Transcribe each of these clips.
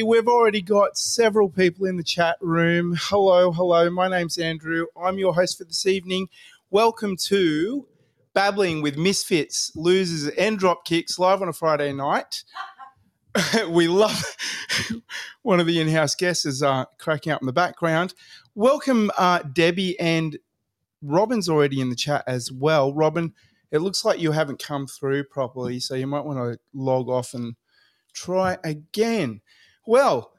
We've already got several people in the chat room. Hello, hello. My name's Andrew. I'm your host for this evening. Welcome to Babbling with Misfits, Losers, and Dropkicks live on a Friday night. we love one of the in house guests is uh, cracking up in the background. Welcome, uh, Debbie, and Robin's already in the chat as well. Robin, it looks like you haven't come through properly, so you might want to log off and try again. Well,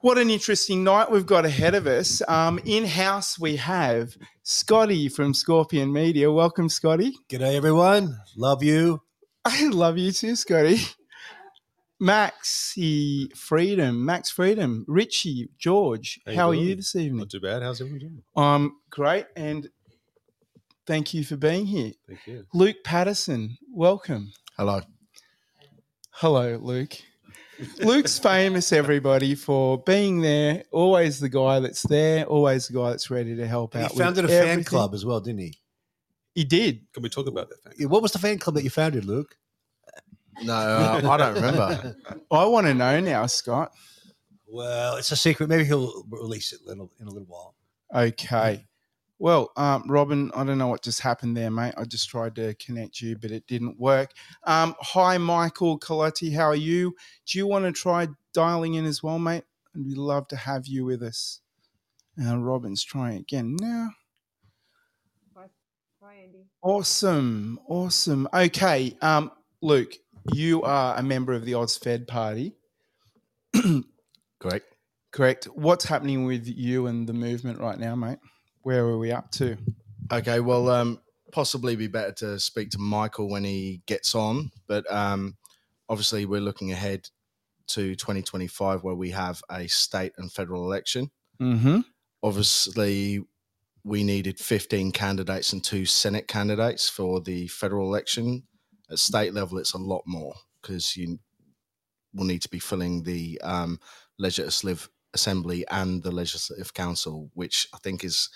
what an interesting night we've got ahead of us. Um, in house, we have Scotty from Scorpion Media. Welcome, Scotty. G'day, everyone. Love you. I love you too, Scotty. Maxi Freedom, Max Freedom, Richie, George. How How, are you this evening? Not too bad. How's everyone doing? Um, great, and thank you for being here. Thank you. Luke Patterson, welcome. Hello. Hello, Luke. Luke's famous, everybody, for being there. Always the guy that's there. Always the guy that's ready to help He out. with founded a fan everything. club as well, didn't he? He did. Can we talk about that? Thank Yeah, What was the fan club that you founded, Luke? No, uh, I don't remember. I want to know now, Scott. Well, it's a secret. Maybe he'll release it in a, in a little while. Okay. Well, um, Robin, I don't know what just happened there, mate. I just tried to connect you, but it didn't work. Um, hi, Michael Coletti. How are you? Do you want to try dialing in as well, mate? And we'd love to have you with us. Uh, Robin's trying again now. Hi, Andy. Awesome. Awesome. Okay. Um, Luke, you are a member of the Oz Fed Party, Correct. correct? What's happening with you and the movement right now, mate? Where are we up to? Okay, well, um, possibly be better to speak to Michael when he gets on, but um, obviously we're looking ahead to 2025 where we have a state and federal election. Mm-hmm. Obviously, we needed 15 candidates and two Senate candidates for the federal election. At state level, it's a lot more because you will need to be filling the um, legislative assembly and the legislative council, which I think is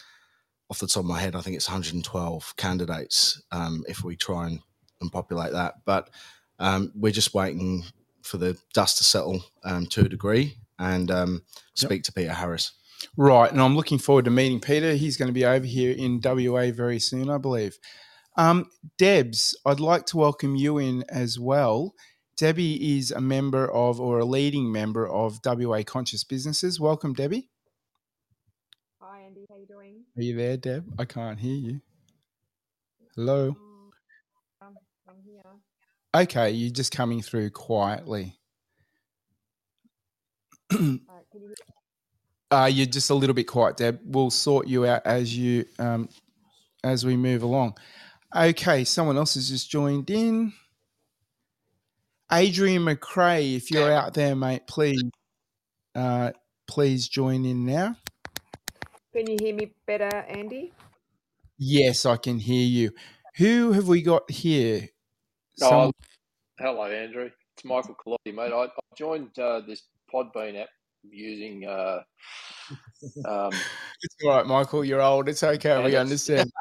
off the top of my head, I think it's 112 candidates um, if we try and, and populate that. But um, we're just waiting for the dust to settle um, to a degree and um, Yep. speak to Peter Harris. Right, and I'm looking forward to meeting Peter. He's going to be over here in WA very soon, I believe. Um, Debs, I'd like to welcome you in as well. Debbie is a member of, or a leading member of WA Conscious Businesses. Welcome, Debbie. Hi Andy, how you doing? Are you there, Deb? I can't hear you. Hello. Um, I'm here. Okay, you're just coming through quietly. Uh, you? Uh, you're just a little bit quiet, Deb. We'll sort you out as you um, as we move along. Okay, someone else has just joined in. Adrian McRae, if you're out there, mate, please uh, please join in now. Can you hear me better, Andy? Yes, I can hear you. Who have we got here? Oh, Some- Hello, Andrew. It's Michael Colotti, mate. I, I joined uh, this Podbean app using. Uh, um, it's all right, Michael. You're old. It's okay. And We it's- understand.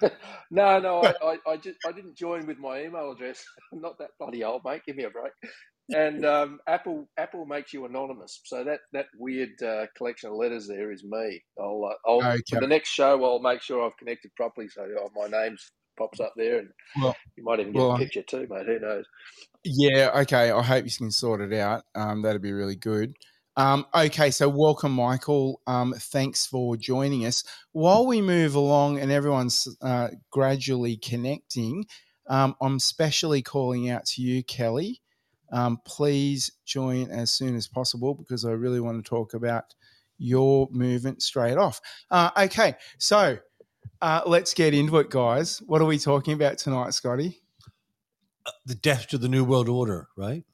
no, no, I, I, I just I didn't join with my email address. I'm not that bloody old, mate. Give me a break. And um, Apple Apple makes you anonymous, so that that weird uh, collection of letters there is me. I'll, uh, I'll Okay. for the next show I'll make sure I've connected properly, so uh, my name's pops up there, and Well- you might even get well, a picture too, mate. Who knows? Yeah, okay. I hope you can sort it out. Um, that'd be really good. Um, okay, so welcome, Michael. Um, thanks for joining us. While we move along and everyone's uh, gradually connecting, um, I'm specially calling out to you, Kelly. Um, please join as soon as possible because I really want to talk about your movement straight off. Uh, okay, so uh, let's get into it, guys. What are we talking about tonight, Scotty? The death to the New World Order, right?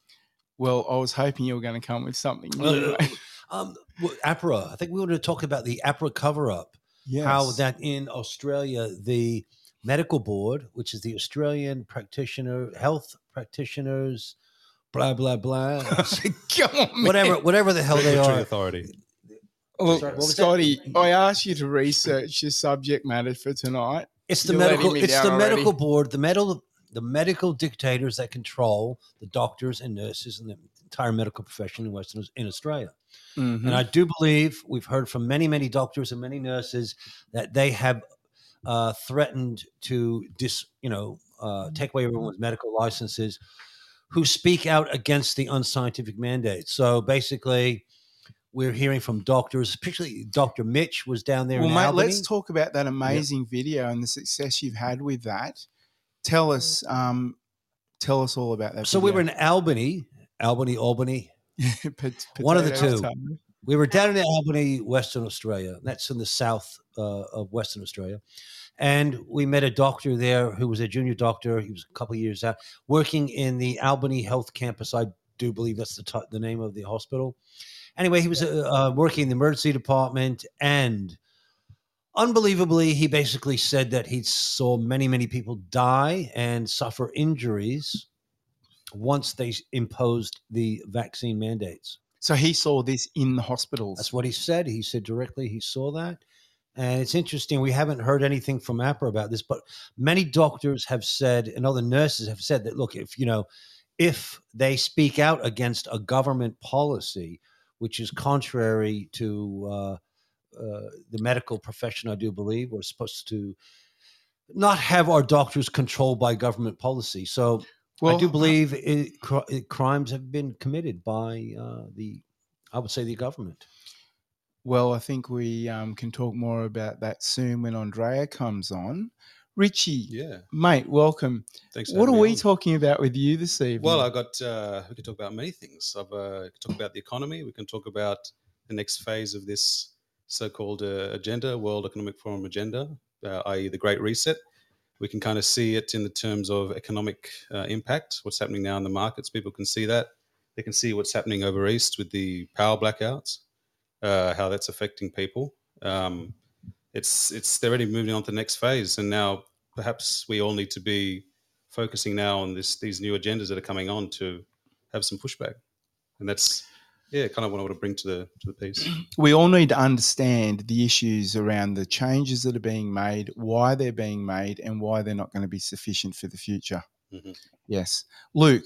Well, I was hoping you were going to come with something new. Uh, mate. um, well, AHPRA. I think we want to talk about the AHPRA cover up. yes. How that in Australia, the medical board, which is the Australian practitioner health practitioners, blah blah blah, Come on, man. whatever whatever the hell they are. authority. Look, Sorry, what that? Scotty, I asked you to research your subject matter for tonight. It's the You're letting medical. me It's the already. medical board. The medical. The medical dictators that control the doctors and nurses and the entire medical profession in Western in Australia. Mhm. And I do believe we've heard from many, many doctors and many nurses that they have uh, threatened to dis, you know, uh, take away everyone's medical licenses who speak out against the unscientific mandate. So basically, we're hearing from doctors, particularly Dr. Mitch was down there well, in mate, Albany. let's talk about that amazing video and the success you've had with that. Tell us, um, tell us all about that. so we were in Albany, Albany, Albany. Pot- one of the two. tomato. We were down in Albany, Western Australia. That's in the south uh, of Western Australia. And we met a doctor there who was a junior doctor. He was a couple of years out, working in the Albany Health Campus. I do believe that's the, t- the name of the hospital. Anyway, he was uh, uh, working in the emergency department. And unbelievably, he basically said that he saw many, many people die and suffer injuries once they imposed the vaccine mandates. So he saw this in the hospitals. That's what he said. He said directly he saw that. And it's interesting. We haven't heard anything from AHPRA about this, but many doctors have said, and other nurses have said that, look, if, you know, if they speak out against a government policy, which is contrary to uh, uh, the medical profession, I do believe, we're supposed to not have our doctors controlled by government policy. So I do uh, believe it, cr- it, crimes have been committed by uh, the, I would say, the government. Well, I think we um, can talk more about that soon when Andrea comes on. Richie, Yeah. mate, welcome. Thanks. for What are we on. talking about with you this evening? Well, I got. Uh, we can talk about many things. I've uh, talk about the economy. We can talk about the next phase of this so-called uh, agenda, World Economic Forum agenda, uh, i.e., the Great Reset. We can kind of see it in the terms of economic uh, impact. What's happening now in the markets? People can see that. They can see what's happening over east with the power blackouts, uh, how that's affecting people. Um, it's it's they're already moving on to the next phase, and now perhaps we all need to be focusing now on this these new agendas that are coming on to have some pushback, and that's yeah, kind of what I want to bring to the to the piece. we all need to understand the issues around the changes that are being made, why they're being made, and why they're not going to be sufficient for the future. Mhm. Yes, Luke,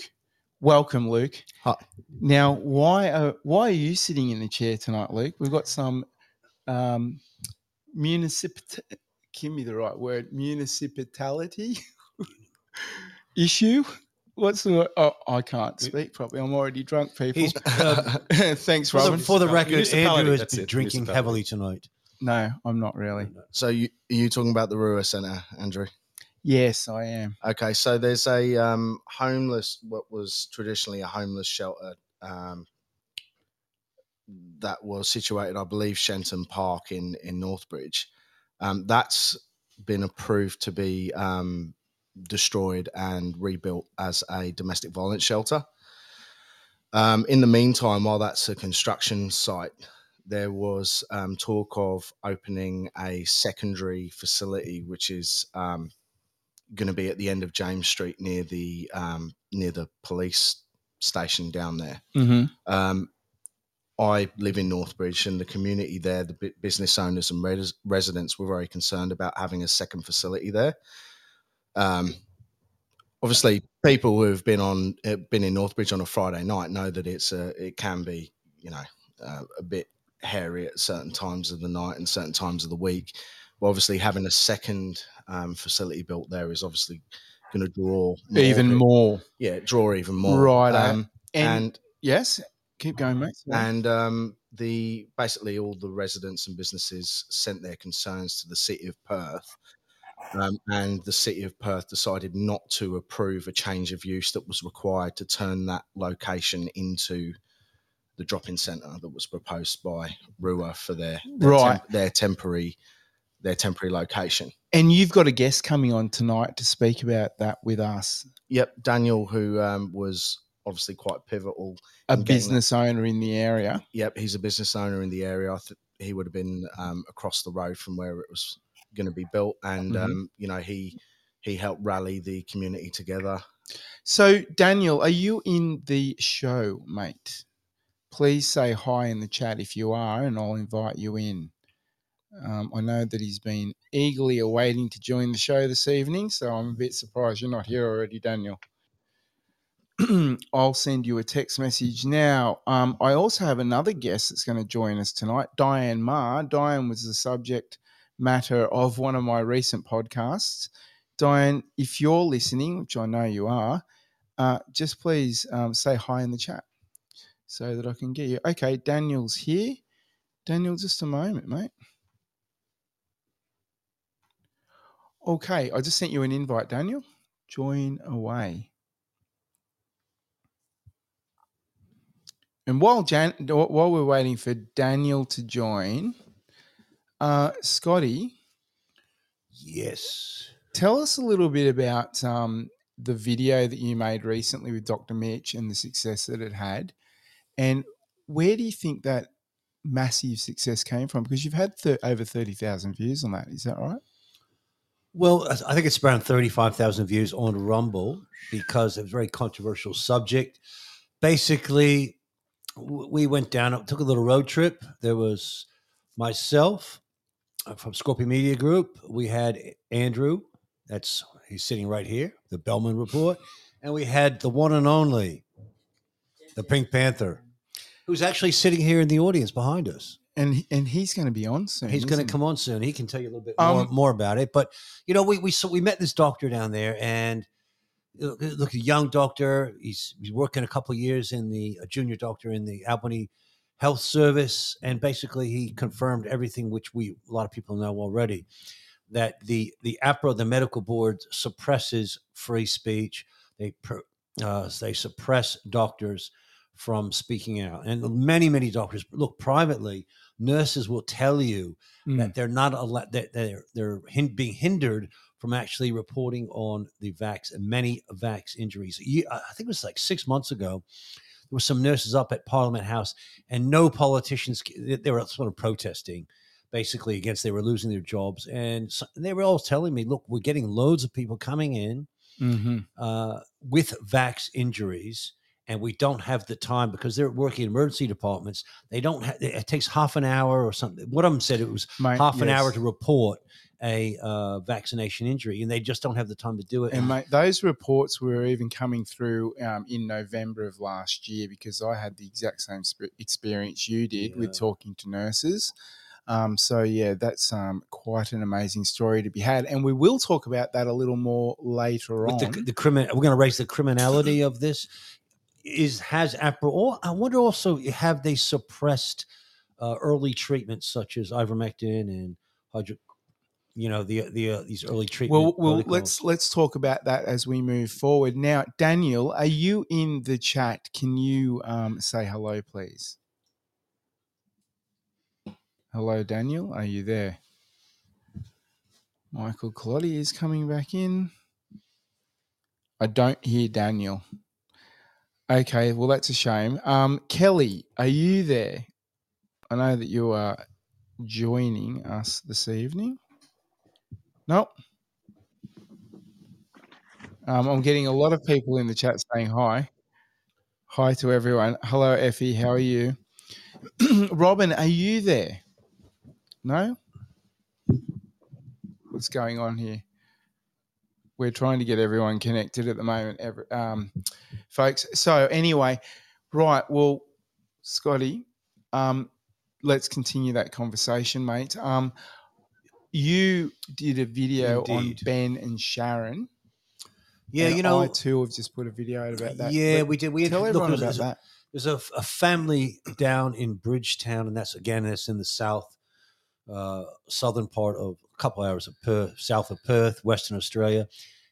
welcome, Luke. Hi. Now, why are why are you sitting in the chair tonight, Luke? We've got some um, municipal. Give me the right word. Municipality issue. What's the word? Oh, I can't speak properly. I'm already drunk, people. He's, uh, Thanks, for, the, Robin. for the record, Andrew has been it, drinking heavily tonight. No, I'm not really. so you are you talking about the Ruah Centre, Andrew? Yes, I am. Okay, so there's a um, homeless, what was traditionally a homeless shelter um, that was situated, I believe, Shenton Park in in Northbridge. Um, that's been approved to be um, destroyed and rebuilt as a domestic violence shelter. Um, in the meantime, while that's a construction site, there was um, talk of opening a secondary facility, which is going to be at the end of James Street near the um, near the police station down there. Mm-hmm. Um, I live in Northbridge, and the community there, the business owners and res- residents, were very concerned about having a second facility there. Um, obviously, people who have been on uh, been in Northbridge on a Friday night know that it's a it can be you know uh, a bit hairy at certain times of the night and certain times of the week. But obviously, having a second um, facility built there is obviously going to draw more Even more. yeah, draw even more. Right, Um, And, and yes, keep going, mate. And um, the basically all the residents and businesses sent their concerns to the city of Perth, um, and the city of Perth decided not to approve a change of use that was required to turn that location into the drop-in centre that was proposed by Ruah for their their, Right. their temporary their temporary location. and you've got a guest coming on tonight to speak about that with us, Yep, Daniel, who um, was obviously quite pivotal a business owner in the area. Yep, he's a business owner in the area. I th- he would have been um, across the road from where it was going to be built, and Mhm. um, you know he he helped rally the community together. So, Daniel, are you in the show, mate? Please say hi in the chat if you are, and I'll invite you in. Um, I know that he's been eagerly awaiting to join the show this evening, so I'm a bit surprised you're not here already, Daniel. I'll send you a text message now. Um, I also have another guest that's going to join us tonight, Diane Ma. Diane was the subject matter of one of my recent podcasts. Diane, if you're listening, which I know you are, uh, just please um, say hi in the chat so that I can get you. Okay, Daniel's here. Daniel, just a moment, mate. Okay, I just sent you an invite, Daniel. Join away. And while Jan, while we're waiting for Daniel to join, uh, Scotty, Yes. tell us a little bit about um, the video that you made recently with Dr. Mitch and the success that it had. And where do you think that massive success came from? Because you've had thir- over 30,000 views on that. Is that right? Well, I- think it's around 35,000 views on Rumble because it was a very controversial subject. Basically, we went down, took a little road trip. There was myself uh, from Scorpion Media Group. We had Andrew, that's he's sitting right here, the Bellman Report. And we had the one and only, the Pink Panther, who's actually sitting here in the audience behind us. And and he's going to be on soon. He's going to come on soon. He can tell you a little bit Um, more, more about it. But you know, we we so we met this doctor down there, and look, a young doctor. He's he's working a couple of years in the a junior doctor in the Albany Health Service, and basically he confirmed everything which we a lot of people know already that the the AHPRA, the medical board, suppresses free speech. They uh, they suppress doctors from speaking out. And many, many doctors look privately. Nurses will tell you Mm. that they're not allowed that they're they're hin- being hindered from actually reporting on the vax and many vax injuries. I think it was like six months ago. There were some nurses up at Parliament House, and no politicians. They were sort of protesting, basically against they were losing their jobs, and so, they were all telling me, "Look, we're getting loads of people coming in Mhm. uh, with vax injuries." And we don't have the time because they're working in emergency departments. They don't. Ha- it takes half an hour or something. One of them said it was Mate, half an hour to report a uh, vaccination injury, and they just don't have the time to do it. And mate, those reports were even coming through um, in November of last year because I had the exact same sp- experience you did with talking to nurses. Um, so yeah, that's um, quite an amazing story to be had, and we will talk about that a little more later With on. the, the crimin, we're going to raise the criminality of this. Is has AHPRA? Or I wonder also have they suppressed uh, early treatments such as ivermectin and hydro, you know the the uh, these early treatments. well, well, let's let's talk about that as we move forward. Now, Daniel, are you in the chat? Can you um, say hello, please? Hello, Daniel. Are you there? Michael Cloddy is coming back in. I don't hear Daniel. Okay, well that's a shame. Um, Kelly, are you there? I know that you are joining us this evening. Nope. Um, I'm getting a lot of people in the chat saying hi. Hi to everyone. Hello, Effie. How are you? Robin, are you there? No? What's going on here? We're trying to get everyone connected at the moment, every, um, folks. So, anyway, right. Well, Scotty, um, let's continue that conversation, mate. Um, you did a video on Ben and Sharon. yeah, and you know, I too have just put a video out about that. yeah, But we did. We had, tell look, everyone about there's a- that. There's a, a family down in Bridgetown, and that's again, that's in the south, uh, southern part of a couple hours of Perth, south of Perth, Western Australia.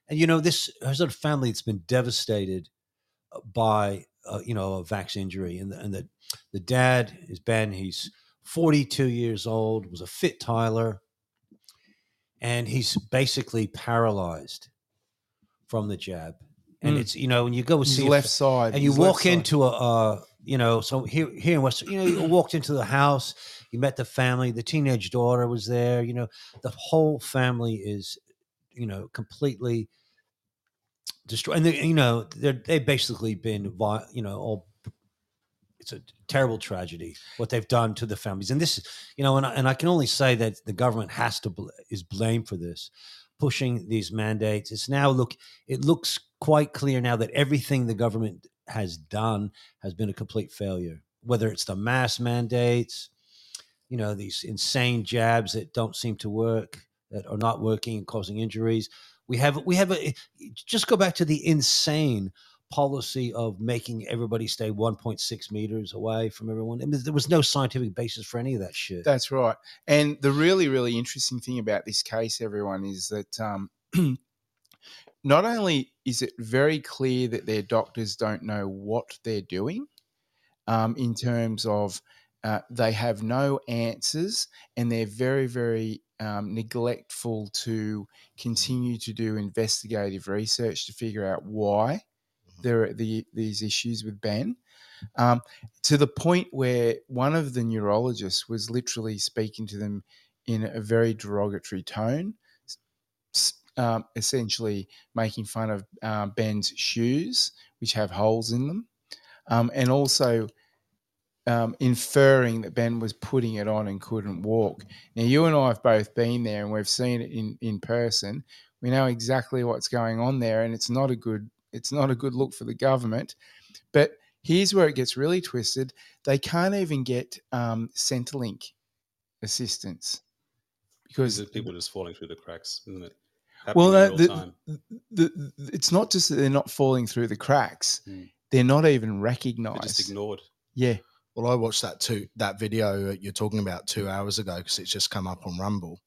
And you know, this there's a family that's been devastated uh, by uh, you know a vax injury, and the, and the the dad is Ben. He's 42 years old, was a fit tiler, and he's basically paralyzed from the jab. And Mm. it's you know when you go see a left fa- side, and you walk side. into a uh, you know so here here in west you know you walked into the house you met the family the teenage daughter was there you know the whole family is you know completely destroyed and they, you know they've basically been you know all it's a terrible tragedy what they've done to the families. And this is you know and I, and I can only say that the government has to bl- is blamed for this pushing these mandates. It's now look it looks quite clear now that everything the government has done has been a complete failure whether it's the mass mandates you know these insane jabs that don't seem to work that are not working and causing injuries we have we have a just go back to the insane policy of making everybody stay 1.6 meters away from everyone. There was no scientific basis for any of that shit. That's right. And the really, really interesting thing about this case, everyone, is that um, not only is it very clear that their doctors don't know what they're doing um, in terms of uh, they have no answers and they're very, very um, neglectful to continue to do investigative research to figure out why there are the, these issues with Ben. Um, to the point where one of the neurologists was literally speaking to them in a very derogatory tone, um, essentially making fun of um, Ben's shoes, which have holes in them, um, and also um, inferring that Ben was putting it on and couldn't walk. Now, you and I have both been there and we've seen it in, in person. We know exactly what's going on there, and it's not a good it's not a good look for the government. But here's where it gets really twisted. They can't even get um, Centrelink assistance Because because people just falling through the cracks, isn't it? Well, Happening in no, real time. the, the, the, it's not just that they're not falling through the cracks; Mm. they're not even They're recognised. just ignored. Yeah, Well, I watched that too that video you're talking about two hours ago because it's just come up on Rumble,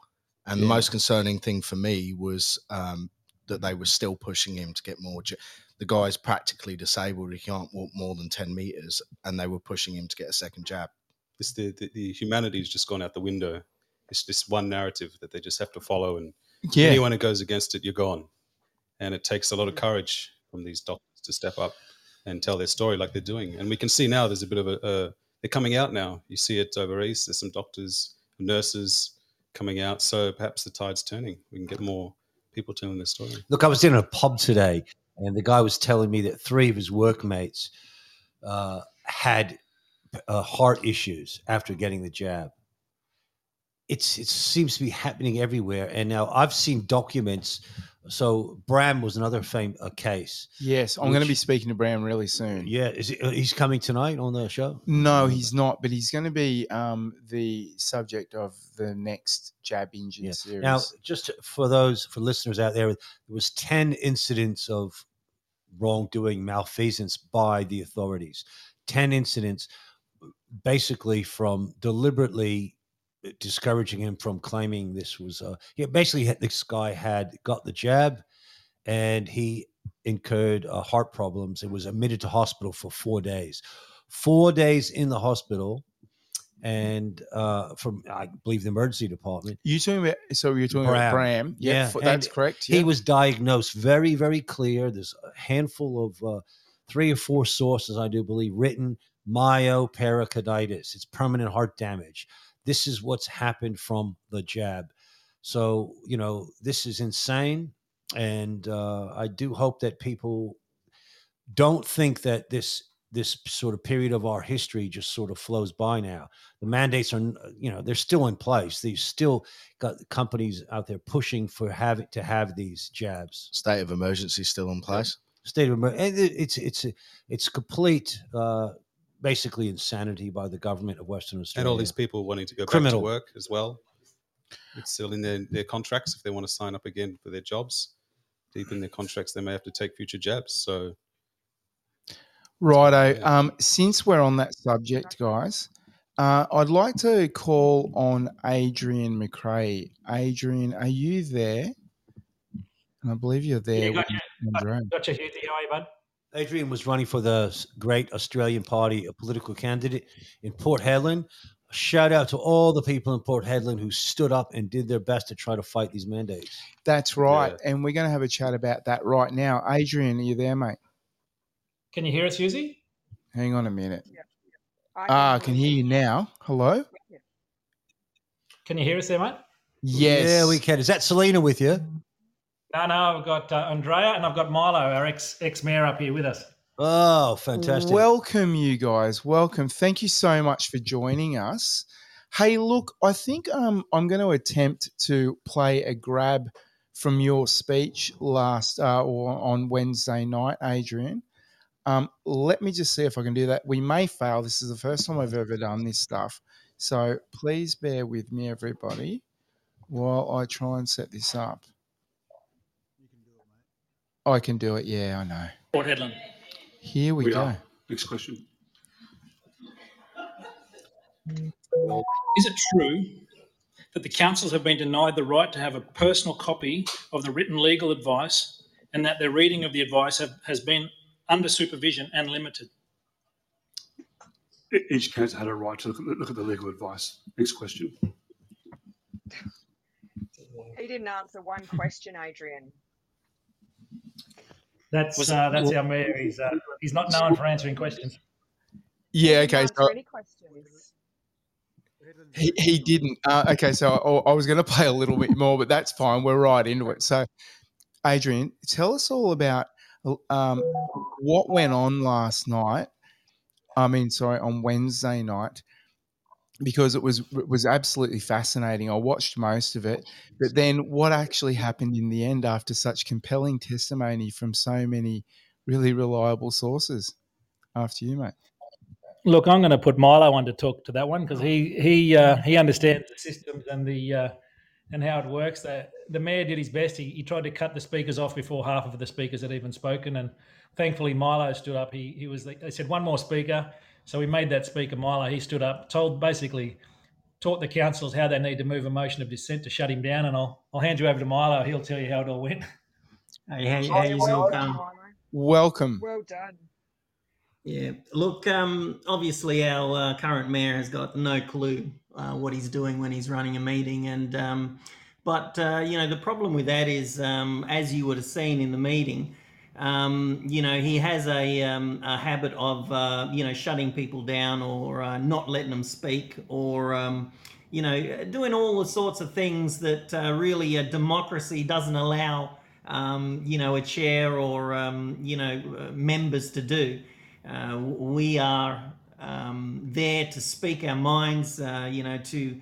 and the most concerning thing for me was um, that they were still pushing him to get more. J- the guy's practically disabled. He can't walk more than 10 meters, and they were pushing him to get a second jab. This the, the, the humanity's just gone out the window. It's this one narrative that they just have to follow, and Yeah. anyone who goes against it, you're gone. And it takes a lot of courage from these doctors to step up and tell their story like they're doing. And we can see now there's a bit of a, a they're coming out now. You see it over east. There's some doctors, nurses coming out. So perhaps the tide's turning. We can get more people telling their story. Look, I was in a pub today, and the guy was telling me that three of his workmates uh, had uh, heart issues after getting the jab. It's it seems to be happening everywhere, and now I've seen documents. So Bram was another fame a case. Yes, I'm going to be speaking to Bram really soon. Yeah, is he, uh, he's coming tonight on the show? No, he's not, but he's going to be um, the subject of the next Jab Engine Yeah. series. Now, just for those for listeners out there, there was ten incidents of wrongdoing, malfeasance by the authorities. Ten incidents, basically from deliberately discouraging him from claiming this was. Uh, yeah, basically, had- this guy had got the jab, and he incurred uh, heart problems and was admitted to hospital for four days. Four days in the hospital. And uh, from, I believe, the emergency department, you talking about? So you're talking about Bram. Bram? Yeah, Yeah, f- that's correct. he was diagnosed very, very clear. There's a handful of uh, three or four sources, I do believe, written myopericarditis. It's permanent heart damage. This is what's happened from the jab. So, you know, this is insane. And uh, I do hope that people don't think that this this sort of period of our history just sort of flows by now. The mandates are, you know, they're still in place. These still got companies out there pushing for having to have these jabs. State of emergency still in place. State of emergency. It's it's it's complete, uh, basically insanity by the government of Western Australia. And all these people wanting to go Criminal. back to work as well. It's still in their, their contracts. If they want to sign up again for their jobs, deep in their contracts, they may have to take future jabs. So Righto. Yeah. Um, since we're on that subject, guys, uh, I'd like to call on Adrian McRae. Adrian, are you there? And I believe you're there. Yeah, with gotcha. Andrew. Gotcha, Huthy. How are you, bud? Adrian was running for the great Australian Party, a political candidate in Port Hedland. Shout out to all the people in Port Hedland who stood up and did their best to try to fight these mandates. That's right. And we're going to have a chat about that right now. Adrian, are you there, mate? Can you hear us, Husey? Hang on a minute. I Ah, I can hear you now. Hello? Can you hear us there, mate? Yes. Yeah, we can. Is that Selena with you? No, no, I've got uh, Andrea and I've got Milo, our ex ex mayor, up here with us. Oh, fantastic. Welcome, you guys. Welcome. Thank you so much for joining us. Hey, look, I think um, I'm going to attempt to play a grab from your speech last uh, or on Wednesday night, Adrian. Um, let me just see if I can do that. We may fail. This is the first time I've ever done this stuff. So please bear with me, everybody, while I try and set this up. Oh, I can do it. Yeah, I know. Port Hedland. Here we, We go. are. Next question. Is it true that the councils have been denied the right to have a personal copy of the written legal advice and that their reading of the advice have, has been under supervision and limited? Each council had a right to look at, look at the legal advice. Next question. He didn't answer one question, Adrian. That's Was- uh, that's our mayor. He's uh, he's not known for answering questions. Yeah, okay. So any questions. He, he didn't. Uh, okay, so I, I was going to play a little bit more, but that's fine. We're right into it. So, Adrian, tell us all about um, what went on last night. I mean, sorry, on Wednesday night, because it was it was absolutely fascinating. I watched most of it, but then what actually happened in the end after such compelling testimony from so many really reliable sources? After you, mate. Look, I'm going to put Milo on to talk to that one because he he uh, he understands the systems and the uh, and how it works. The, the mayor did his best. He, he tried to cut the speakers off before half of the speakers had even spoken, and thankfully Milo stood up. He he was they said one more speaker, so we made that speaker Milo. He stood up, told basically taught the councillors how they need to move a motion of dissent to shut him down, and I'll I'll hand you over to Milo. He'll tell you how it all went. Hey, how, how you well, all well, welcome. Well done. Yeah, look, um, obviously our uh, current mayor has got no clue uh, what he's doing when he's running a meeting, and um, but uh, you know the problem with that is, um, as you would have seen in the meeting, um, you know he has a, um, a habit of uh, you know shutting people down or uh, not letting them speak or um, you know doing all the sorts of things that uh, really a democracy doesn't allow um, you know a chair or um, you know uh, members to do. Uh, we are um, there to speak our minds, uh, you know, to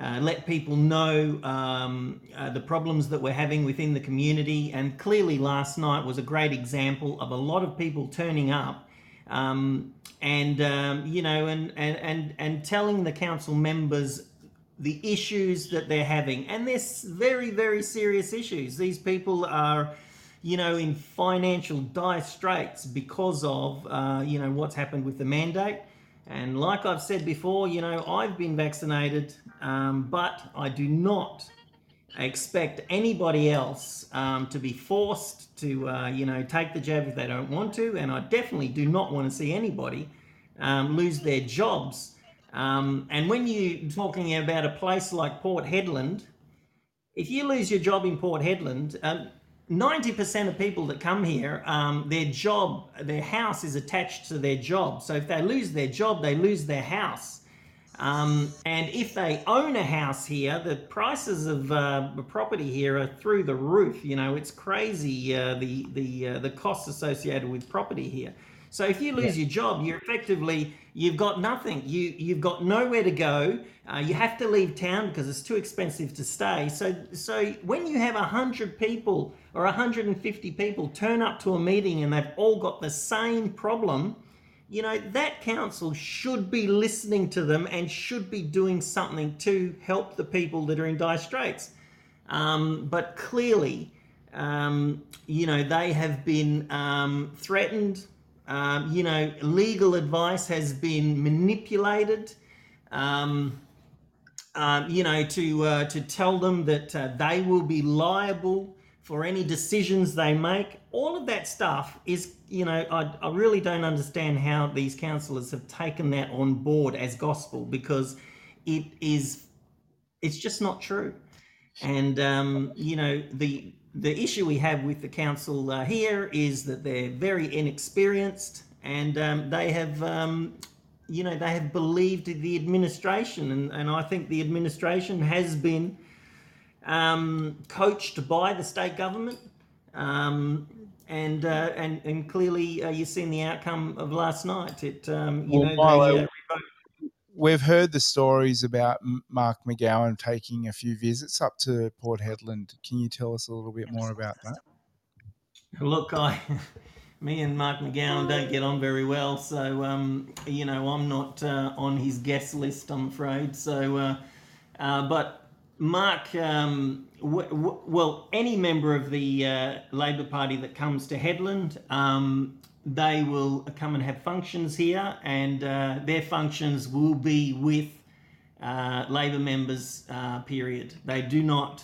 uh, let people know um, uh, the problems that we're having within the community. And clearly, last night was a great example of a lot of people turning up. Um, and um, you know, and, and and and telling the council members the issues that they're having, and they're very, very serious issues. These people are, you know, in financial dire straits because of, uh, you know, what's happened with the mandate. And like I've said before, you know, I've been vaccinated, um, but I do not expect anybody else um, to be forced to, uh, you know, take the jab if they don't want to. And I definitely do not want to see anybody um, lose their jobs. Um, and when you're talking about a place like Port Hedland, if you lose your job in Port Hedland, um, 90% of people that come here, um, their job, their house is attached to their job. So if they lose their job, they lose their house. Um, and if they own a house here, the prices of uh, property here are through the roof. You know, it's crazy uh, the the uh, the costs associated with property here. So if you lose your job, you're effectively you've got nothing. You you've got nowhere to go. Uh, you have to leave town because it's too expensive to stay. So so when you have a hundred people or 150 people turn up to a meeting and they've all got the same problem, you know that council should be listening to them and should be doing something to help the people that are in dire straits. Um, but clearly, um, you know, they have been um, threatened. Um, you know, legal advice has been manipulated. Um, um, you know, to uh, to tell them that uh, they will be liable for any decisions they make. All of that stuff is, you know, I, I really don't understand how these councillors have taken that on board as gospel because it is, it's just not true. And um, you know, the the issue we have with the council uh, here is that they're very inexperienced and um, they have um, you know they have believed the administration and, and I think the administration has been um, coached by the state government um, and, uh, and and clearly uh, you've seen the outcome of last night it um, you Well, know Milo, they, uh, we've heard the stories about Mark McGowan taking a few visits up to Port Hedland. Can you tell us a little bit more about that? Look, I, me and Mark McGowan don't get on very well, so um, you know I'm not uh, on his guest list, I'm afraid. So, uh, uh, but Mark, um, w- w- well, any member of the uh, Labor Party that comes to Hedland, um, they will come and have functions here, and uh, their functions will be with uh, Labor members. Uh, period. They do not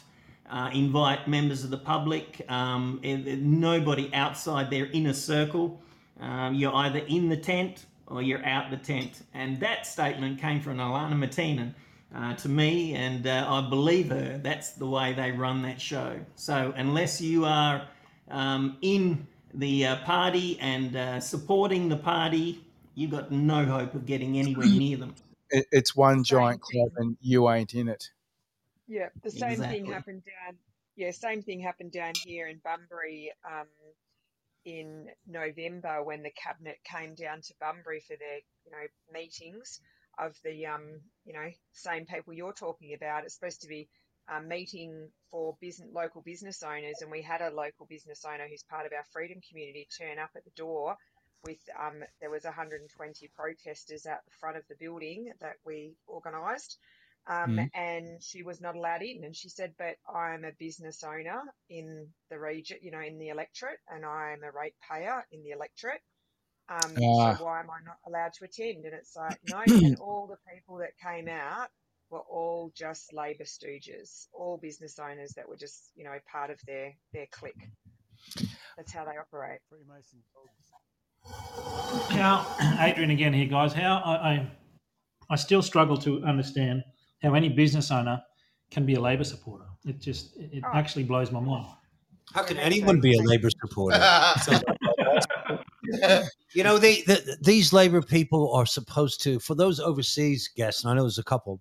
uh, invite members of the public. Um, and- and nobody outside their inner circle. Um, you're either in the tent or you're out the tent. And that statement came from Alannah MacTiernan uh, to me, and uh, I believe her. That's the way they run that show. So unless you are um, in the uh, party and uh, supporting the party, you've got no hope of getting anywhere near them. It's one giant club and you ain't in it. Yeah, the same Exactly. thing happened down. Yeah, same thing happened down here in Bunbury um, in November when the cabinet came down to Bunbury for their, you know, meetings of the, um, you know, same people you're talking about. It's supposed to be a meeting for business, local business owners, and we had a local business owner who's part of our freedom community turn up at the door with um, there was 120 protesters out the front of the building that we organised um, Mm. and she was not allowed in. And she said, "But I'm a business owner in the region, you know, in the electorate, and I'm a ratepayer in the electorate. Um, Ah. so why am I not allowed to attend?" And it's like, no. and all the people that came out were all just Labor stooges, all business owners that were just, you know, part of their their clique. That's how they operate. Now, Adrian again here, guys. How I, I, I still struggle to understand how any business owner can be a Labor supporter. It just, it Oh. actually blows my mind. How can anyone be a Labor supporter? you know, they, the, these Labor people are supposed to, for those overseas guests, and I know there's a couple,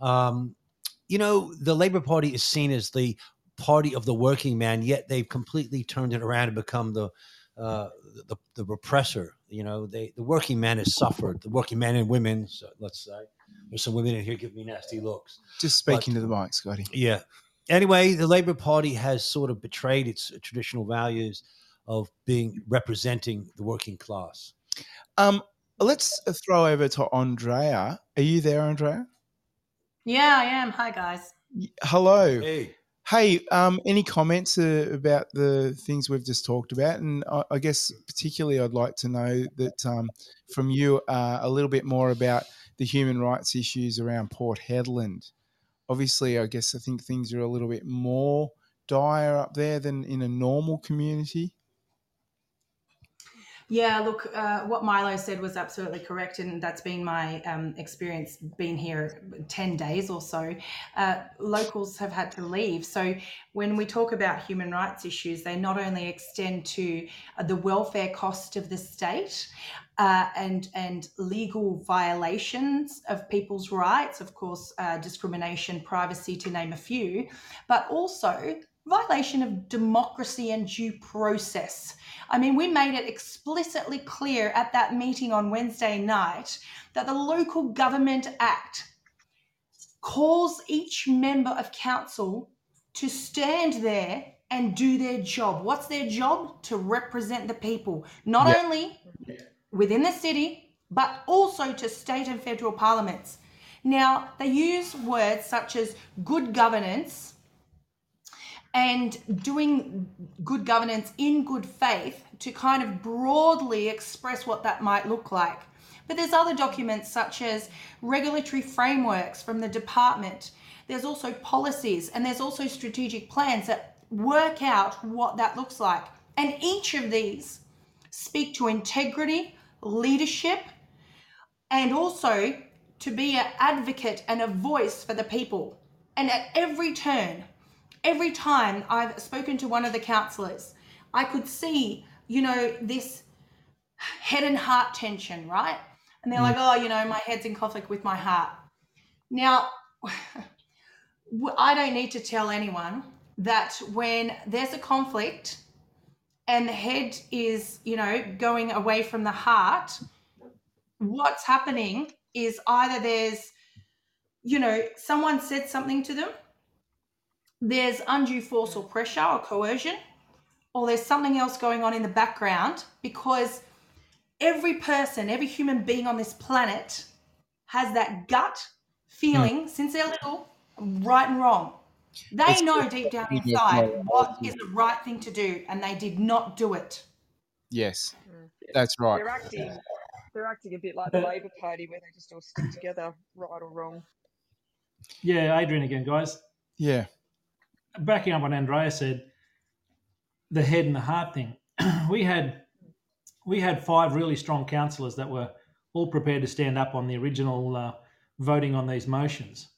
um, you know, the Labor Party is seen as the party of the working man, yet they've completely turned it around and become the uh, the, the repressor. You know, they the working man has suffered. The working man and women, so let's say, there's some women in here giving me nasty looks. Just speaking to the mic, Scotty. Yeah. Anyway, the Labor Party has sort of betrayed its traditional values of being representing the working class. Um, let's throw over to Andrea. Are you there, Andrea? Yeah, I am. Hi, guys. Hello. Hey. Hey, um, any comments uh, about the things we've just talked about? And I, I guess particularly, I'd like to know that um, from you uh, a little bit more about the human rights issues around Port Hedland. Obviously, I guess I think things are a little bit more dire up there than in a normal community. Yeah, look, uh, what Milo said was absolutely correct, and that's been my um, experience being here 10 days or so. Uh, locals have had to leave. So, when we talk about human rights issues, they not only extend to uh, the welfare cost of the state uh, and, and legal violations of people's rights, of course, uh, discrimination, privacy, to name a few, but also violation of democracy and due process. I mean, we made it explicitly clear at that meeting on Wednesday night that the Local Government Act calls each member of council to stand there and do their job. What's their job? To represent the people, not Yeah. only within the city, but also to state and federal parliaments. Now, they use words such as good governance and doing good governance in good faith to kind of broadly express what that might look like. But there's other documents such as regulatory frameworks from the department. There's also policies and there's also strategic plans that work out what that looks like. And each of these speak to integrity, leadership, and also to be an advocate and a voice for the people. And at every turn, every time I've spoken to one of the councillors, I could see, you know, this head and heart tension, right? And they're like, mm. oh, you know, my head's in conflict with my heart. Now, I don't need to tell anyone that when there's a conflict and the head is, you know, going away from the heart, what's happening is either there's, you know, someone said something to them, there's undue force or pressure or coercion, or there's something else going on in the background because every person, every human being on this planet has that gut feeling hmm. since they're little, right and wrong. They It's know deep down inside know what what is the right thing to do, and they did not do it. Yes, hmm. that's right. They're acting. They're acting a bit like the Labor Party, where they just all stick together, right or wrong. Yeah, Adrian again, guys. Yeah. Backing up what Andrea said, the head and the heart thing. we had we had five really strong councillors that were all prepared to stand up on the original uh, voting on these motions.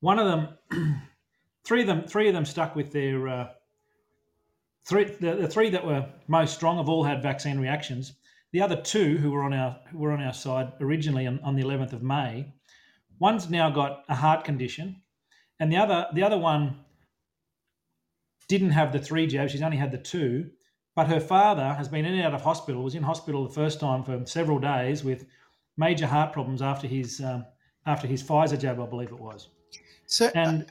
One of them, three of them, three of them stuck with their uh, three. The, the three that were most strong have all had vaccine reactions. The other two, who were on our who were on our side originally on, on the 11th of May, one's now got a heart condition, and the other the other one didn't have the three jabs. She's only had the two. But her father has been in and out of hospital. Was in hospital the first time for several days with major heart problems after his um, after his Pfizer jab, I believe it was. So And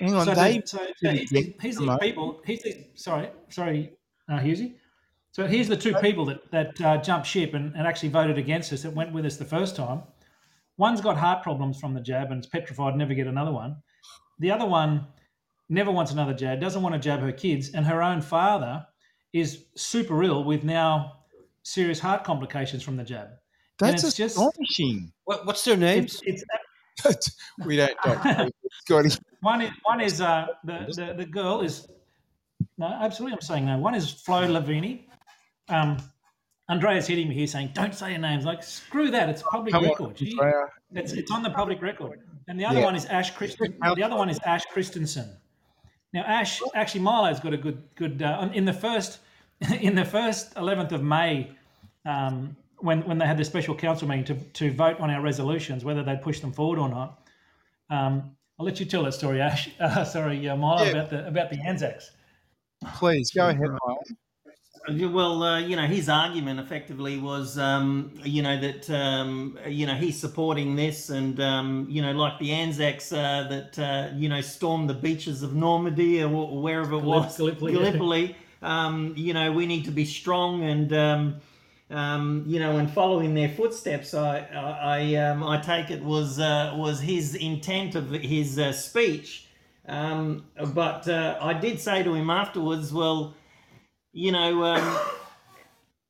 hang on, so, they so, so he's, he's these people. He's these, sorry, sorry, uh, Husey. So here's the two people that that uh, jumped ship and, and actually voted against us. That went with us the first time. One's got heart problems from the jab and is petrified never get another one. The other one never wants another jab, doesn't want to jab her kids, and her own father is super ill with now serious heart complications from the jab. And That's it's just astonishing. What, what's their names? it's, it's we don't, don't Scotty. one is one is uh, the, the the girl is No, absolutely, I'm saying no. One is Flo Lavini. Um, Andrea's hitting me here saying, "Don't say your names." Like, screw that. It's public Come on, record. She- it's, it's on the public record. And the other Yeah. one is Ash Christen, The other one is Ash Christensen. Now, Ash actually Milo's got a good good uh, in the first in the first eleventh of May. Um, when, when they had the special council meeting to, to vote on our resolutions, whether they'd push them forward or not, um, I'll let you tell that story, Ash. Uh, sorry, uh, Milo, Yeah. about the about the Anzacs. Please go ahead, Milo. Well, uh, you know, his argument effectively was, um, you know, that um, you know he's supporting this, and um, you know, like the Anzacs uh, that uh, you know stormed the beaches of Normandy or, or wherever it was, Gallipoli. Gallipoli. Um, you know, we need to be strong, and um, um, you know, and following their footsteps. I, I, I, um, I take it was uh, was his intent of his uh, speech. Um, but uh, I did say to him afterwards, well you know, um,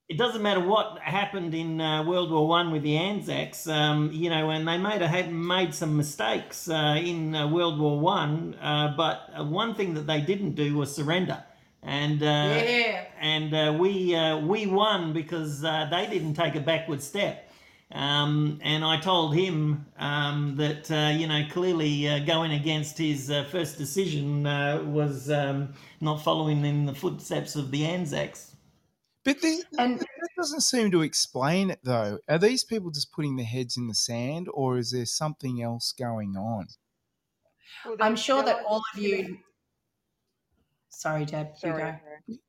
it doesn't matter what happened in uh, World War One with the Anzacs. Um, you know, and they made a, made some mistakes uh, in uh, World War One, uh, but uh, one thing that they didn't do was surrender. And uh, Yeah. and uh, we uh, we won because uh, they didn't take a backward step. Um, and I told him um, that uh, you know clearly uh, going against his uh, first decision uh, was um, not following in the footsteps of the Anzacs. But the, And that doesn't seem to explain it, though. Are these people just putting their heads in the sand, or is there something else going on? Well, I'm sure that all of you. Sorry, Deb. You Sorry, go. Andrea.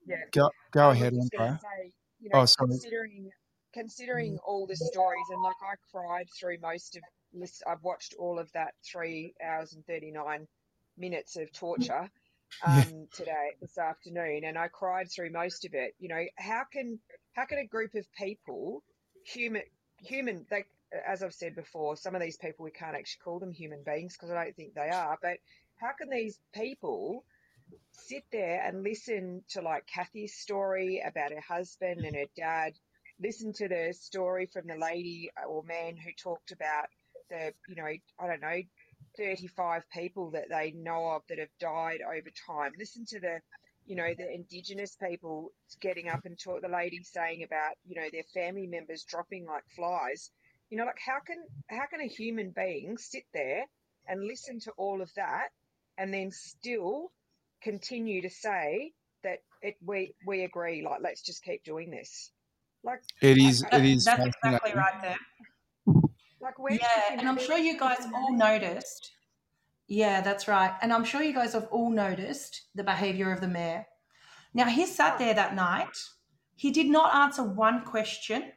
Yeah. Go, go ahead, just Andrea. say, you know, Oh, sorry. considering considering all the stories, and like I cried through most of this. I've watched all of that three hours and thirty nine minutes of torture um, today this afternoon, and I cried through most of it. You know, how can how can a group of people, human human, they, as I've said before, some of these people we can't actually call them human beings because I don't think they are, but how can these people sit there and listen to like Kathy's story about her husband and her dad, listen to the story from the lady or man who talked about the, you know, I don't know, 35 people that they know of that have died over time. Listen to the, you know, the indigenous people getting up and talk, the lady saying about, you know, their family members dropping like flies. You know, like how can, how can a human being sit there and listen to all of that and then still continue to say that it we we agree like let's just keep doing this like It is. That- It is that's exactly right there. like where's Yeah, and I'm sure you guys all noticed. Yeah, that's right. And I'm sure you guys have all noticed the behavior of the mayor. Now, he sat there that night. He did not answer one question.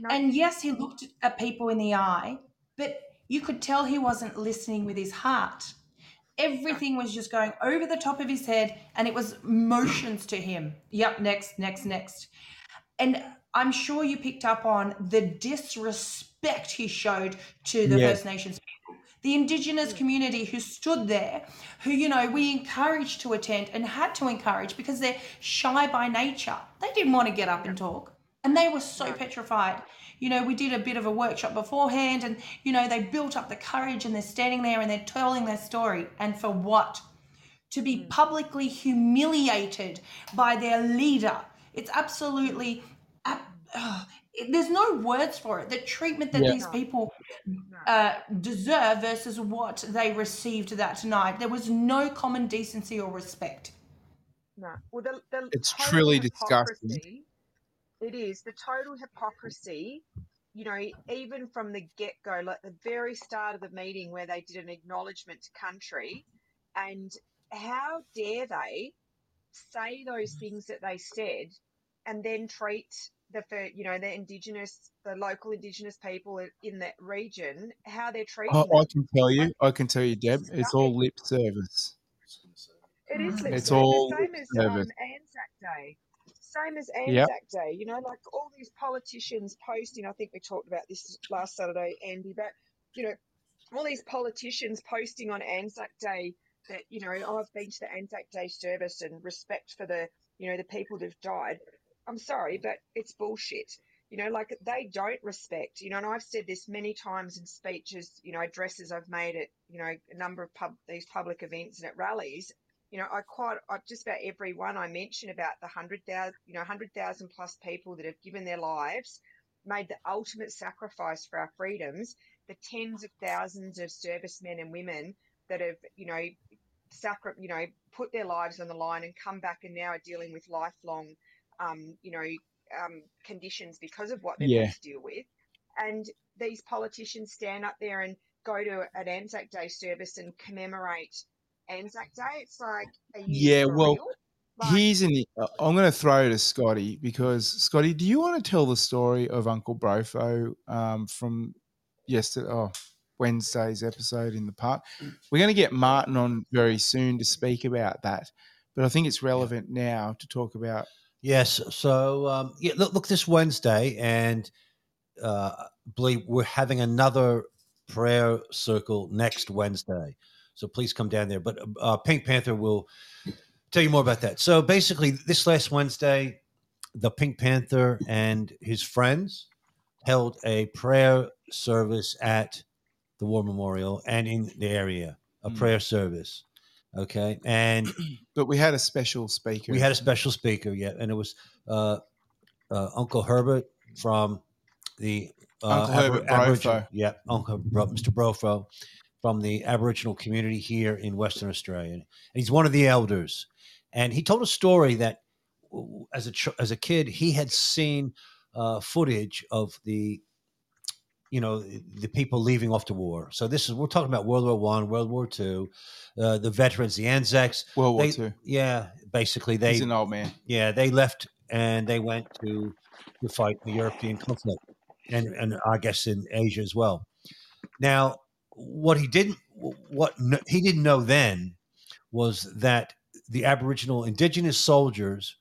No. And yes, he looked at people in the eye, but you could tell he wasn't listening with his heart. Everything was just going over the top of his head, and it was motions to him. Yep, next, next, next. And I'm sure you picked up on the disrespect he showed to the Yes. First Nations people, the Indigenous community who stood there, who, you know, we encouraged to attend and had to encourage because they're shy by nature. They didn't want to get up and talk. And they were so petrified. You know, we did a bit of a workshop beforehand, and, you know, they built up the courage and they're standing there and they're telling their story. And for what? to be mm. publicly humiliated by their leader. It's absolutely, ab- ugh, it- there's no words for it. The treatment that Yeah. these people uh, deserve versus what they received that night. There was no common decency or respect. No. Well, the, the It's total truly disgusting. hypocrisy- It is the total hypocrisy. You know, even from the get go, like the very start of the meeting where they did an acknowledgement to country, and how dare they say those things that they said, and then treat the you know the indigenous, the local indigenous people in that region, how they're treating I, I can tell you. I can tell you, Deb. It's all lip service. It is lip It's service, all same as um. Anzac Day. Same as Yep. Anzac Day, you know, like all these politicians posting. I think we talked about this last Saturday, Andy, but you know, all these politicians posting on Anzac Day that you know, I've been to the Anzac Day service and respect for the you know the people that've died. I'm sorry, but it's bullshit. You know, like they don't respect. You know, and I've said this many times in speeches, you know, addresses I've made at you know a number of pub these public events and at rallies you know, I quite, I, just about every one I mention about the hundred thousand, you know, hundred thousand plus people that have given their lives, made the ultimate sacrifice for our freedoms, the tens of thousands of servicemen and women that have, you know, sacri- you know, put their lives on the line and come back and now are dealing with lifelong, um, you know, um, conditions because of what they've Yeah. had to deal with. And these politicians stand up there and go to an Anzac Day service and commemorate Anzac Day. It's like, Yeah, well? Like, Here's an. uh, I'm going to throw to Scotty because Scotty, do you want to tell the story of Uncle Brofo um, from yesterday? Oh, Wednesday's episode in the park. We're going to get Martin on very soon to speak about that, but I think it's relevant now to talk about. Yes. So um, yeah, look, look this Wednesday, and uh, I believe we're having another prayer circle next Wednesday. So please come down there. But uh, Pink Panther will tell you more about that. So basically, this last Wednesday, the Pink Panther and his friends held a prayer service at the War Memorial and in the area, a Mm. prayer service. Okay, and But we had a special speaker. we had a special speaker, yeah, and it was uh, uh, Uncle Herbert from the uh, Uncle Herbert Brofo. yeah, Uncle Bro- Mr. Brofo from the Aboriginal community here in Western Australia. And he's one of the elders, and he told a story that as a as a kid he had seen uh, footage of the you know the people leaving off to war. So this is we're talking about World War One, World War Two, uh, the veterans, the Anzacs. World War they- Two. Yeah, basically they He's an old man. yeah, they left and they went to to fight the European conflict, and and I guess in Asia as well. Now, what he didn't what kn- he didn't know then was that the Aboriginal Indigenous soldiers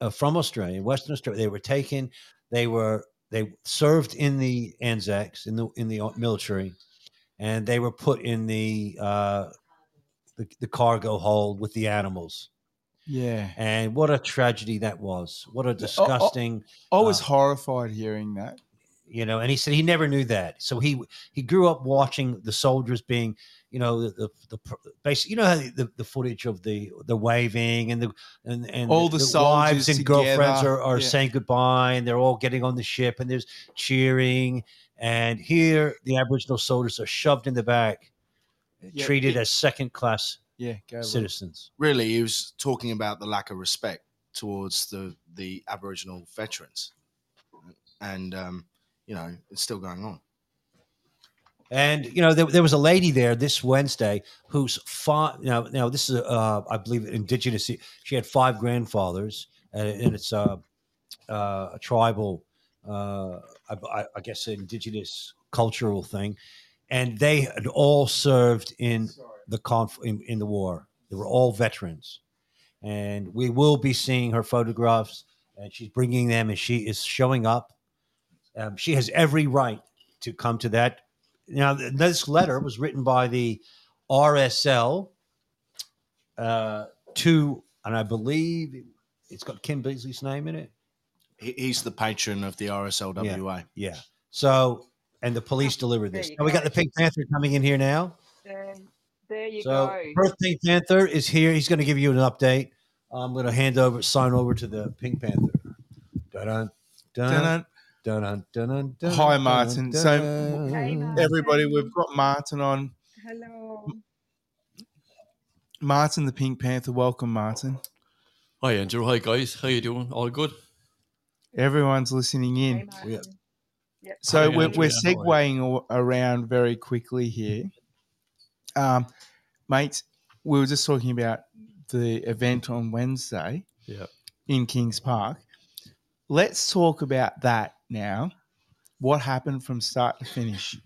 uh, from Australia, Western Australia, they were taken. They were they served in the Anzacs in the in the military, and they were put in the uh, the, the cargo hold with the animals. Yeah. And what a tragedy that was. What a disgusting. I was uh, horrified hearing that. you know, and he said he never knew that. So he he grew up watching the soldiers being, you know, the the, the you know, how the, the footage of the the waving and the and and All the wives soldiers and girlfriends are, are yeah. saying goodbye and they're all getting on the ship and there's cheering and here the Aboriginal soldiers are shoved in the back, Yeah, treated as second class Yeah, go. Citizens. Really, he was talking about the lack of respect towards the the Aboriginal veterans, and um, you know it's still going on. And you know, there, there was a lady there this Wednesday who's five. Now, now this is, uh, I believe, indigenous. She had five grandfathers, and, and it's uh, uh, a tribal, uh, I, I- guess, indigenous cultural thing. And they had all served in the conf- in, in the war. They were all veterans, and we will be seeing her photographs. And she's bringing them, and she is showing up. Um, she has every right to come to that now, this letter was written by the RSL uh, to, and I believe it's got Kim Beazley's name in it. He's the patron of the RSLWA. Yeah. So, and the police delivered this. you Now we got the Pink Panther coming in here now. there, there you So, go. Perth Pink Panther is here. He's going to give you an update. I'm going to hand over, sign over to the Pink Panther. Dun-dun, dun-dun, Dun-dun. dun-dun, dun-dun, Hi, Martin. So. Hey, Martin. Everybody, we've got Martin on. Hello. Martin, the Pink Panther. Welcome, Martin. Hi Andrew. Hi guys. How you doing? All good? Everyone's listening in. Hey, Martin. Yep. So Hi, we're, Andrew. we're Yeah, how are segueing around very quickly here. Um, mate, we were just talking about the event on Wednesday Yeah. in Kings Park. Let's talk about that now. What happened from start to finish?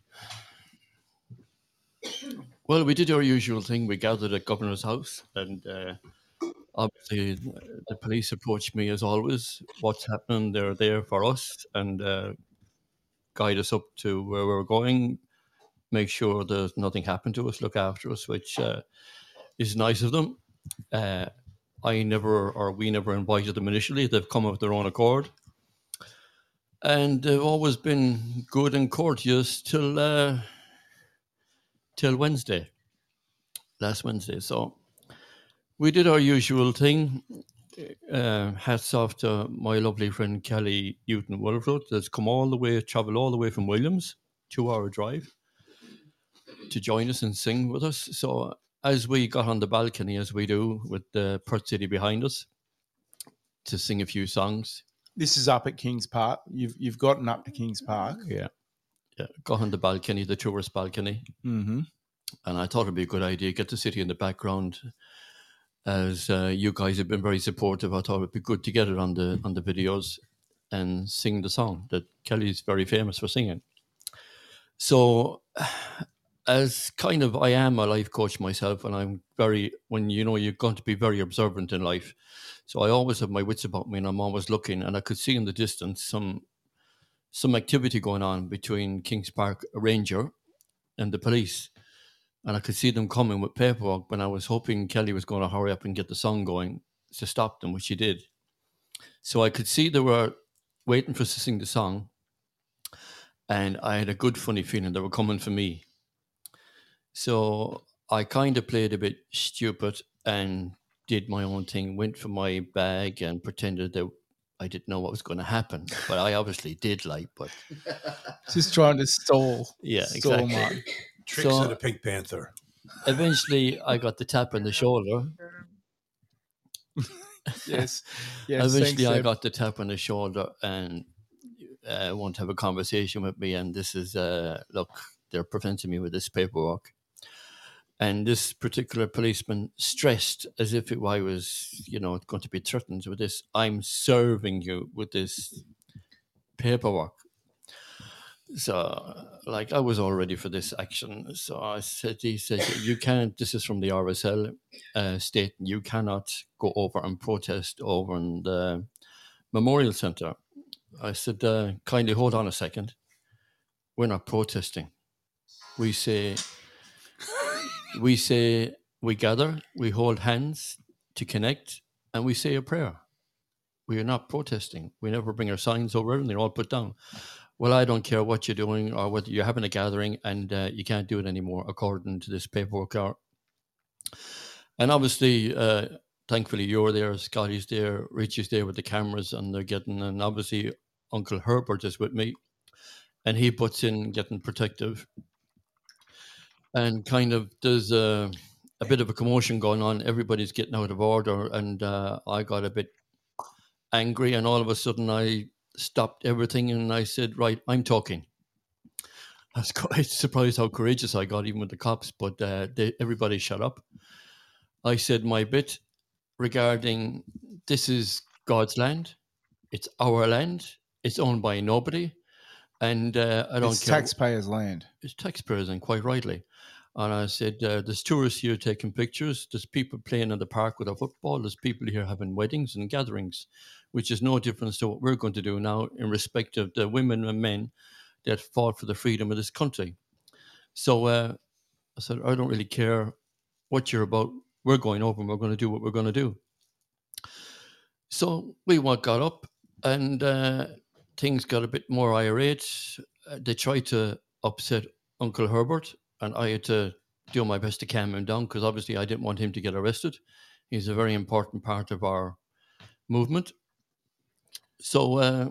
Well, we did our usual thing. We gathered at Governor's House, and uh, obviously the police approached me as always. What's happening? They're there for us and uh, guide us up to where we're going. Make sure there's nothing happened to us. Look after us, which uh, is nice of them. Uh, I never, or we never invited them initially. They've come of their own accord. And they've always been good and courteous till uh, till Wednesday, last Wednesday. So We did our usual thing. Uh, hats off to my lovely friend Kelly Newton Wilford that's come all the way, travel all the way from Williams, two hour drive, to join us and sing with us. So as we got on the balcony, as we do with the Perth City behind us, to sing a few songs. This is up at Kings Park. You've you've gotten up to Kings Park. Yeah. Yeah. Got on the balcony, the tourist balcony. Mm-hmm. And I thought it'd be a good idea, get the city in the background. As uh, you guys have been very supportive, I thought it'd be good to get it on the on the videos and sing the song that Kelly's very famous for singing. So as kind of I am a life coach myself, and I'm very when you know you're going to be very observant in life. So I always have my wits about me, and I'm always looking. And I could see in the distance some some activity going on between Kings Park Ranger and the police, and I could see them coming with paperwork. But I was hoping Kelly was going to hurry up and get the song going to stop them, which she did. So I could see they were waiting for us to sing the song, and I had a good funny feeling they were coming for me. So I kind of played a bit stupid and did my own thing, went for my bag and pretended that I didn't know what was going to happen. But I obviously did like, but Just trying to stall. yeah, stall exactly. Mark. Tricks So- of the Pink Panther. Eventually, I got the tap on the shoulder. Yes. Yes. Eventually, thanks, I got the tap on the shoulder and uh, want to have a conversation with me. And this is, uh, look, they're preventing me with this paperwork. And this particular policeman stressed as if it, I was, you know, going to be threatened with this. I'm serving you with this paperwork. So, like, I was all ready for this action. So I said, he said, you can't, this is from the RSL uh, state, you cannot go over and protest over in the Memorial Centre. I said, uh, kindly hold on a second. We're not protesting. We say, we say, we gather, we hold hands to connect, and we say a prayer. We are not protesting. We never bring our signs over and they're all put down. Well, I don't care what you're doing or whether you're having a gathering and uh, you can't do it anymore according to this paperwork. Or, and obviously, uh, thankfully, you're there, Scotty's there, Richie's there with the cameras, and they're getting, and obviously, Uncle Herbert is with me, and he puts in getting protective. And kind of there's a, a bit of a commotion going on. Everybody's getting out of order, and uh, I got a bit angry, and all of a sudden, I stopped everything and I said, Right, I'm talking. I was quite surprised how courageous I got, even with the cops, but uh, they, everybody shut up. I said my bit regarding this is God's land, it's our land, it's owned by nobody, and uh, I don't It's care. taxpayers' land. It's taxpayers, and quite rightly. And I said, uh, there's tourists here taking pictures. There's people playing in the park with a football. There's people here having weddings and gatherings, which is no difference to what we're going to do now in respect of the women and men that fought for the freedom of this country. So uh, I said, I don't really care what you're about. We're going over and we're going to do what we're going to do. So we got up and uh, things got a bit more irate. Uh, they tried to upset Uncle Herbert, and I had to do my best to calm him down because obviously I didn't want him to get arrested. He's a very important part of our movement. So uh,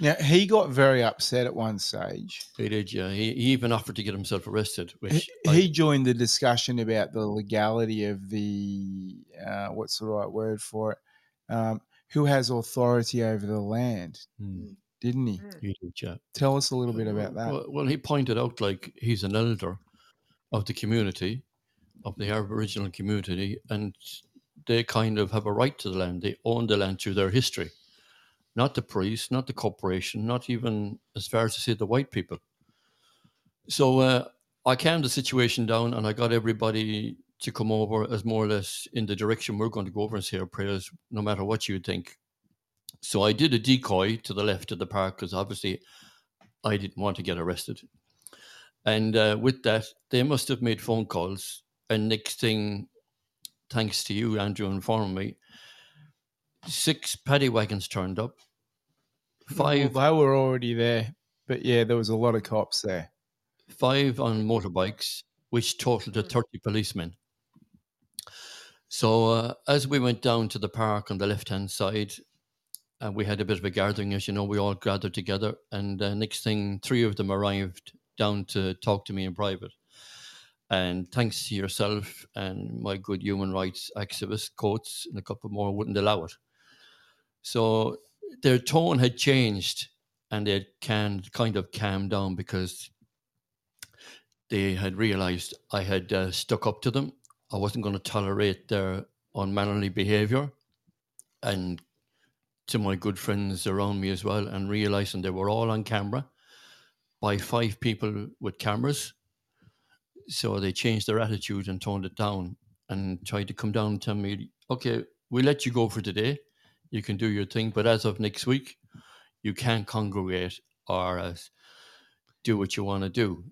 Now he got very upset at one stage. he did, yeah. He, he even offered to get himself arrested, He, which he joined the discussion about the legality of the uh, what's the right word for it? Um, who has authority over the land? Hmm. Didn't he? he did, yeah. Tell us a little bit about that. Well, well, he pointed out like he's an elder of the community, of the Aboriginal community, and they kind of have a right to the land. They own the land through their history, not the priest, not the corporation, not even as far as to say the white people. So uh, I calmed the situation down, and I got everybody to come over as more or less in the direction we're going to go over and say our prayers, no matter what you think. So I did a decoy to the left of the park because obviously I didn't want to get arrested. And uh, with that, they must have made phone calls. And next thing, thanks to you, Andrew, informing me, six paddy wagons turned up. Five, Well, they were already there, but yeah, there was a lot of cops there. five on motorbikes, which totaled to 30 policemen. So uh, as we went down to the park on the left hand side, uh, we had a bit of a gathering, as you know, we all gathered together. And uh, next thing, three of them arrived down to talk to me in private. And thanks to yourself and my good human rights activist, Coates, and a couple more wouldn't allow it. So their tone had changed and they can kind of calmed down because they had realized I had uh, stuck up to them. I wasn't going to tolerate their unmannerly behavior. And to my good friends around me as well, and realizing they were all on camera by five people with cameras. So they changed their attitude and toned it down and tried to come down and tell me, okay, we let you go for today. You can do your thing. But as of next week, you can't congregate or uh, do what you want to do.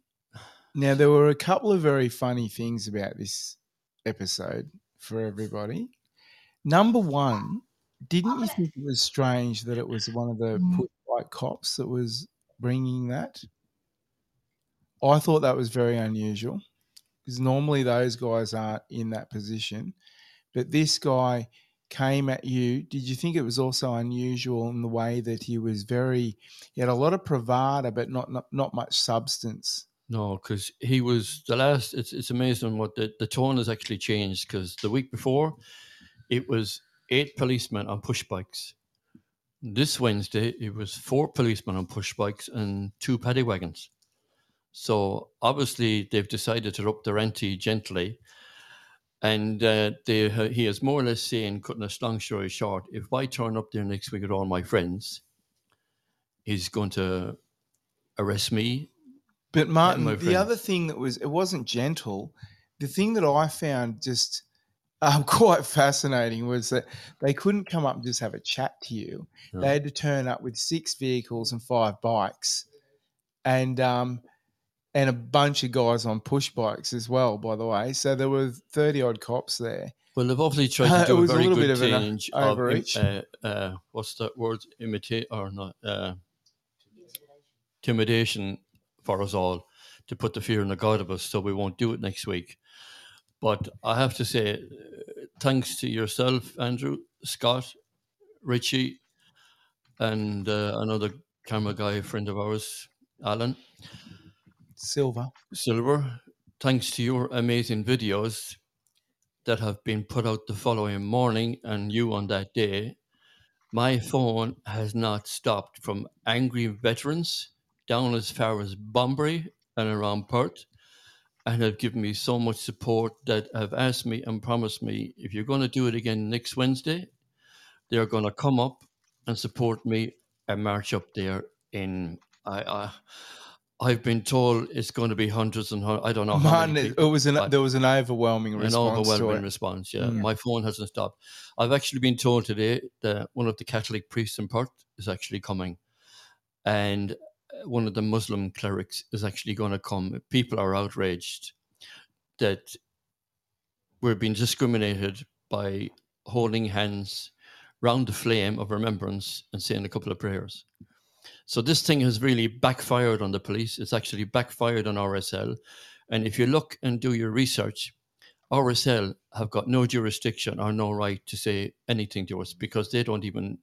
Now, there were a couple of very funny things about this episode for everybody. Number one, didn't you think it was strange that it was one of the put white cops that was bringing that? I thought that was very unusual because normally those guys aren't in that position. But this guy came at you. Did you think it was also unusual in the way that he was very, he had a lot of bravado, but not not, not much substance? No, because he was the last. It's it's amazing what the, the tone has actually changed. Because the week before, it was eight policemen on push bikes. This Wednesday, it was four policemen on push bikes and two paddy wagons. So obviously, they've decided to up their ante gently, and uh, they he is more or less saying, cutting a long story short, if I turn up there next week with all my friends, he's going to arrest me But Martin, the other thing that was it wasn't gentle. The thing that I found just um, quite fascinating was that they couldn't come up and just have a chat to you. No. They had to turn up with six vehicles and five bikes, and um, and a bunch of guys on push bikes as well. By the way, so there were thirty odd cops there. Well, they've obviously tried Uh, to do a was a very little good bit of an, uh, change of uh, uh, what's that word? Imitate or not? Uh, intimidation for us all to put the fear in the God of us, so we won't do it next week. But I have to say, uh, thanks to yourself, Andrew, Scott, Richie, and uh, another camera guy, a friend of ours, Alan Silver. Silver. Thanks to your amazing videos that have been put out the following morning and you on that day, my phone has not stopped from angry veterans down as far as Bunbury and around Perth and have given me so much support that have asked me and promised me if you're going to do it again next Wednesday, they're going to come up and support me and march up there in I, I I've been told it's going to be hundreds and hun- I don't know how many it, people, it was an there was an overwhelming an response. to overwhelming response. Yeah, Mm. my phone hasn't stopped. I've actually been told today that one of the Catholic priests in Perth is actually coming, and uh, one of the Muslim clerics is actually going to come. People are outraged that we're being discriminated by holding hands round the flame of remembrance and saying a couple of prayers. So this thing has really backfired on the police. It's actually backfired on RSL. And if you look and do your research, RSL have got no jurisdiction or no right to say anything to us because they don't even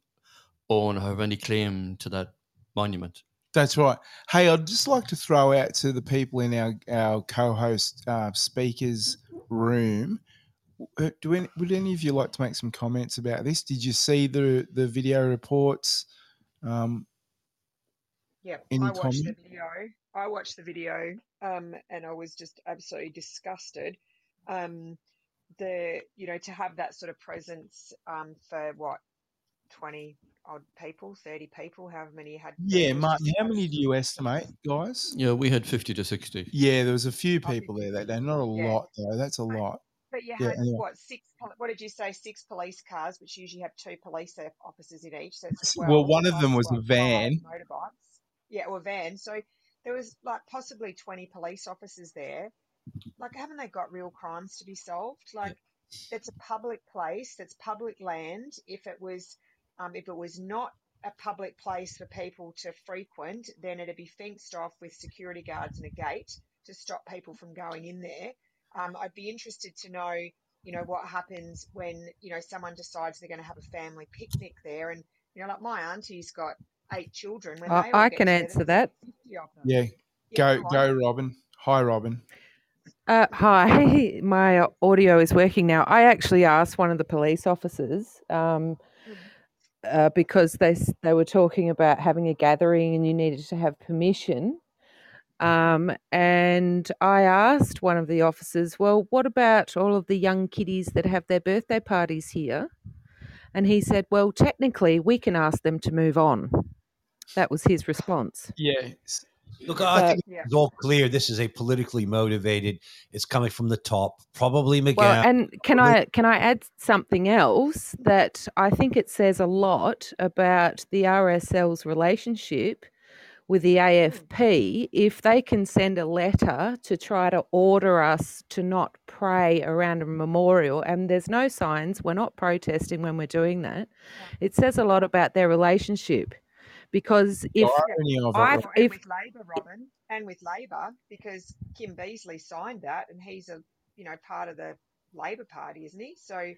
own or have any claim to that monument. That's right. Hey, I'd just like to throw out to the people in our our co-host uh, speakers room. uh, Do any, would any of you like to make some comments about this? Did you see the the video reports? Um, Yeah, Any I watched the video. I watched the video, um, and I was just absolutely disgusted. Um, the you know to have that sort of presence um, for what twenty odd people, thirty people, however many you had. yeah, was Martin. How many do you estimate, guys? Yeah, we had 50 to 60. Yeah, there was a few people there that day. Not a Yeah. lot though. That's a lot. But you Yeah. had Anyway. what six? What did you say? Six police cars, which usually have two police officers in each. So it's Well, one of them was a van. Motorbikes. Yeah, or van. So there was like possibly twenty police officers there. Like, haven't they got real crimes to be solved? Like, it's a public place. That's public land. If it was, um, if it was not a public place for people to frequent, then it'd be fenced off with security guards and a gate to stop people from going in there. Um, I'd be interested to know you know, what happens when, you know, someone decides they're going to have a family picnic there. And, you know, like my auntie's got eight children. When I- they I can answer there's that. 50 of them. Yeah. Yeah, Go, go go. Robin. Hi, Robin. Uh, hi, my audio is working now. I actually asked one of the police officers um, uh, because they they were talking about having a gathering and you needed to have permission. Um, and I asked one of the officers, "Well, what about all of the young kiddies that have their birthday parties here?" And he said, "Well, technically, we can ask them to move on." That was his response. Yeah. Look, I So- think it's all clear. This is a politically motivated. It's coming from the top. Probably McGowan. Well, and can probably- I can I add something else that I think it says a lot about the RSL's relationship with the AFP if they can send a letter to try to order us to not pray around a memorial and there's no signs we're not protesting when we're doing that it says a lot about their relationship because if irony I right? and if with Labor, Robin, and with Labor, because Kim Beazley signed that, and he's a you know part of the Labor Party, isn't he? So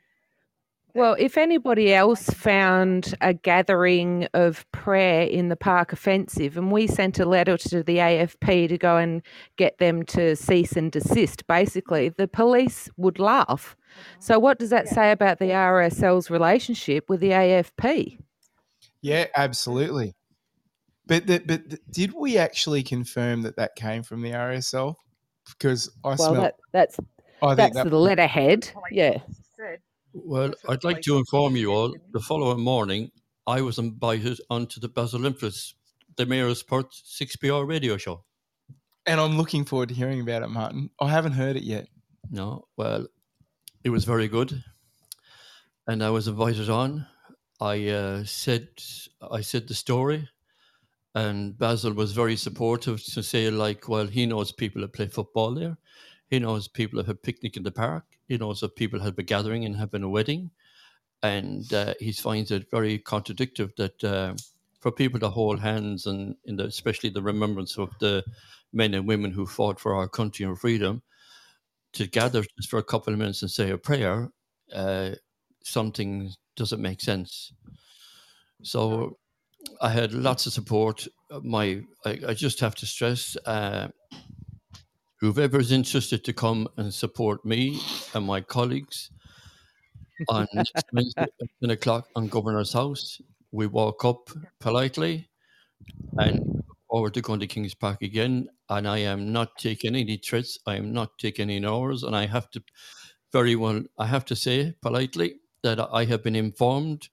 Well, if anybody else found a gathering of prayer in the park offensive and we sent a letter to the AFP to go and get them to cease and desist, basically, the police would laugh. Mm-hmm. So, what does that say about the RSL's relationship with the AFP? Yeah, absolutely. But the, but the, did we actually confirm that that came from the RSL? Because I Well, smell. that, that's I think that's that- the letterhead. Yeah. Well, I'd like to inform you all the following morning I was invited onto the Basil Zempilas, the Mayor's Port 6PR radio show. and I'm looking forward to hearing about it, Martin. I haven't heard it yet. No, well, it was very good, and I was invited on. I uh, said I said the story, and Basil was very supportive to say like, well, he knows people that play football there, he knows people that have picnic in the park, he knows that people have a gathering and having a wedding, and uh, he finds it very contradictory that uh, for people to hold hands and in the, especially the remembrance of the men and women who fought for our country and freedom to gather just for a couple of minutes and say a prayer, uh, something doesn't make sense. So I had lots of support. My, I, I just have to stress, uh, whoever is interested to come and support me and my colleagues on next Wednesday at 10 o'clock on Governor's House, we walk up politely and forward to going to Kings Park again. And I am not taking any threats. I am not taking any orders. And I have to very well, I have to say politely that I have been informed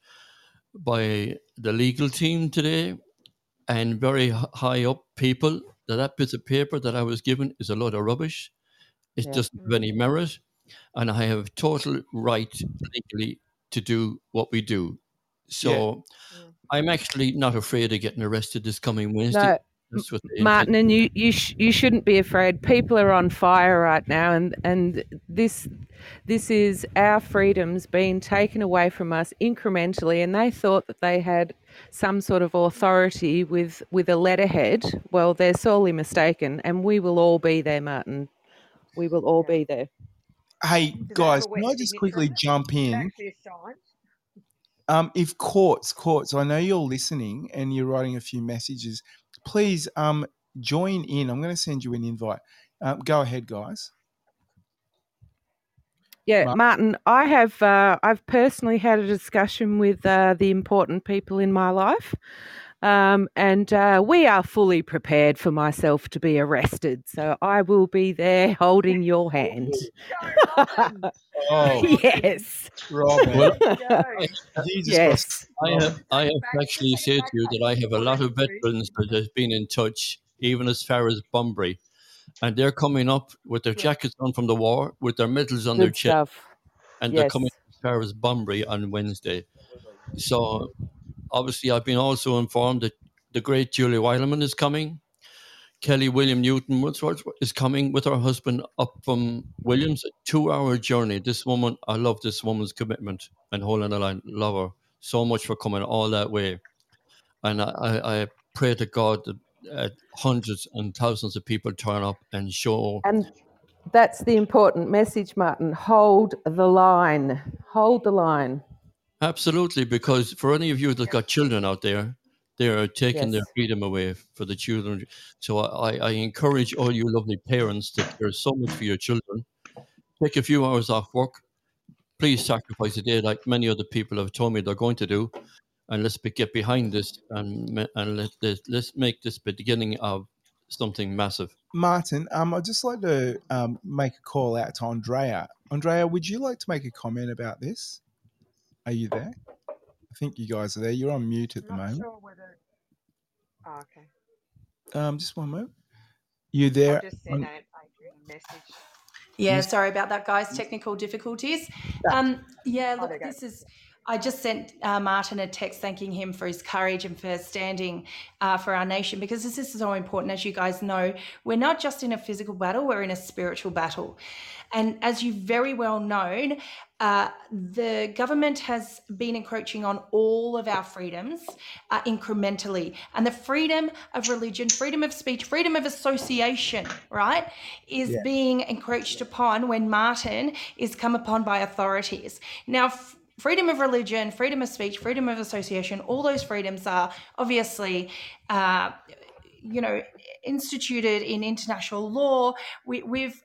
by the legal team today and very high up people that that piece of paper that I was given is a load of rubbish. It Yeah. doesn't have any merit. And I have total right legally to do what we do. So I'm actually not afraid of getting arrested this coming Wednesday. No, That's what the Martin, and you you sh- you shouldn't be afraid. People are on fire right now, and and this this is our freedoms being taken away from us incrementally. And they thought that they had some sort of authority with with a letterhead. Well, they're sorely mistaken, and we will all be there, Martin. We will all be there. Hey Does it have guys, can I just quickly jump in? actually a sign? Um, if Coates, Coates, I know you're listening and you're writing a few messages. Please, um, join in. I'm going to send you an invite. Um, go ahead, guys. Yeah, Mar- Martin, I have uh, I've personally had a discussion with uh, the important people in my life, um, and uh, we are fully prepared for myself to be arrested. So I will be there holding your hand. Oh, yes, Robin. Well, You just got yes. I have, I have actually said to you that I have a lot of veterans that have been in touch, even as far as Bunbury, and they're coming up with their jackets on from the war, with their medals on their chest, stuff. and they're coming as far as Bunbury on Wednesday. So, obviously, I've been also informed that the great Julie Weileman is coming. Kelly William Newton Woodsworth is coming with her husband up from Williams, a two-hour journey. This woman, I love this woman's commitment and holding the line. Love her so much for coming all that way. And I, I, I pray to God that uh, hundreds and thousands of people turn up and show And that's the important message, Martin. Hold the line. Hold the line. Absolutely, because for any of you that got children out there, they are taking their freedom away for the children. So I, I encourage all you lovely parents that care so much for your children. Take a few hours off work. Please sacrifice a day, like many other people have told me they're going to do, and let's be, get behind this and and let this, let's make this the beginning of something massive. Martin, um, I'd just like to um, make a call out to Andrea. Andrea, would you like to make a comment about this? Are you there? I think you guys are there. You're on mute at the I'm not moment. sure whether. Oh, okay. Um, just one moment. You there? I'll just send on- out Adrian a message. Yeah, sorry about that, guys. Technical difficulties. Um, yeah, Oh, look, there you go. this is. I just sent uh, Martin a text thanking him for his courage and for standing uh, for our nation because this is so important. As you guys know, we're not just in a physical battle, we're in a spiritual battle. And as you've very well know, uh, the government has been encroaching on all of our freedoms uh, incrementally. And the freedom of religion, freedom of speech, freedom of association, right, is Yeah. being encroached upon when Martin is come upon by authorities. Now, f- freedom of religion, freedom of speech, freedom of association, all those freedoms are obviously. Uh, you know, instituted in international law. We, we've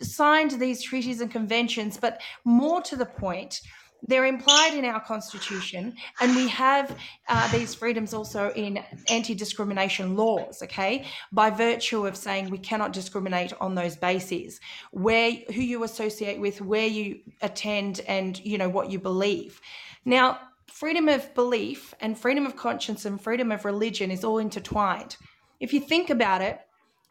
signed these treaties and conventions, but more to the point, they're implied in our constitution, and we have uh, these freedoms also in anti discrimination laws, okay, by virtue of saying we cannot discriminate on those bases, where who you associate with, where you attend, and you know what you believe. Now, freedom of belief and freedom of conscience and freedom of religion is all intertwined. If you think about it,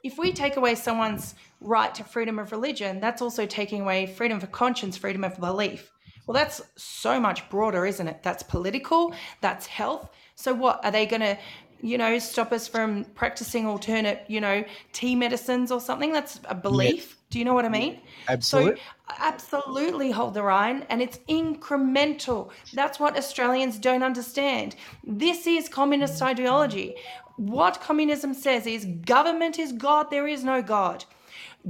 if we take away someone's right to freedom of religion, that's also taking away freedom of conscience, freedom of belief. Well, that's so much broader, isn't it? That's political, that's health. So, what are they going to, you know, stop us from practicing alternate, you know, tea medicines or something? That's a belief. Do you know what I mean? Absolutely. So, absolutely hold the line, and it's incremental. That's what Australians don't understand. This is communist ideology. What communism says is government is God, there is no God.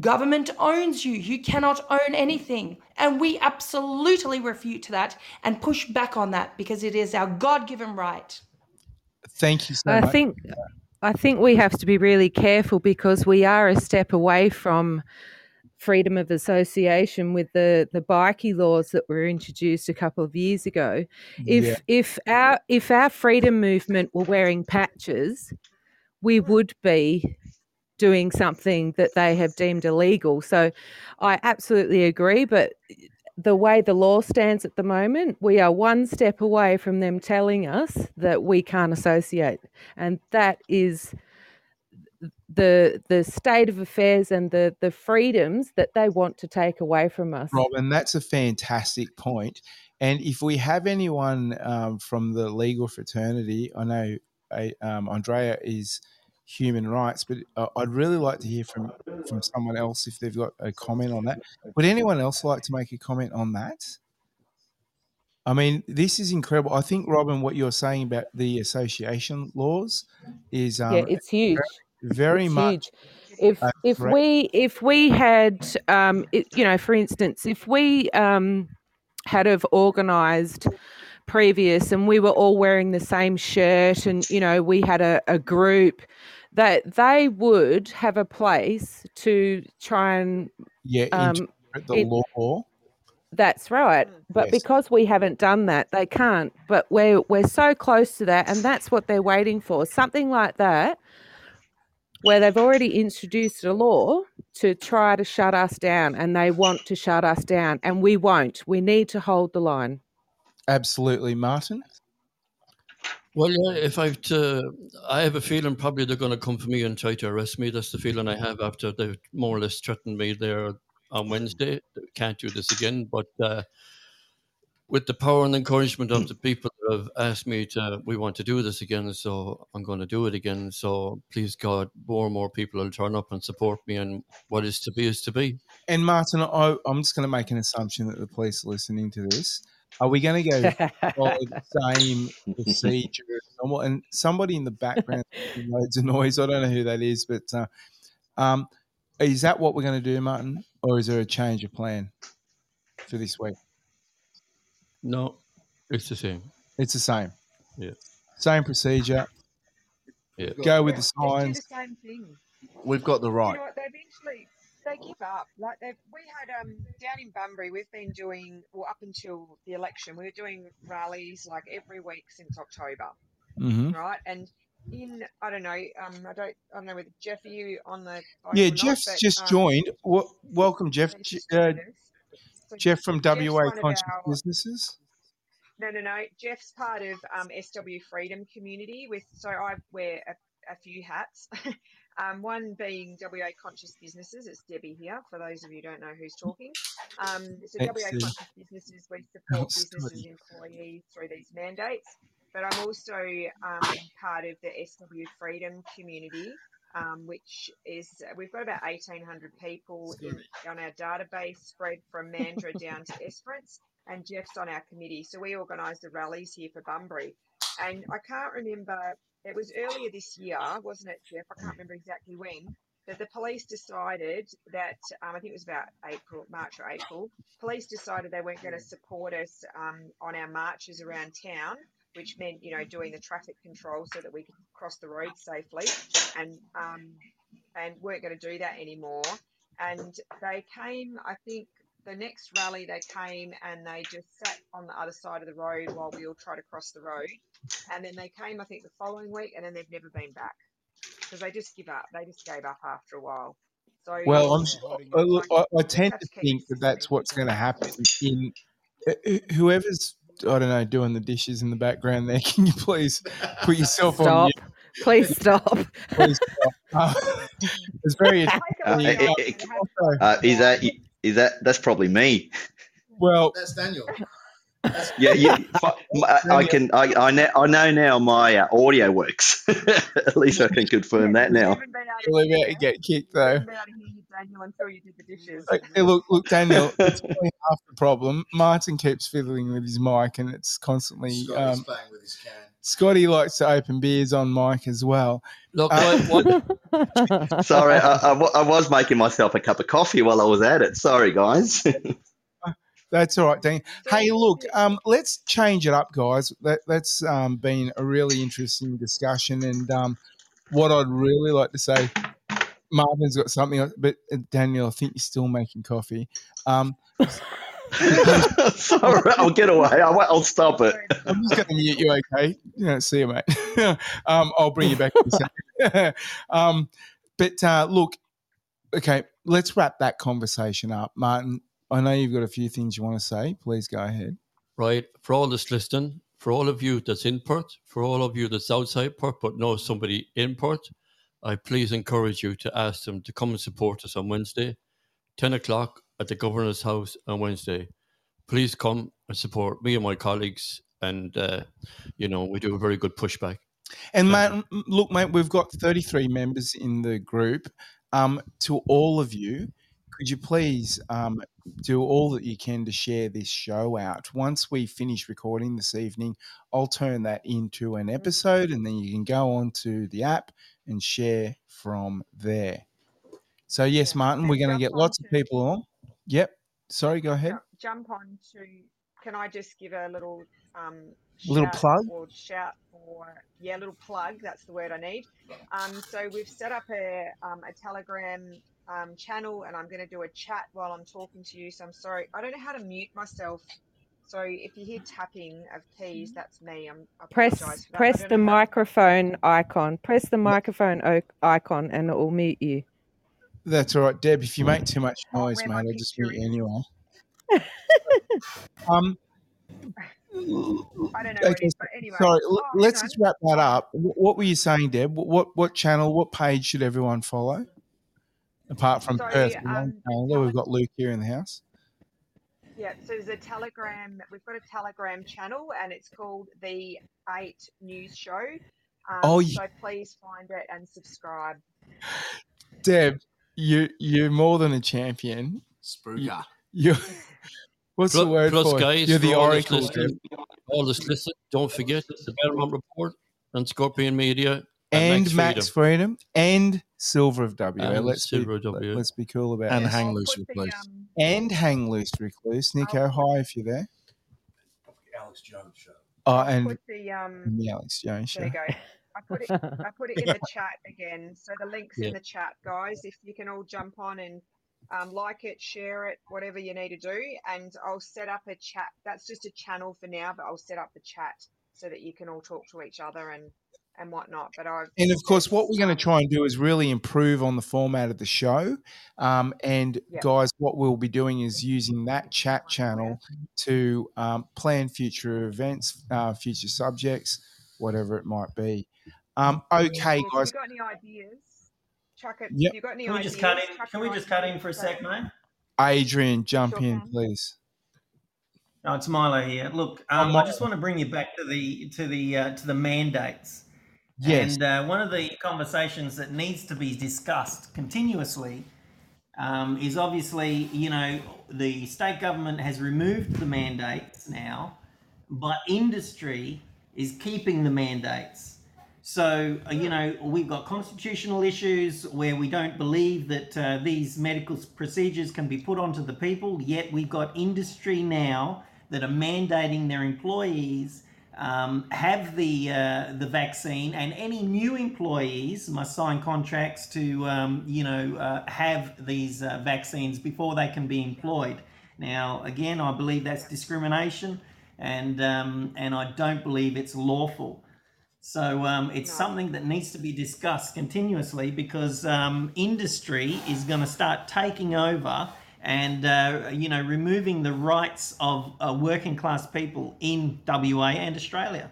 Government owns you. You cannot own anything. And we absolutely refute that and push back on that because it is our God given right. Thank you so I much. think I think we have to be really careful because we are a step away from freedom of association with the the bikie laws that were introduced a couple of years ago. If Yeah. if our if our freedom movement were wearing patches, we would be doing something that they have deemed illegal. So I absolutely agree, but the way the law stands at the moment, we are one step away from them telling us that we can't associate. And that is the the state of affairs and the the freedoms that they want to take away from us. Robin, that's a fantastic point. And if we have anyone um, from the legal fraternity, I know uh, um, Andrea is human rights, but uh, I'd really like to hear from from someone else if they've got a comment on that. Would anyone else like to make a comment on that? I mean, this is incredible. I think, Robin, what you're saying about the association laws is um, yeah, it's huge. Very it's much huge. If if we if we had um, it, you know, for instance, if we um, had have organised previous and we were all wearing the same shirt and you know we had a, a group that they would have a place to try and yeah, um, the it- law. that's right. But Yes. because we haven't done that, they can't. But we're we're so close to that, and that's what they're waiting for. Something like that, where they've already introduced a law to try to shut us down, and they want to shut us down, and we won't. We need to hold the line. Absolutely, Martin. Well, yeah, if I've to, I have a feeling probably they're going to come for me and try to arrest me. That's the feeling I have after they've more or less threatened me there on Wednesday. Can't do this again. But uh, with the power and encouragement of the people that have asked me to, we want to do this again, so I'm going to do it again. So please God, more and more people will turn up and support me, and what is to be is to be. And Martin, I, I'm just going to make an assumption that the police are listening to this. Are we going to go follow the same procedure? And somebody in the background, loads of noise. I don't know who that is, but uh, um, is that what we're going to do, Martin, or is there a change of plan for this week? No, it's the same. It's the same. Yeah. Same procedure. Yeah. Go with the Just do signs. the same thing. We've got the right. You right. know what? They eventually they give up. Like they, we had um down in Bunbury, we've been doing well up until the election. We were doing rallies like every week since October, Mhm. right? And in I don't know, um, I don't I don't know whether Jeff are you on the Yeah, or not, but, just um, joined. Wel- welcome, Jeff. he's J- just Uh, joined us. So Jeff from Jeff's WA Conscious our Businesses. no, no, no. Jeff's part of um, SW Freedom Community. With so I wear a, a few hats. um, one being WA Conscious Businesses. It's Debbie here. For those of you who don't know who's talking. Um, so WA. Conscious Businesses, we support businesses, sorry. employees through these mandates. But I'm also um, part of the SW Freedom Community. Um, which is we've got about 1,800 people in, on our database, spread from Mandurah down to Esperance and Jeff's on our committee. So we organised the rallies here for Bunbury. And I can't remember, it was earlier this year, wasn't it, Jeff? I can't remember exactly when, that the police decided that, um, I think it was about April, March or April, police decided they weren't going to support us um, on our marches around town. Which meant, you know, doing the traffic control so that we could cross the road safely, and um, and weren't going to do that anymore. And they came, I think, the next rally they came and they just sat on the other side of the road while we all tried to cross the road. And then they came, I think, the following week, and then they've never been back because they just give up. They just gave up after a while. So Well, I'm. I, I, I tend to think that that's what's going to happen. In whoever's I don't know doing the dishes in the background there, can you please put yourself on mute? Please stop. Please stop. Uh, it's very Uh, interesting. uh, is that is that that's probably me? Well, That's Daniel. Yeah, yeah. I, I can. I I know, I know now my uh, audio works. At least I can confirm that now. Really about to get kicked though. Daniel until you did the dishes. Okay, look, look, Daniel. It's only half the problem. Martin keeps fiddling with his mic, and it's constantly. Scotty's Um, playing with his can. Scotty likes to open beers on mic as well. Look, Uh, Sorry, I, I I was making myself a cup of coffee while I was at it. Sorry, guys. That's all right, Daniel. Hey, look, um, let's change it up, guys. That, that's um, been a really interesting discussion, and um, what I'd really like to say, Marvin's got something, else- but uh, Daniel, I think you're still making coffee. Um, Sorry, I'll get away. I won't, I'll stop it. I'm just going to mute you, okay? You know, see you, mate. um, I'll bring you back in a second. um, but uh, look, okay, let's wrap that conversation up. Martin, I know you've got a few things you want to say. Please go ahead. right? For all that's listening, for all of you that's in Perth, for all of you that's outside Perth but know somebody in Perth, I please encourage you to ask them to come and support us on Wednesday, 10 o'clock at the Governor's House on Wednesday. Please come and support me and my colleagues, and uh, you know we do a very good pushback. And mate, look, mate, we've got 33 members in the group. Um, to all of you, could you please um, do all that you can to share this show out? Once we finish recording this evening, I'll turn that into an episode, and then you can go on to the app and share from there. So yes, Martin, we're going to get lots of people on. Yep. Sorry, go ahead. jump on to can I just give a little um Little plug? or shout or yeah little plug that's the word I need um so we've set up a um, a telegram um, channel and I'm going to do a chat while I'm talking to you so I'm sorry I don't know how to mute myself so if you hear tapping of keys that's me I'm I Press apologize for that I press the know how microphone icon. Press the microphone o- icon, and it will mute you. That's all right, Deb. If you make too much noise, where mate, I'll just picture mute you anyway. um, I don't know okay, it, anyway sorry. oh let's hang just wrap that up. What were you saying, Deb? What what channel, what page should everyone follow? Apart from So, Perth, we um, won't calendar, we've got Luke here in the house. Yeah, so there's a Telegram. We've got a Telegram channel, and it's called the Eight News Show. Um, Oh, ye- so please find it and subscribe. Deb, you you're more than a champion. Spruker. You, what's the word plus, for it? guys, You're for the all oracle, all this listen, don't forget it's the Belmont Report and Scorpion Media and, Max Max Freedom. and Silver of WA. And let's Silver be, of WA. let's be cool about And it. hang loose put with the, um, and hang loose, recluse. Nico, hi if you're there. Alex Jones show. Oh, and put the um. the Alex Jones show. There you go. I put it. I put it in the chat again. So the links Yeah. in the chat, guys. If you can all jump on and um, like it, share it, whatever you need to do, and I'll set up a chat. That's just a channel for now, but I'll set up the chat so that you can all talk to each other and and whatnot. But I've And of course, what we're going to try and do is really improve on the format of the show. Um, and Yep. guys, what we'll be doing is using that chat channel to um, plan future events, uh, future subjects, whatever it might be. Um, okay, yes, if guys. you got any ideas, chuck it. Yep. You got any Can we ideas, just cut in? chuck Can we just cut in for a sec, mate? Adrian, jump Sure in, can. please. No, it's Milo here. Look, Oh, um, I just want to bring you back to the to the uh, to the mandates. Yes. And uh, one of the conversations that needs to be discussed continuously um, is obviously, you know, the state government has removed the mandates now, but industry is keeping the mandates. So, uh, you know, we've got constitutional issues where we don't believe that uh, these medical procedures can be put onto the people, yet we've got industry now that are mandating their employees um, have the uh, the vaccine, and any new employees must sign contracts to um, you know uh, have these uh, vaccines before they can be employed. Now, again, I believe that's discrimination, and um, and I don't believe it's lawful. So um, it's No. something that needs to be discussed continuously because um, industry is going to start taking over and uh, you know removing the rights of uh, working class people in WA and Australia.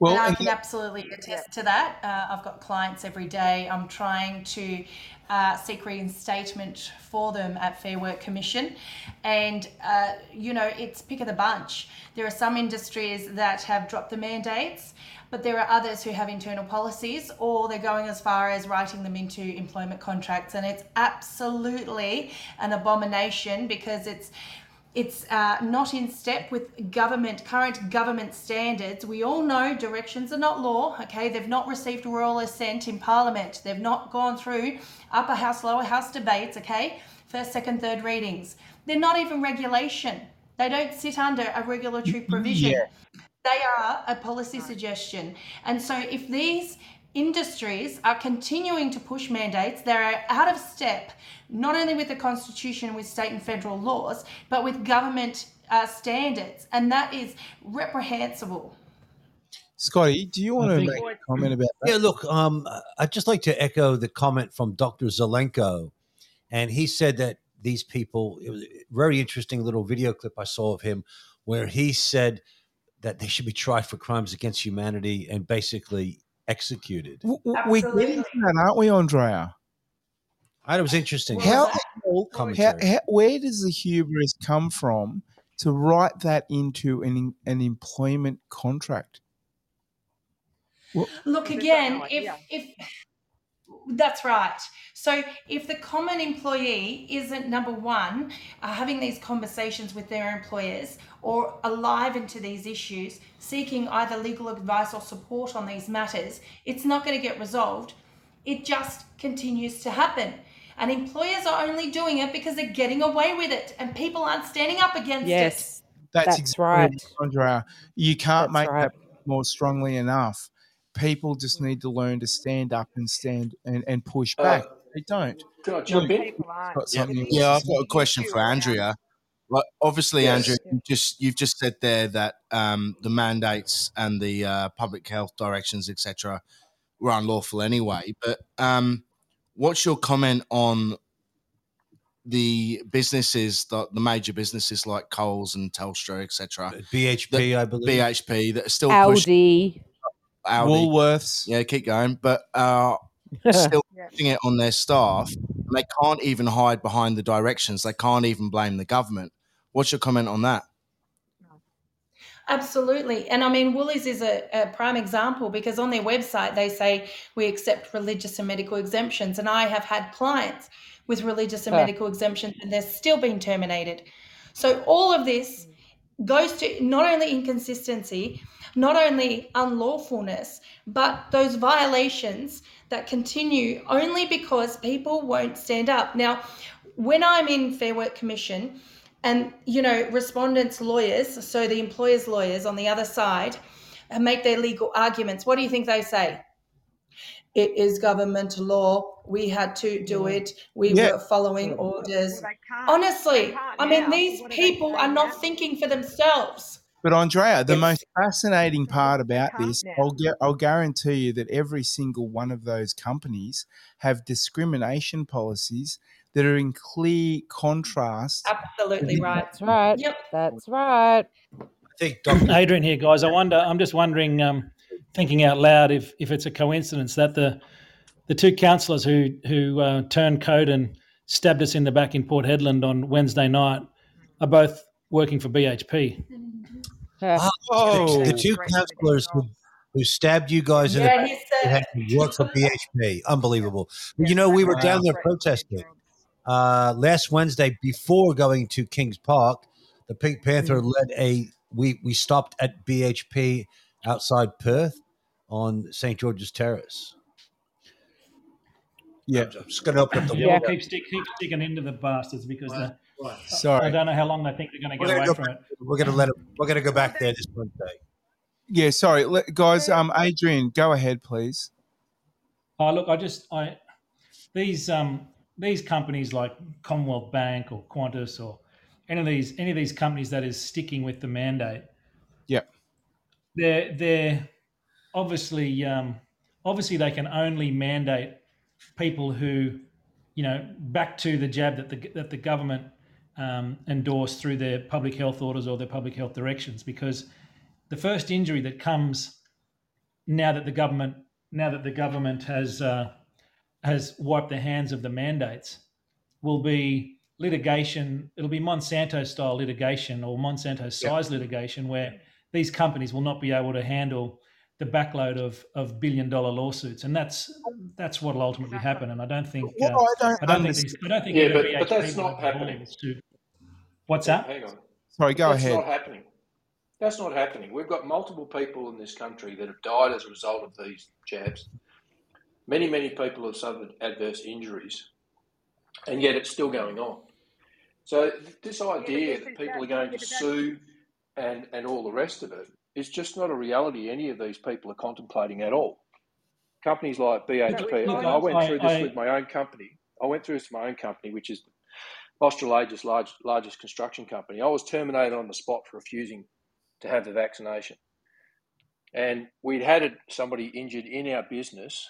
Well, and I can absolutely attest to that. Uh, I've got clients every day. I'm trying to uh, seek reinstatement for them at Fair Work Commission, and uh, you know it's pick of the bunch. There are some industries that have dropped the mandates, but there are others who have internal policies, or they're going as far as writing them into employment contracts, and it's absolutely an abomination because it's it's uh, not in step with government current government standards. We all know directions are not law. Okay, they've not received royal assent in Parliament. They've not gone through upper house, lower house debates. Okay, first, second, third readings. They're not even regulation. They don't sit under a regulatory provision. Yeah. They are a policy suggestion. And so if these industries are continuing to push mandates, that are out of step not only with the constitution, with state and federal laws, but with government uh, standards. And that is reprehensible. Scotty, do you want I to make a comment about that? Yeah, look, um, I'd just like to echo the comment from Dr. Zelenko. And he said that these people, it was a very interesting little video clip I saw of him where he said that they should be tried for crimes against humanity and basically executed. W- w- We get into that, aren't we, Andrea? That was interesting. How, how, how, where does the hubris come from to write that into an an employment contract? Well, Look again, if if that's right. So if the common employee isn't number one, uh, having these conversations with their employers or alive into these issues, seeking either legal advice or support on these matters, it's not going to get resolved. It just continues to happen. And employers are only doing it because they're getting away with it, and people aren't standing up against it. Yes, That's, That's exactly right. it, Andrea. You can't That's make right. that more strongly enough. People just need to learn to stand up and stand and, and push Uh, back. they don't. Can I jump in? Got something. Yeah, I've got a question for Andrea. Like, obviously, Yes. Andrea, you just you've just said there that um, the mandates and the uh, public health directions, etc., were unlawful anyway. But um, what's your comment on the businesses, the, the major businesses like Coles and Telstra, etc., BHP, I believe. BHP that are still pushing Audi. Audi, Woolworths. yeah, keep going, but uh, still Yeah. it on their staff. And they can't even hide behind the directions. They can't even blame the government. What's your comment on that? Absolutely. And I mean, Woolies is a, a prime example because on their website they say we accept religious and medical exemptions. And I have had clients with religious and Huh. medical exemptions and they're still being terminated. So all of this goes to not only inconsistency, not only unlawfulness, but those violations that continue only because people won't stand up. Now, when I'm in Fair Work Commission and, you know, respondents' lawyers, so the employers' lawyers on the other side, uh, make their legal arguments, what do you think they say? It is government law. We had to do it. We Yeah. were following orders. Honestly, I mean, these people are not thinking for themselves. But Andrea, the Yes. most fascinating part about this. I'll get, I'll guarantee you that every single one of those companies have discrimination policies that are in clear contrast. Absolutely right. That's right. Yep. That's right. I think Dr. Adrian here, guys. I wonder. I'm just wondering, um, thinking out loud, if if it's a coincidence that the the two councillors who who uh, turned code and stabbed us in the back in Port Hedland on Wednesday night are both working for BHP. Yeah. Oh, the two councillors who, who stabbed you guys in the Yeah, back he had to work for BHP. Unbelievable. You know, we were down there protesting uh, last Wednesday before going to Kings Park. The Pink Panther led a. We we stopped at BHP outside Perth on St George's Terrace. Yeah, I'm just going to open up the Yeah, keep, stick, keep sticking into the bastards because the, Sorry. I don't know how long they think they're going to get away go from back, it. we're going to let it. We're going to go back there this Wednesday. Yeah, sorry, let, guys. Um, Adrian, go ahead, please. Oh, look, I just I these um these companies like Commonwealth Bank or Qantas or any of these any of these companies that is sticking with the mandate, Yeah. they're they're obviously um, obviously they can only mandate people who you know back to the jab that the that the government um, endorsed through their public health orders or their public health directions because the first injury that comes now that the government now that the government has uh, has wiped their hands of the mandates will be litigation. It'll be Monsanto style litigation or Monsanto size litigation where these companies will not be able to handle the backload of, of billion dollar lawsuits, and that's that's what will ultimately happen. And I don't think What uh, I don't I don't think these, I don't think Yeah, but- but that's not happening. to. What's that? Hang on. Sorry, go That's ahead. That's not happening. That's not happening. We've got multiple people in this country that have died as a result of these jabs. Many, many people have suffered adverse injuries, and yet it's still going on. So this idea that people are going to sue and, and all the rest of it is just not a reality any of these people are contemplating at all. Companies like BHP, and I went through this I- with my own company. I went through this with my own company, which is Australasia's large, largest construction company. I was terminated on the spot for refusing to have the vaccination. And we'd had somebody injured in our business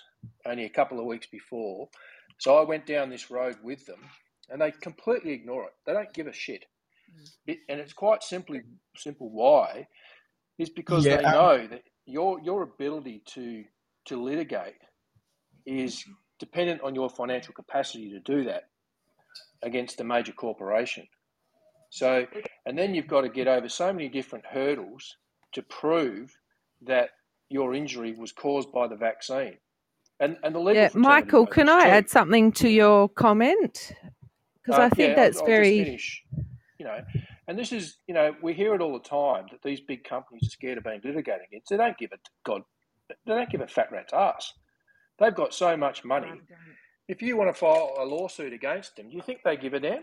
only a couple of weeks before. So I went down this road with them and they completely ignore it. They don't give a shit. It, and it's quite simply simple why is because Yeah, they um, know that your your ability to to litigate is dependent on your financial capacity to do that against a major corporation. So, and then you've got to get over so many different hurdles to prove that your injury was caused by the vaccine. And, and the legal Yeah, Michael, can I too. add something to your comment? Because Uh, I think yeah, that's I'll, I'll very. Just finish, you know, and this is, you know, we hear it all the time that these big companies are scared of being litigated against. They don't give a God, they don't give a fat rat's ass. They've got so much money. If you want to file a lawsuit against them, do you think they give a damn?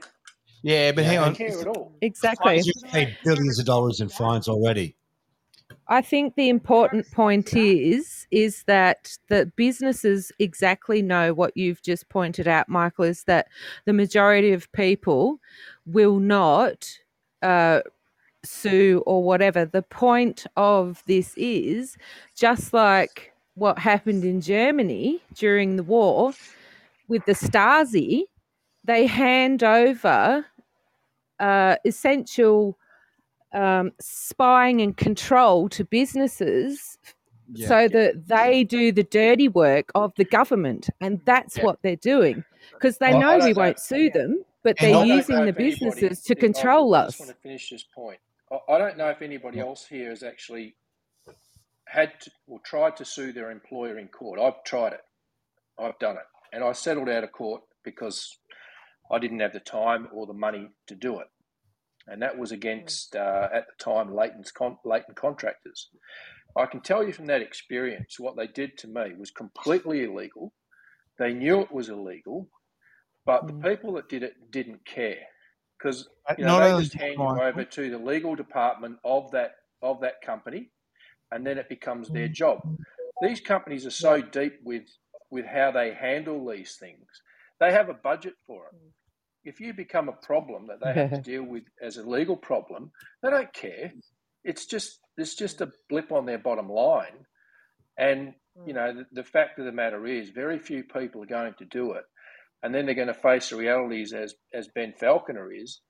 Yeah, but They hang don't on. care at all. Exactly. You've paid billions of dollars in fines already. I think the important point is is that the businesses exactly know what you've just pointed out, Michael, is that the majority of people will not uh, sue or whatever. The point of this is just like what happened in Germany during the war with the Stasi, they hand over uh, essential um, spying and control to businesses Yeah. so that they do the dirty work of the government. And that's Yeah. what they're doing because they Well, know we won't sue them, but I they're using the businesses to I- control I us. just want to finish this point. I, I don't know if anybody else here has actually had to, or tried to sue their employer in court. I've tried it. I've done it. And I settled out of court because I didn't have the time or the money to do it. and that was against uh, at the time Leighton con- Leighton contractors. I can tell you from that experience, what they did to me was completely illegal. They knew it was illegal, but the people that did it didn't care because you know, they just hand you over to the legal department of that of that company, and then it becomes their job. These companies are so deep with with how they handle these things. They have a budget for it. If you become a problem that they have to deal with as a legal problem, they don't care. It's just it's just a blip on their bottom line. And you know the, the fact of the matter is, very few people are going to do it, and then they're going to face the realities as as Ben Falconer is,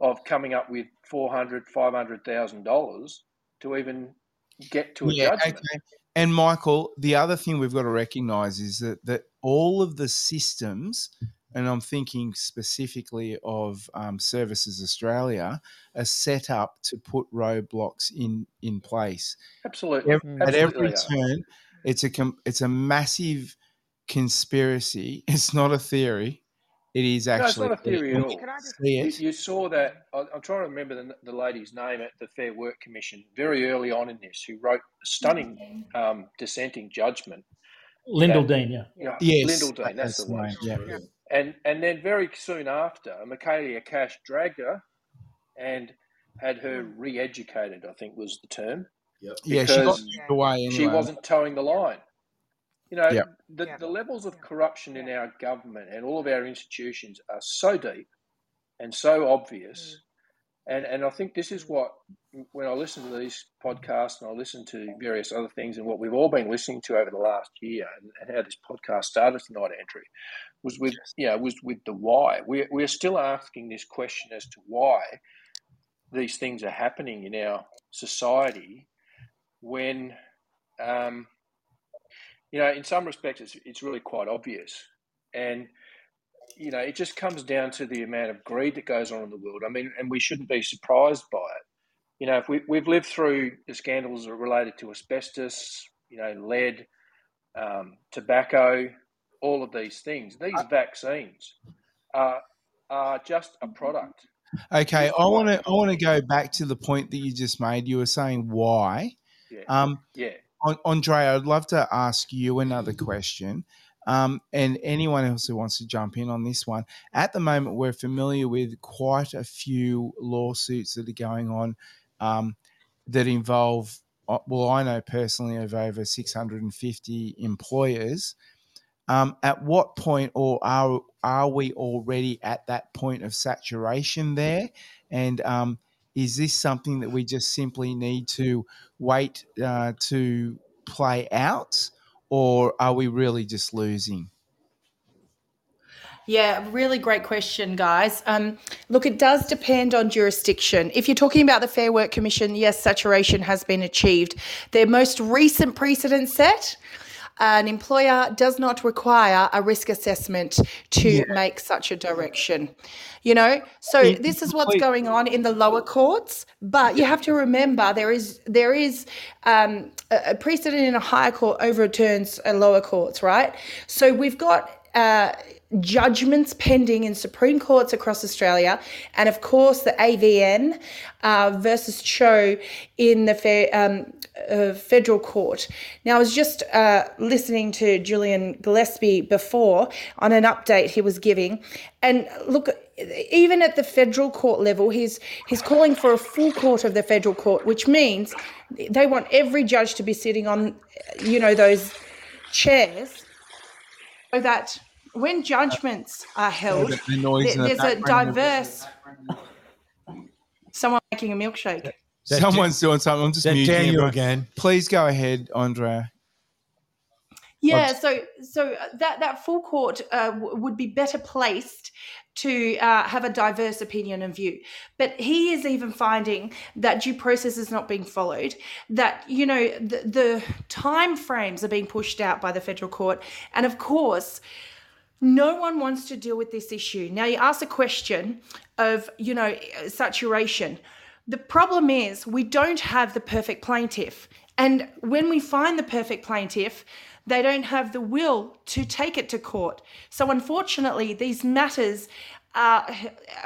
of coming up with four hundred, five hundred thousand dollars to even get to a Yeah, judgment. okay. And Michael, the other thing we've got to recognise is that that all of the systems, and I'm thinking specifically of um, Services Australia, are set up to put roadblocks in in place. Absolutely, Ev- At every absolutely are. turn, it's a com- it's a massive conspiracy. It's not a theory. It is No, it's actually not a theory at all. can You, you saw that. I- I'm trying to remember the, the lady's name at the Fair Work Commission very early on in this, who wrote a stunning um, dissenting judgment. Lyndall that- Dean, yeah. you know, Yes, Lyndall Dean, that's that's the the one. name, yeah. And and then very soon after, Michaelia Cash dragged her and had her re-educated. I think was the term. Yeah, she got because moved away she wasn't toeing the line. You know, Yep. the, the levels of corruption in our government and all of our institutions are so deep and so obvious. And, and I think this is what, when I listen to these podcasts and I listen to various other things and what we've all been listening to over the last year and, and how this podcast started tonight, Andrew, was with, you know, was with the why. We're, we're still asking this question as to why these things are happening in our society when, um, you know, in some respects, it's, it's really quite obvious. And, you know, it just comes down to the amount of greed that goes on in the world. I mean, and we shouldn't be surprised by it. You know, if we, we've lived through the scandals related to asbestos, you know, lead, um, tobacco, all of these things, these vaccines are, are just a product. Okay, I want to I want to go back to the point that you just made. You were saying why. Yeah. Um, Yeah. An- Andre, I'd love to ask you another question, um, and anyone else who wants to jump in on this one. At the moment, we're familiar with quite a few lawsuits that are going on um, that involve. uh, Well, I know personally of over 650 employers. Um, at what point, or are are we already at that point of saturation there? And um, is this something that we just simply need to wait uh, to play out, or are we really just losing? Yeah, really great question, guys. Um, look, it does depend on jurisdiction. If you're talking about the Fair Work Commission, yes, saturation has been achieved. Their most recent precedent set an employer does not require a risk assessment to make such a direction. You know, so In- this is what's going on in the lower courts. But you have to remember there is there is um, a a precedent in a higher court overturns a lower courts, right? So we've got. Uh, judgments pending in Supreme Courts across Australia, and of course the AVN uh, versus Cho in the fair, um, uh, federal court. Now, I was just uh, listening to Julian Gillespie before on an update he was giving, and look, even at the federal court level, he's he's calling for a full court of the federal court, which means they want every judge to be sitting on, you know, those chairs so that when judgments are held, the- the noise there- in the there's a diverse. Someone making a milkshake. Someone's doing something. I'm just that muting Daniel everyone. again. Please go ahead, Andrea. Yeah, so so that that full court uh, w- would be better placed to uh, have a diverse opinion and view. But he is even finding that due process is not being followed. That you know the, the time frames are being pushed out by the federal court, and of course. No one wants to deal with this issue. Now, you ask a question of, you know, saturation. The problem is we don't have the perfect plaintiff. And when we find the perfect plaintiff, they don't have the will to take it to court. So, unfortunately, these matters are,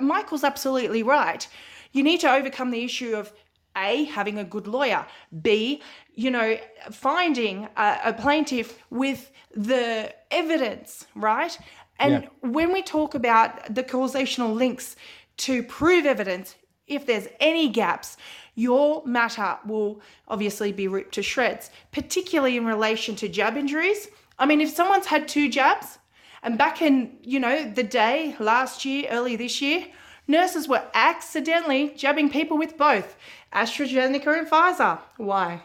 Michael's absolutely right. you need to overcome the issue of a having a good lawyer b you know finding a, a plaintiff with the evidence right and Yeah. when we talk about the causational links to prove evidence if there's any gaps your matter will obviously be ripped to shreds particularly in relation to jab injuries i mean if someone's had two jabs and back in, you know, the day last year, early this year, nurses were accidentally jabbing people with both AstraZeneca and Pfizer. Why?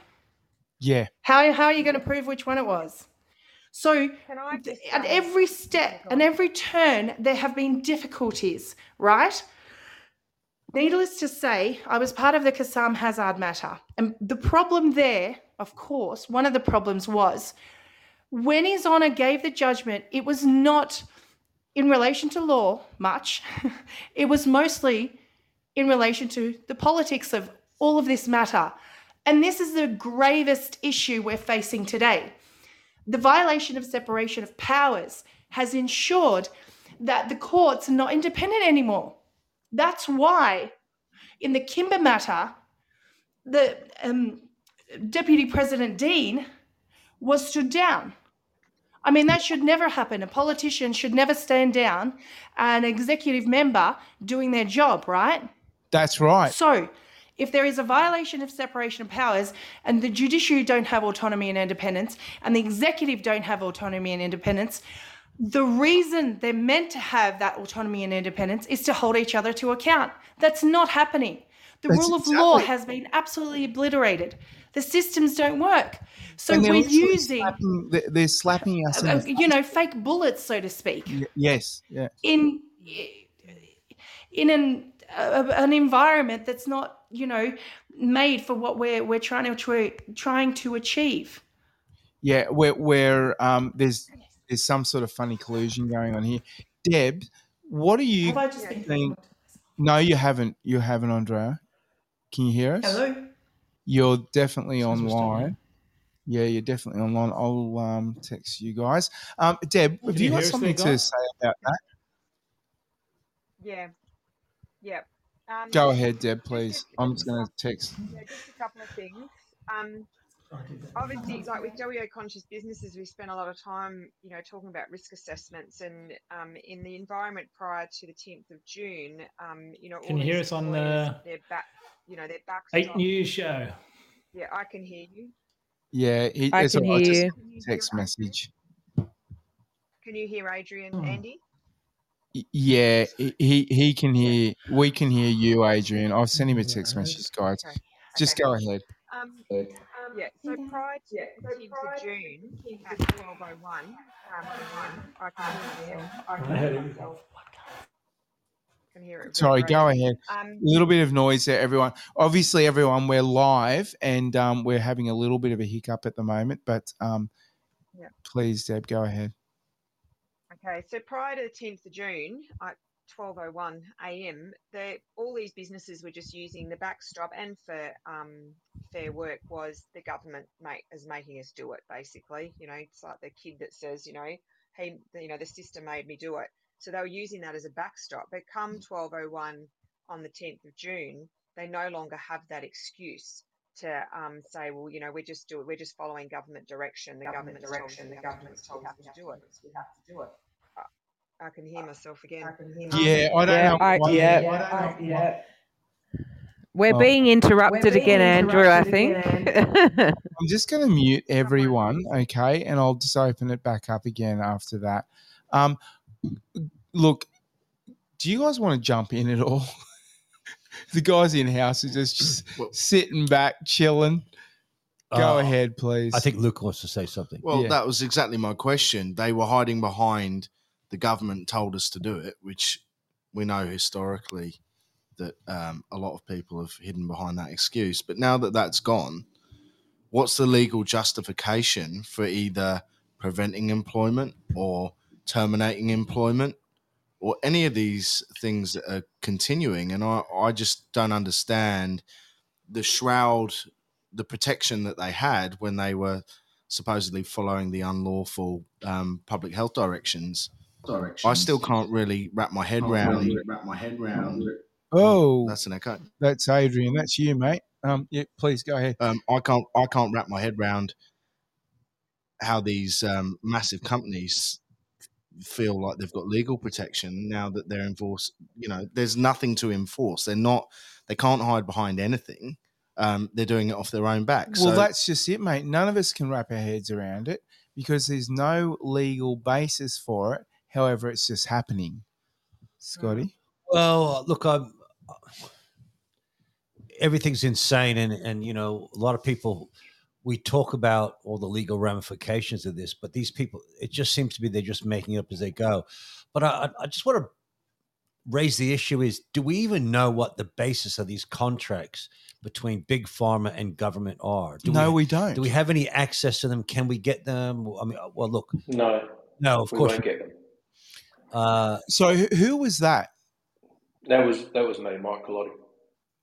Yeah. How, how are you going to prove which one it was? So, Can I at every step and every turn, there have been difficulties, right? Needless to say, I was part of the Kassam Hazzard matter. And the problem there, of course, one of the problems was when His Honour gave the judgment, it was not in relation to law much, it was mostly in relation to the politics of all of this matter. And this is the gravest issue we're facing today. The violation of separation of powers has ensured that the courts are not independent anymore. That's why, in the Kimber matter, the um, Deputy President Dean was stood down. I mean, that should never happen. A politician should never stand down an executive member doing their job, right? That's right. So, if there is a violation of separation of powers and the judiciary don't have autonomy and independence and the executive don't have autonomy and independence, the reason they're meant to have that autonomy and independence is to hold each other to account. That's not happening. The That's rule of law has been absolutely obliterated. The systems don't work. So we're using, slapping- they're- slapping us. in uh, the you know, fake bullets, so to speak Y- Yes, yeah. in in an a, an environment that's not you know made for what we're we're trying to trying to achieve. Yeah, where where um there's there's some sort of funny collusion going on here. Deb, what are you Have I just been? No, you haven't. You haven't, Andrea. Can you hear us? Hello. You're definitely Says we're online. Yeah, you're definitely online. I'll um, text you guys. Um, Deb, have you you got hear us there, something to say about that? Yeah. Yeah. Um, Go ahead, Deb, please. just- I'm just going to text. Yeah, just a couple of things. Um, obviously, like with WO conscious businesses, we spent a lot of time, you know, talking about risk assessments, and um, in the environment prior to the 10th of June, um, you know, Can all you hear us on employers, the their back, you know, their backs. Eight News show? Yeah, I can hear you. Yeah, he, I it's can all right, hear just you. text message. Can you hear Adrian, Hmm. Andy? Yeah, he he he can hear. We can hear you, Adrian. I've sent him a text message, guys. Okay. Just Okay. go ahead. Um, yeah, so prior to the 10th of June at 12.01, um, I can hear myself. I can hear myself. Can hear it. Sorry, go great. ahead. Um, A little bit of noise there, everyone. Obviously, everyone, we're live and um, we're having a little bit of a hiccup at the moment, but um, Yeah. please, Deb, go ahead. Okay, so prior to the 10th of June at 12:01 a.m., the, all these businesses were just using the backstop, and for um, Fair Work was the government make, is making us do it. Basically, you know, it's like the kid that says, you know, hey, you know, the system made me do it. So they were using that as a backstop. But come 12:01 on the 10th of June, they no longer have that excuse to um, say, well, you know, we're just do we're just following government direction. The government direction. The government's told us to do it. We have to do it. I can hear myself again. I can hear Yeah, I don't Yeah, know. I, why- yeah. yeah. We're Oh. being interrupted being again, Andrew, I think. I'm just going to mute everyone, okay, and I'll just open it back up again after that. Um, look, do you guys want to jump in at all? the guys in house are just, just sitting back, chilling. Go Uh, ahead, please. I think Luke wants to say something. Well, Yeah. that was exactly my question. They were hiding behind the government told us to do it, which we know historically that um, a lot of people have hidden behind that excuse. But now that that's gone, what's the legal justification for either preventing employment or terminating employment or any of these things that are continuing? And I, I just don't understand the shroud, the protection that they had when they were supposedly following the unlawful um, public health directions. I still can't really wrap my head around really wrap my head round Oh, That's an echo. that's Adrian. That's you, mate. Um, yeah, please go ahead. Um, I can't I can't wrap my head around how these um, massive companies feel like they've got legal protection now that they're enforced. You know, there's nothing to enforce. They're not. They can't hide behind anything. Um, they're doing it off their own back. Well, so that's just it, mate. None of us can wrap our heads around it because there's no legal basis for it. However, it's just happening. Scotty? Well, look, I'm. Everything's insane, and and you know, a lot of people. We talk about all the legal ramifications of this, but these people, it just seems to be they're just making it up as they go. But I, I- I just want to raise the issue: is do we even know what the basis of these contracts between big pharma and government are? Do No, we don't. Do we have any access to them? Can we get them? I mean, well, look, No, no, of we course. won't get them. Uh, So, who, who was that? That was that was me, Mike Collotti.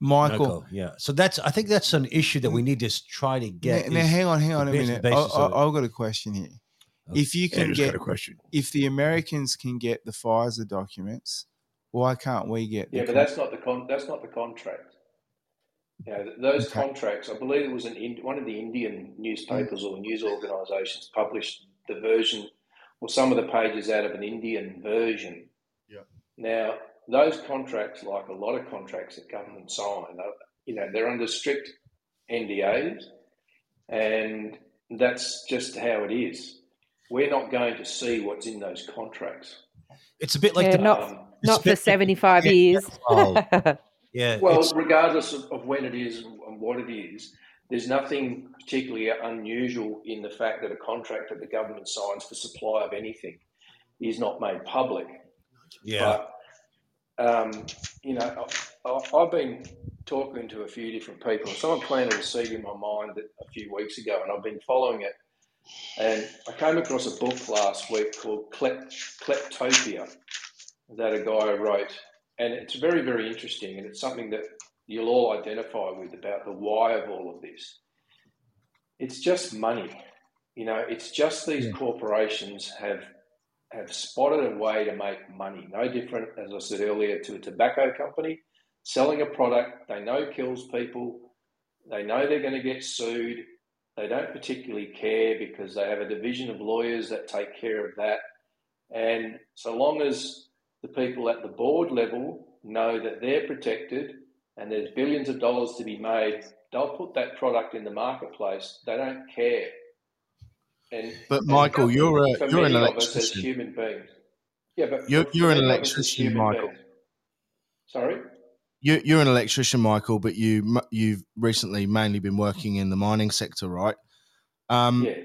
Michael. Michael, yeah. So that's I think that's an issue that we need to s- try to get. now, now, hang on, hang on a minute. I, basis of it. I, I've got a question here. If you can Andrew's get, a question. if the Americans can get the Pfizer documents, why can't we get? The Yeah, but con- that's not the con. That's not the contract. You know, those Okay. contracts. I believe it was an Ind- one of the Indian newspapers or news organisations published the version or some of the pages out of an Indian version. Yeah. Now, those contracts, like a lot of contracts that government sign, are, you know, they're under strict NDAs, and that's just how it is. We're not going to see what's in those contracts. It's a bit like yeah, the not Um, not for seventy five Yeah, years. oh, yeah. Well, regardless of, of when it is and what it is, there's nothing particularly unusual in the fact that a contract that the government signs for supply of anything is not made public. yeah. But, um, you know, I, I've been talking to a few different people. Someone planted a seed in my mind a few weeks ago, and I've been following it. And I came across a book last week called Klep, Kleptopia that a guy wrote. And it's very, very interesting. And it's something that you'll all identify with about the why of all of this. It's just money. You know, it's just these corporations have have spotted a way to make money. No different, as I said earlier, to a tobacco company selling a product they know kills people. They know they're going to get sued. They don't particularly care because they have a division of lawyers that take care of that. And so long as the people at the board level know that they're protected and there's billions of dollars to be made, they'll put that product in the marketplace. They don't care. And But and Michael, you're a you're an electrician. human beings. Yeah, but You're you're an many of us as electrician, Michael. beings. Sorry? You, you're an electrician, Michael, but you you've recently mainly been working in the mining sector, right? Um, Yeah.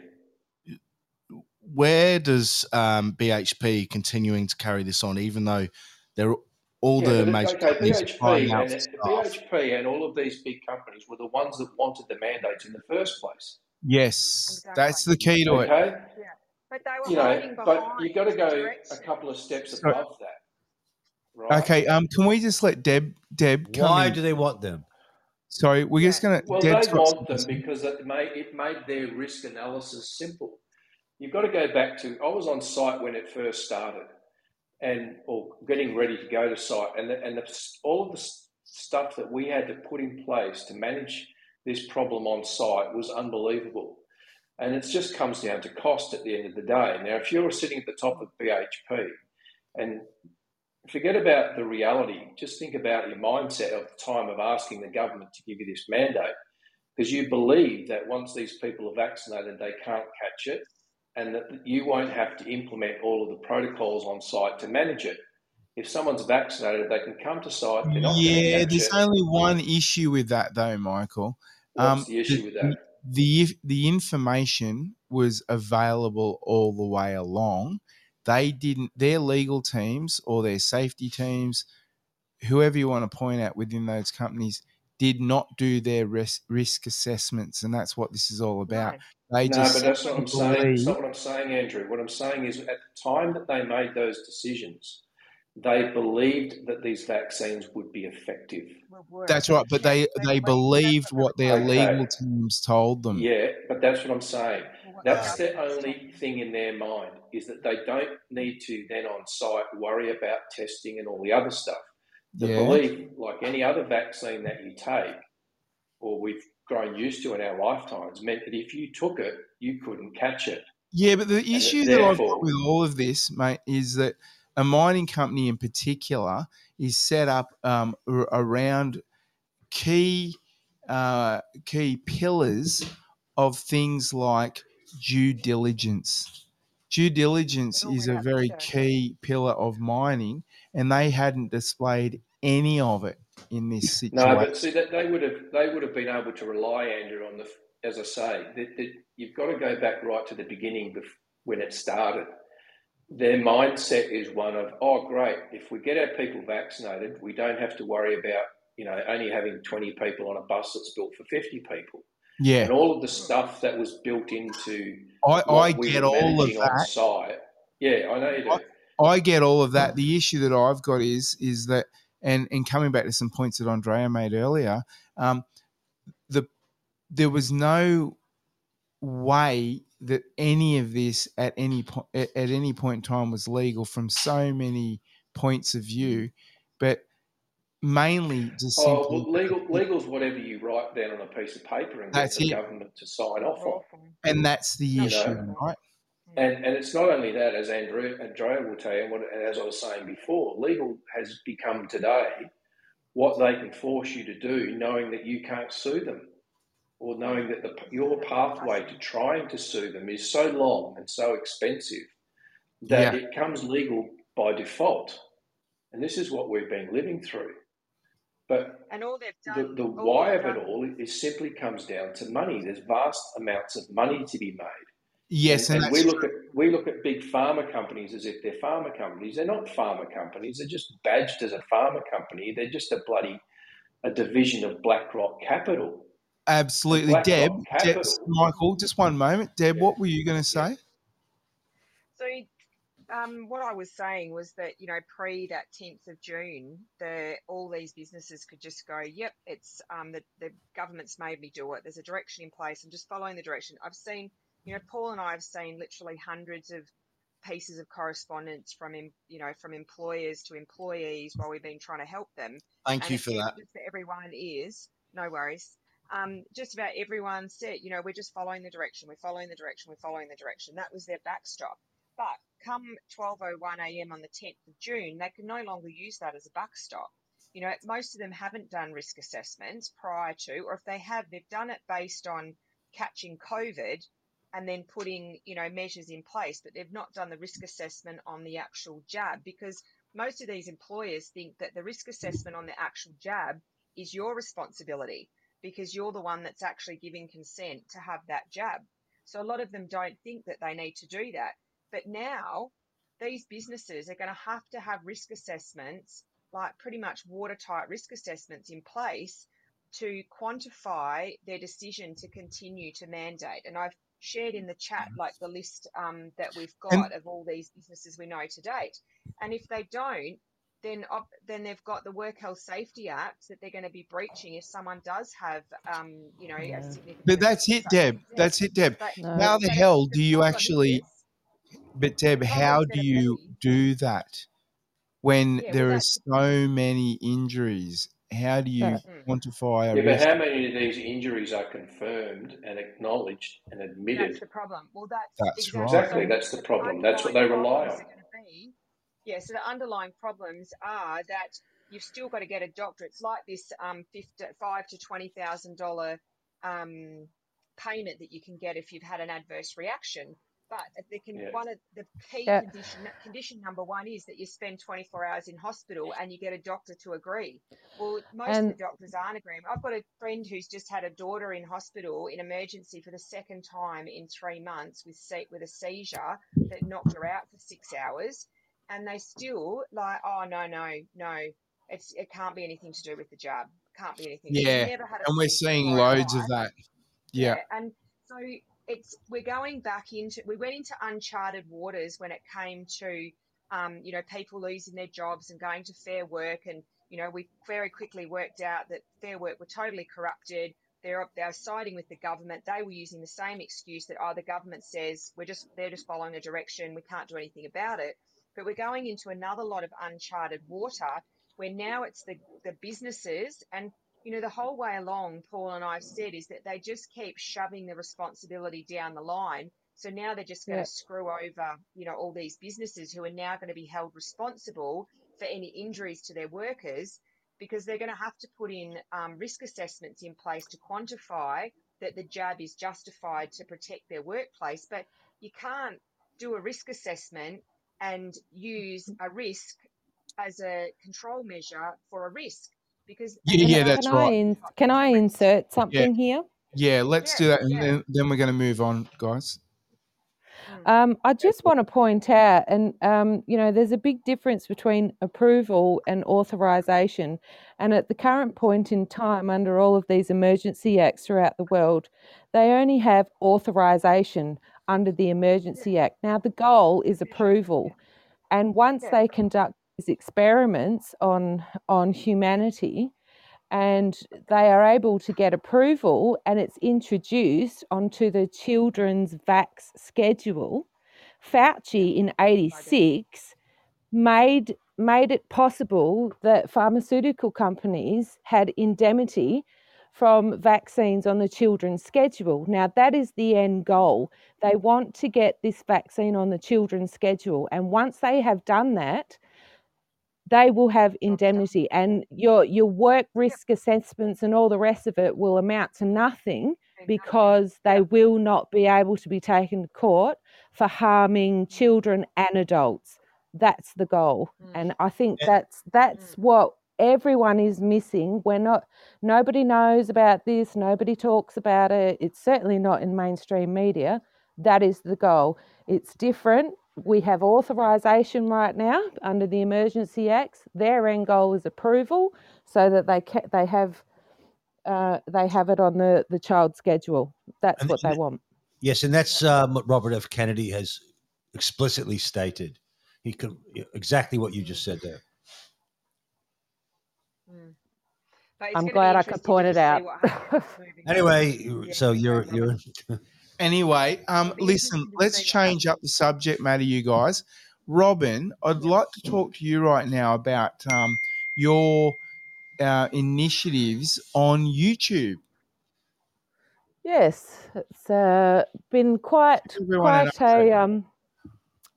Where does um, BHP continuing to carry this on, even though they're all Yeah, the major okay, companies are BHP and? BHP and all of these big companies were the ones that wanted the mandates in the first place. Yes, that's the key to it. Okay, Yeah. But they were you know, but you've got to go a couple of steps So- above that, right? Okay, um, can we just let Deb Deb come Why in? do they want them? Sorry, we're just gonna. Well, Deb's they want them something. because it made it made their risk analysis simple. You've got to go back to I was on site when it first started, and or getting ready to go to site, and the, and the, all of the stuff that we had to put in place to manage this problem on site was unbelievable. And it just comes down to cost at the end of the day. Now, if you're sitting at the top of BHP and forget about the reality, just think about your mindset of the time of asking the government to give you this mandate because you believe that once these people are vaccinated, they can't catch it and that you won't have to implement all of the protocols on site to manage it. If someone's vaccinated, they can come to site, not Yeah, there's it. only one issue with that though, Michael. Um, the issue with that? The the information was available all the way along. They didn't. Their legal teams or their safety teams, whoever you want to point at within those companies, did not do their risk risk assessments, and that's what this is all about. They No, just but that's not what I'm saying. It's believe- not what I'm saying, Andrew. What I'm saying is at the time that they made those decisions, they believed that these vaccines would be effective. That's right, but they they believed what their Okay. legal teams told them. Yeah, but that's what I'm saying. That's the only thing in their mind is that they don't need to then on site worry about testing and all the other stuff. The Yeah. belief, like any other vaccine that you take, or we've grown used to in our lifetimes, meant that if you took it, you couldn't catch it. Yeah, but the issue that I've got with all of this, mate, is that a mining company in particular is set up um, ar- around key uh, key pillars of things like due diligence. Due diligence is a very key pillar of mining, and they hadn't displayed any of it in this situation. No, situation. but see that they would have they would have been able to rely, Andrew, on the as I say, that, that you've got to go back right to the beginning bef- when it started. Their mindset is one of, oh, great, if we get our people vaccinated, we don't have to worry about you know only having twenty people on a bus that's built for fifty people. Yeah. and all of the stuff that was built into I, I get all of that. site. Yeah, I know you do. I get all of that. The issue that I've got is is that, and and coming back to some points that Andrea made earlier, um, the there was no way that any of this at any point at, at any point in time was legal from so many points of view, but mainly just Oh, simply well, legal legal's whatever you write down on a piece of paper and get That's the it. government to sign off on. and that's the You issue, know, right? and and it's not only that, as Andrew Andrea will tell you, and, what, and as I was saying before, legal has become today what they can force you to do, knowing that you can't sue them, or knowing that the, your pathway to trying to sue them is so long and so expensive that Yeah. it comes legal by default. And this is what we've been living through. But And all they've the, done, the all why they've of it all is simply comes down to money. There's vast amounts of money to be made. Yes, and, and and we that's look at we look at big pharma companies as if they're pharma companies. They're not pharma companies. They're just badged as a pharma company. They're just a bloody a division of BlackRock Capital. Absolutely, BlackRock Deb. Deb, Michael, just one moment, Deb. What were you going to say? So, um, what I was saying was that you know, pre that 10th of June, the all these businesses could just go, "Yep, it's um, the the government's made me do it. There's a direction in place. I'm just following the direction." I've seen, you know, Paul and I have seen literally hundreds of pieces of correspondence from you know from employers to employees while we've been trying to help them. Thank and you for that. for everyone is no worries. Um, just about everyone said, you know, we're just following the direction, we're following the direction, we're following the direction. That was their backstop. But come 12:01 a.m. on the 10th of June, they can no longer use that as a backstop. You know, most of them haven't done risk assessments prior to, or if they have, they've done it based on catching COVID and then putting, you know, measures in place, but they've not done the risk assessment on the actual jab because most of these employers think that the risk assessment on the actual jab is your responsibility because you're the one that's actually giving consent to have that jab. So a lot of them don't think that they need to do that. But now these businesses are going to have to have risk assessments, like pretty much watertight risk assessments in place to quantify their decision to continue to mandate. And I've shared in the chat like the list um, that we've got And- of all these businesses we know to date. And if they don't, then op- then they've got the Work Health Safety Act that they're going to be breaching if someone does have, um, you know, a significant. But that's it, such Deb. success. That's it, Deb. But, How the hell do you actually? is, But Deb, how do you do that when Yeah, well, there are so many injuries? How do you quantify a Yeah, but how many of these injuries are confirmed and acknowledged and admitted? that's the problem. Well, that's, That's exactly. right. Exactly, that's the the problem. That's what they rely on. are going to be, yeah. So the underlying problems are that you've still got to get a doctor. It's like this um, five to twenty thousand dollar um, payment that you can get if you've had an adverse reaction. But if they can, Yeah. one of the key Yeah. condition condition number one is that you spend 24 hours in hospital and you get a doctor to agree. Well, most of the doctors aren't agreeing. I've got a friend who's just had a daughter in hospital in emergency for the second time in three months with se- with a seizure that knocked her out for six hours, and they still like, oh no, no, no, it's it can't be anything to do with the jab. Can't be anything. Yeah, and we're seeing loads of that. Yeah. and so it's we're going back into we went into uncharted waters when it came to um, you know people losing their jobs and going to Fair Work, and you know we very quickly worked out that Fair Work were totally corrupted. They're they're siding with the government. They were using the same excuse that oh the government says we're just they're just following a direction. We can't do anything about it. But we're going into another lot of uncharted water where now it's the, the businesses and you know the whole way along paul and i've said is that they just keep shoving the responsibility down the line so now they're just going Yeah. to screw over you know all these businesses who are now going to be held responsible for any injuries to their workers because they're going to have to put in um, risk assessments in place to quantify that the jab is justified to protect their workplace but you can't do a risk assessment and use a risk as a control measure for a risk because Yeah, Can, yeah, I- that's can I right. in, can I insert something here? Yeah, let's Yeah, do that, and yeah. then, then we're going to move on, guys. Um, I just want to point out, and um, you know, there's a big difference between approval and authorization. And at the current point in time, under all of these emergency acts throughout the world, they only have authorization under the Emergency Act. Now, the goal is approval, and once they conduct these experiments on on humanity, and they are able to get approval and it's introduced onto the children's vax schedule fauci in 86 made made it possible that pharmaceutical companies had indemnity from vaccines on the children's schedule. Now that is the end goal. They want to get this vaccine on the children's schedule and once they have done that they will have oh, indemnity and your your work risk assessments and all the rest of it will amount to nothing because they will not be able to be taken to court for harming mm-hmm. children and adults. That's the goal mm. and i think that's that's mm. what everyone is missing. We're not nobody knows about this nobody talks about it. It's certainly not in mainstream media. That is the goal. It's different. We have authorization right now under the emergency acts their end goal is approval so that they ca- they have uh, they have it on the the child schedule. That's And what th- they want. Yes, and that's um, what Robert F. Kennedy has explicitly stated. He could exactly what you just said there. But it's i'm glad i could point it out what happens moving Anyway. Yeah, so you're you're Anyway, um, listen, let's change up the subject matter, you guys. Robin, I'd like to talk to you right now about um, your uh, initiatives on YouTube. Yes, it's uh, been quite quite a um,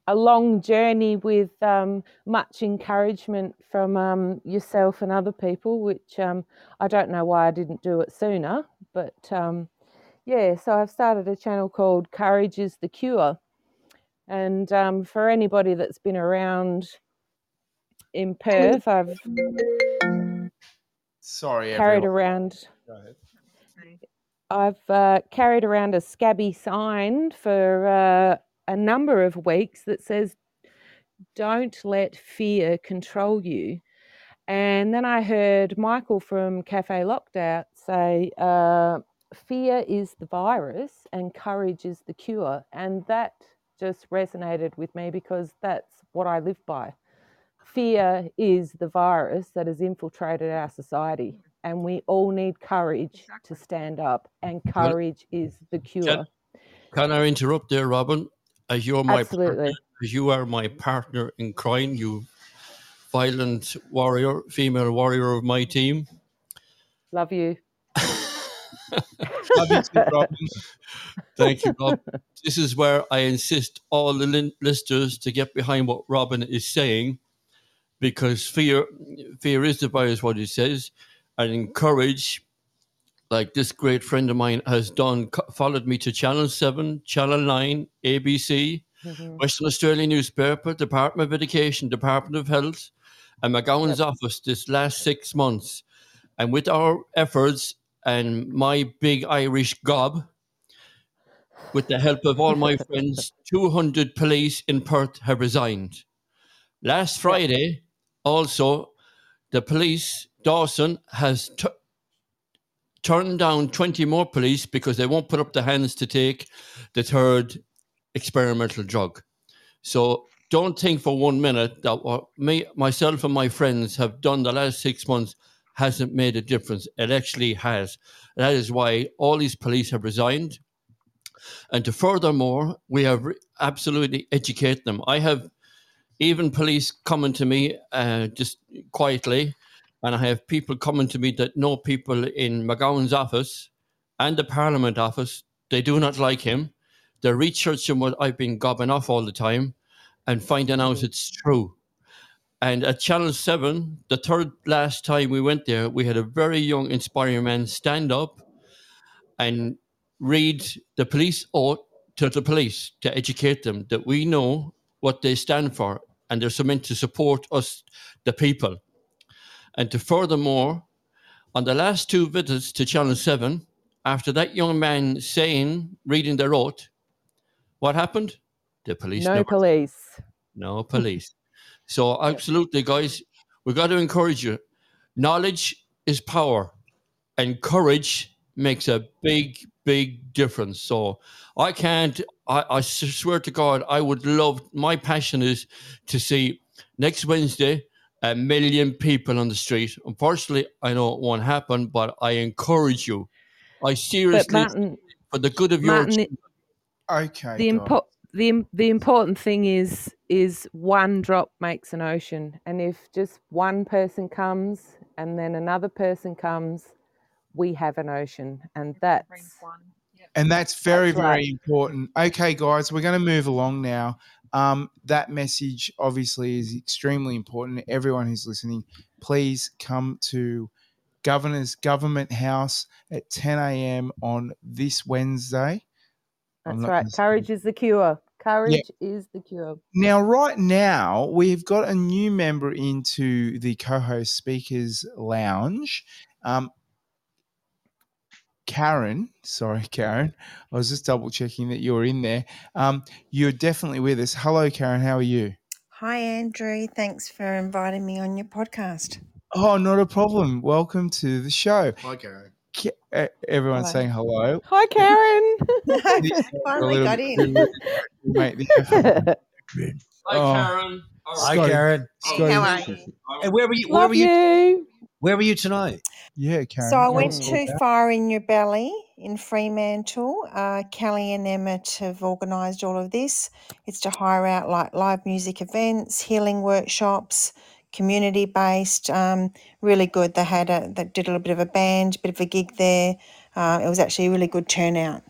a long journey with um, much encouragement from um, yourself and other people, which um, I don't know why I didn't do it sooner. But um, yeah, so I've started a channel called Courage is the Cure, and um, for anybody that's been around in Perth, I've Sorry, carried everyone. around Go ahead. I've uh, carried around a scabby sign for uh, a number of weeks that says, Don't let fear control you. And then I heard Michael from Cafe Lockdown say, uh, Fear is the virus and courage is the cure. And that just resonated with me because that's what I live by. Fear is the virus that has infiltrated our society, and we all need courage to stand up, and Well, courage is the Can, cure. can I interrupt there, Robin? As you're my partner, as you are my partner in crime, you violent warrior, female warrior of my team. Love you. Love you too, Robin. Thank you, Rob. this is where I insist all the listeners to get behind what Robin is saying, because fear, fear is the virus. What he says, and encourage, like this great friend of mine has done, followed me to Channel Seven, Channel Nine, ABC, Mhm. Western Australian newspaper, Department of Education, Department of Health, and McGowan's office this last six months. And with our efforts and my big Irish gob, with the help of all my friends, 200 police in Perth have resigned. Last Friday, also, the police, Dawson, has tu- turned down 20 more police because they won't put up the hands to take the third experimental drug. So don't think for one minute that what me, myself and my friends have done the last six months hasn't made a difference. It actually has. That is why all these police have resigned. And to furthermore, we have absolutely educate them. I have even police coming to me uh, just quietly, and I have people coming to me that know people in McGowan's office and the Parliament office. They do not like him. They're researching what I've been gobbing off all the time and finding out mm-hmm. it's true. And at Channel 7, the third last time we went there, we had a very young, inspiring man stand up and read the police oath to the police to educate them that we know what they stand for and they're meant to support us, the people. And to furthermore, on the last two visits to Channel 7, after that young man saying, reading the oath, what happened? The police No never police. no police. So absolutely, guys, we've got to encourage you. Knowledge is power, and courage makes a big, big difference. So I can't. I, I swear to God, I would love. My passion is to see next Wednesday a million people on the street. Unfortunately, I know it won't happen, but I encourage you. I seriously, Martin- for the good of your Martin, it- Okay. the guys. impo- the the important thing is is one drop makes an ocean, and if just one person comes and then another person comes, we have an ocean, and that's And that's very, That's very right. important. Okay, guys, we're going to move along now. Um, that message obviously is extremely important. Everyone who's listening, please come to Governor's Government House at 10 a.m. on this Wednesday. That's right. Courage is the cure. Courage is the cure. Now, right now, we've got a new member into the co host speakers lounge. Um, Karen, sorry, Karen. I was just double checking that you were in there. Um, you're definitely with us. Hello, Karen. How are you? Hi, Andrew. Thanks for inviting me on your podcast. Oh, not a problem. Welcome to the show. Hi, Karen. Ki- uh, Everyone's Hello. saying hello. Hi, Karen. A Finally got in. too- the effort. Hi, Oh. Karen. Hi, Scotty- Karen. Scotty- How are you? Hey, where were you? Where Love were you? you. Where were you tonight? Yeah, Karen. So I went us all too far in your belly in Fremantle. Uh, Kelly and Emmett have organised all of this. It's to hire out like live music events, healing workshops, community based. Um, really good. They had a they did a little bit of a band, bit of a gig there. Uh, it was actually a really good turnout.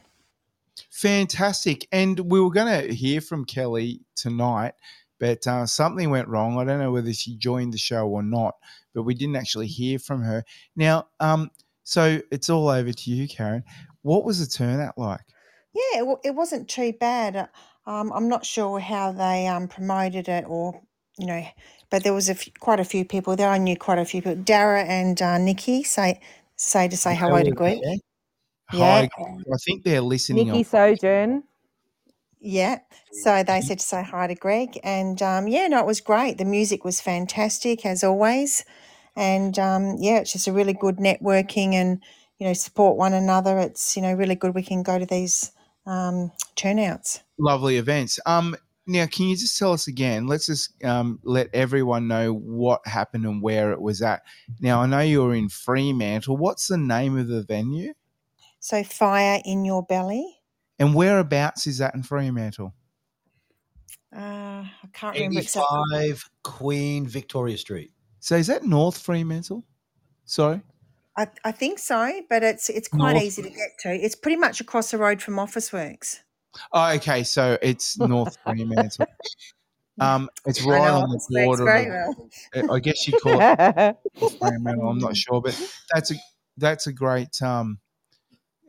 Fantastic. And we were going to hear from Kelly tonight, but uh, something went wrong. I don't know whether she joined the show or not, but we didn't actually hear from her. Now, um, so it's all over to you, Karen. What was the turnout like? Yeah, it, wa- it wasn't too bad. Uh, Um, I'm not sure how they um, promoted it or, you know, but there was a f- quite a few people there. I knew quite a few people. Dara and uh, Nikki say say to say hello to Greg. Hi, Yeah. I think they're listening. Nikki on- Sojourn. Yeah. So they said to say hi to Greg. And um, yeah, no, it was great. The music was fantastic as always. And um, yeah, it's just a really good networking and, you know, support one another. It's, you know, really good. We can go to these um, turnouts. lovely events. Um, now, can you just tell us again? Let's just um, let everyone know what happened and where it was at. Now, I know you're in Fremantle. What's the name of the venue? So fire in your belly. And whereabouts is that in Fremantle? Uh, I can't remember exactly. 85 Queen Victoria Street. So is that North Fremantle? Sorry. I, I think so, but it's it's quite North- easy to get to. It's pretty much across the road from Officeworks. Oh, okay. So it's North Fremantle. Um, it's right on the border. very of- well. I I guess you call it Fremantle. I'm not sure, but that's a that's a great um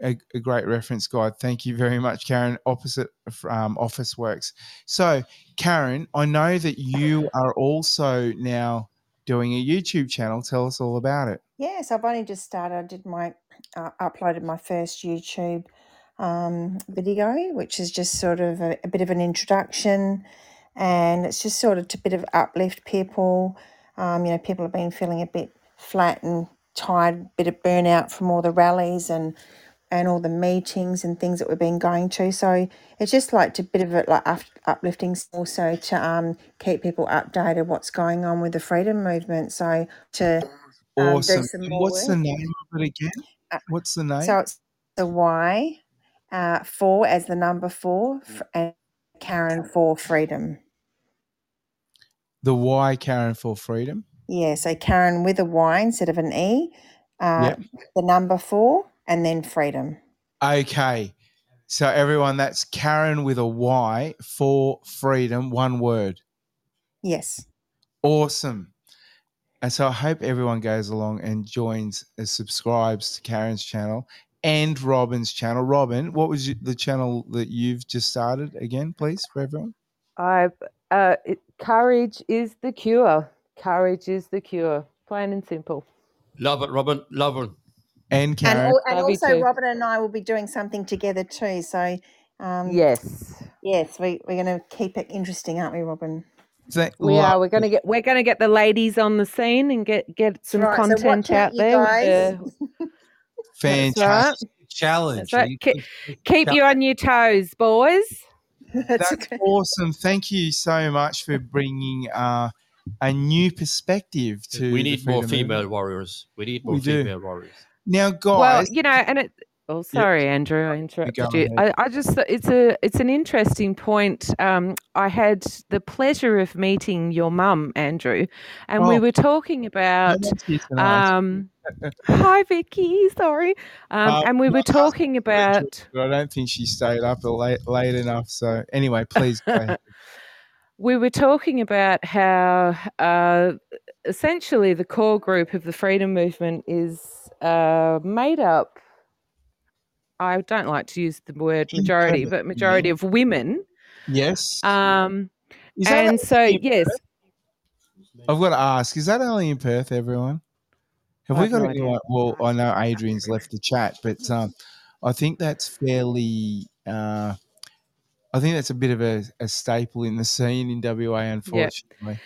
a, a great reference guide. Thank you very much, Karen. Opposite um, Office Works. So, Karen, I know that you are also now doing a YouTube channel. Tell us all about it. Yes, I've only just started. I did my uh, uploaded my first YouTube um, video, which is just sort of a, a bit of an introduction, and it's just sort of to bit of uplift people. Um, you know, people have been feeling a bit flat and tired, bit of burnout from all the rallies and and all the meetings and things that we've been going to. So it's just like a bit of it like up, uplifting, also to um, keep people updated what's going on with the freedom movement. So to um, do Awesome. some And more what's the work. name of it again? What's the name? So it's the Y, uh, four as the number four, f- and Karen for freedom. The Y Karen for freedom. Yeah, so Karen with a Y instead of an E, uh, Yep. the number four, and then freedom. Okay. So everyone, that's Karen with a Y for freedom, one word. Yes. Awesome. And so I hope everyone goes along and joins and subscribes to Karen's channel and Robin's channel. Robin, what was the channel that you've just started again, please, for everyone? I uh, it, courage is the cure. Courage is the cure. Plain and simple. Love it, Robin. Love it. And And, Karen. al- and also, too. Robin and I will be doing something together too. So, um, Yes, yes, we, we're going to keep it interesting, aren't we, Robin? Thank- we lo- are. We're gonna get. We're gonna get the ladies on the scene and get get some right, content watch out, out there. guys. The, Fantastic. right. Challenge. Right. You Keep, keep- keep you on your toes, boys. That's That's awesome. Thank you so much for bringing uh, a new perspective to we the need more female movement. warriors. We need We more do. female warriors. Now, guys. Well, you know, and it. Oh, sorry, Andrew, I interrupted you. I, I just it's a it's an interesting point. Um, I had the pleasure of meeting your mum, Andrew, and we Oh. were talking about. Um, hi, Vicky. Sorry, um, Uh, and we were talking about. but I don't think she stayed up late, late enough. So, anyway, please go we were talking about how uh, essentially the core group of the freedom movement is uh, made up. I don't like to use the word majority, but majority of women. Yes. Um, and so, yes, I've got to ask, is that only in Perth, everyone? Have I we got no. Well, I know Adrian's left the chat, but um, I think that's fairly. Uh, I think that's a bit of a, a staple in the scene in WA, unfortunately.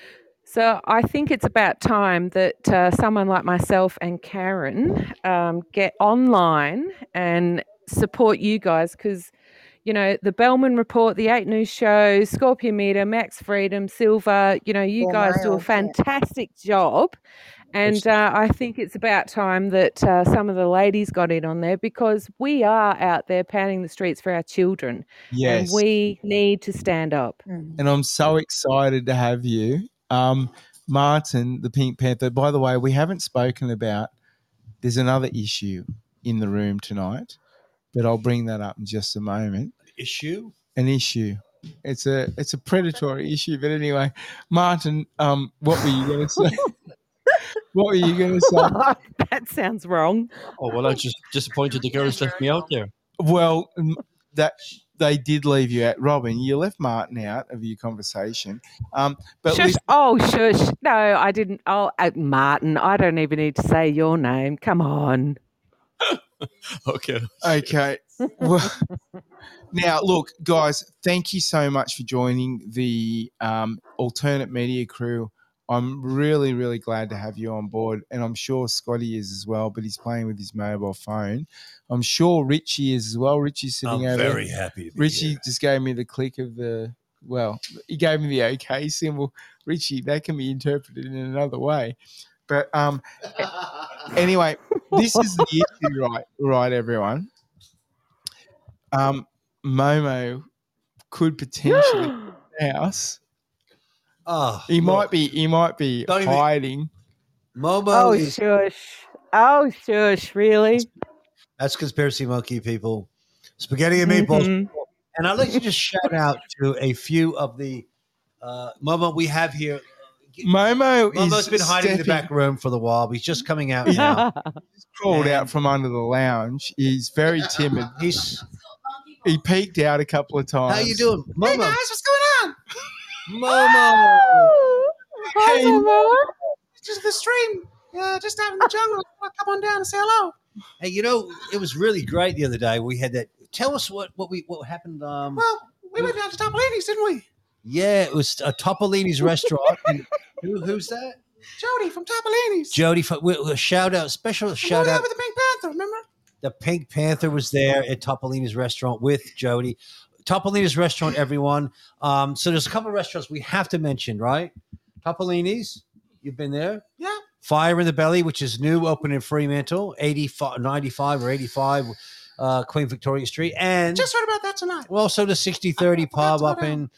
So I think it's about time that uh, someone like myself and Karen um, get online and support you guys because, you know, the Bellman Report, the Eight News Show, Scorpion Media, Max Freedom, Silver, you know, you All guys do a male, yeah. fantastic job. And uh, I think it's about time that uh, some of the ladies got in on there because we are out there pounding the streets for our children. Yes. And we need to stand up. and I'm so excited to have you. Um, Martin, the Pink Panther. By the way, we haven't spoken about. There's another issue in the room tonight, but I'll bring that up in just a moment. issue. An issue. It's a it's a predatory issue, but anyway, Martin, um, what were you going to say? what were you going to say? that sounds wrong. Oh well, I'm just disappointed the girls left me out there. Well, m- that they did leave you out, Robin. You left Martin out of your conversation. Um, but shush. listen- Oh, shush. No, I didn't. Oh, uh, Martin, I don't even need to say your name. Come on. Okay. Okay. Well, now, look, guys, thank you so much for joining the um, alternate media crew. I'm really, really glad to have you on board, and I'm sure Scotty is as well. But he's playing with his mobile phone. I'm sure Richie is as well. Richie's sitting I'm over very there. happy Richie just gave me the click of the. Well, he gave me the okay symbol. Richie, that can be interpreted in another way, but um, anyway, this is the issue, right? Right, everyone. Um, Momo could potentially house. Oh, He might be. He might be Don't even- hiding. Momo Oh, is shush. Oh, shush. Really? that's conspiracy monkey people. Spaghetti and meatballs. Mhm. And I'd like to just shout out to a few of the uh, Momo we have here. Momo Momo's is been hiding in the back room for the while. But he's just coming out now. He's crawled out from under the lounge. He's very timid. He's he peeked out a couple of times. how you doing, Momo? Hey guys, what's going on? Momo. Hey, Just the stream. Yeah, just out in the jungle. Come on down and say hello. Hey, you know it was really great the other day. We had that. Tell us what what we what happened. Um, Well, we went down to Topolini's, didn't we? yeah, it was a Topolini's restaurant. And who, who's that? Jody from Topolini's. Jody. f- we- we- Shout out, special shout out. with the Pink Panther, remember? The Pink Panther was there at Topolini's restaurant with Jody. Topolini's restaurant, everyone. Um, so there's a couple of restaurants we have to mention, right? Topolini's, you've been there. Yeah. Fire in the Belly, which is new, open in Fremantle, 85, 95 or 85 uh, Queen Victoria Street. And Just heard about that tonight. Well, so the 6030 pub to go up in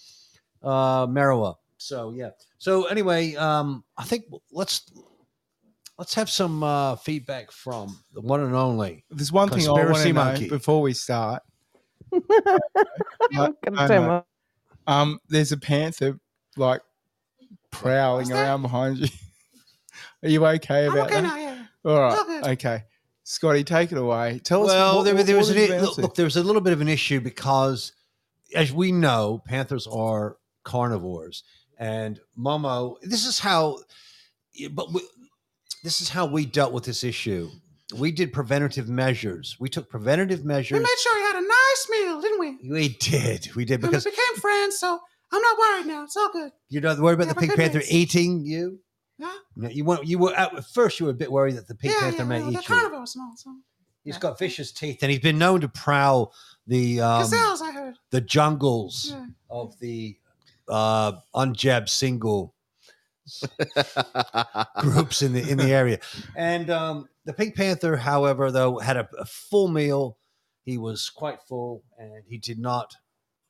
uh, Merriwa. So yeah. So anyway, um, I think let's let's have some uh, feedback from the one and only. There's one thing I want to know Monkey. before we start. I'm No, gonna no, say no. my- Um, there's a panther like prowling around behind you. Are you okay I'm about okay that? now, yeah. All right. All. Okay. Scotty, take it away. Tell us. well, what, there, what, there was what an have you i- been up look, look, there was a little bit of an issue because, as we know, panthers are carnivores, and Momo. This is how, but we, this is how we dealt with this issue. We did preventative measures. We took preventative measures. We made sure he had a nice meal, didn't we? We did. We did And we became friends, so I'm not worried now. It's all good. you're not worried about Yeah, the but pink panther news. eating you. Yeah. No, you were you were at first you were a bit worried that the pink yeah, panther yeah, may well, they're eat you. carnivores and all, so. He's got vicious teeth, and he's been known to prowl the um, Gazelles, I heard. the jungles Yeah. of the uh, unjabbed single groups in the in the area. And um, the Pink Panther, however, though had a, a full meal. He was quite full, and he did not.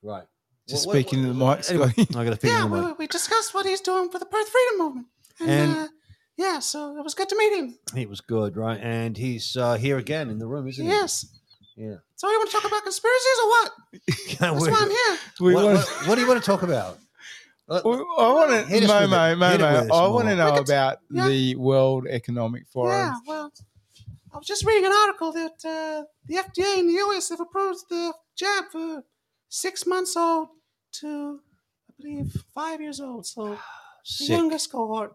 Right. Just What- what- speaking to the mic, Anyway, Scotty. I got to speak Yeah, the we, mic. we discussed what he's doing for the Perth Freedom Movement. And, And- uh, yeah, so it was good to meet him. He was good, right? And he's uh, here again in the room, isn't he? Yes. Yeah. So you want to talk about conspiracies or what? That's We- why I'm here. We what, want- what, what do you want to talk about? Well, I want to, Hit us Momo. Hit Momo, with I want to know We about yeah. the World Economic Forum. Yeah, well, I was just reading an article that uh, the FDA in the US have approved the jab for six months old to, I believe, five years old. So the youngest cohort.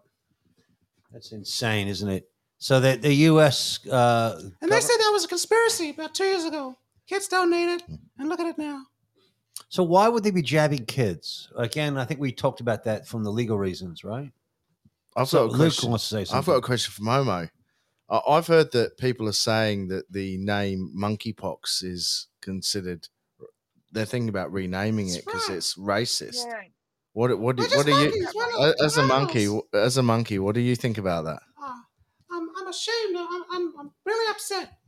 That's insane, isn't it? So that the U.S. Uh, And they gov- said that was a conspiracy about two years ago. Kids donated, and look at it now. So why would they be jabbing kids? Again, I think we talked about that from the legal reasons, right? I've So got a Luke question. wants to say something. I've got a question for Momo. I- I've heard that people are saying that the name monkeypox is considered. They're thinking about renaming it because it's racist. Yeah. What what do, We're what do you as a monkey as a monkey? What do you think about that? Ah, I'm, I'm ashamed. I'm, I'm, I'm really upset.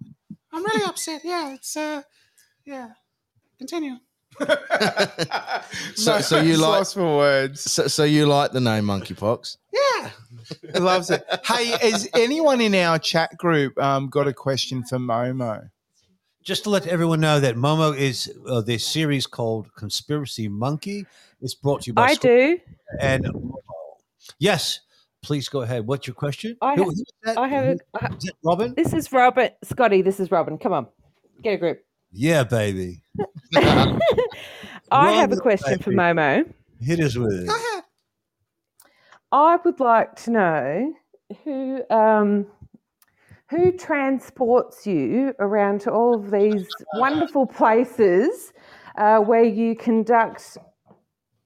I'm really upset. Yeah, it's, uh, yeah. Continue. So No, so you like lost for words. so, so you like the name monkeypox? Yeah. He loves it. Hey, has anyone in our chat group um, got a question for Momo? Just to let everyone know that Momo is uh, this series called Conspiracy Monkey. It's brought to you by I Scott do. And yes, please go ahead. What's your question? I, Who- ha- that? I have. Who- A, I- is that Robin? this is Robin. Scotty, this is Robin. Come on, get a grip. Yeah, baby. I have a Robin, question for. Momo. Hit us with it. I would like to know who um, who transports you around to all of these wonderful places uh, where you conduct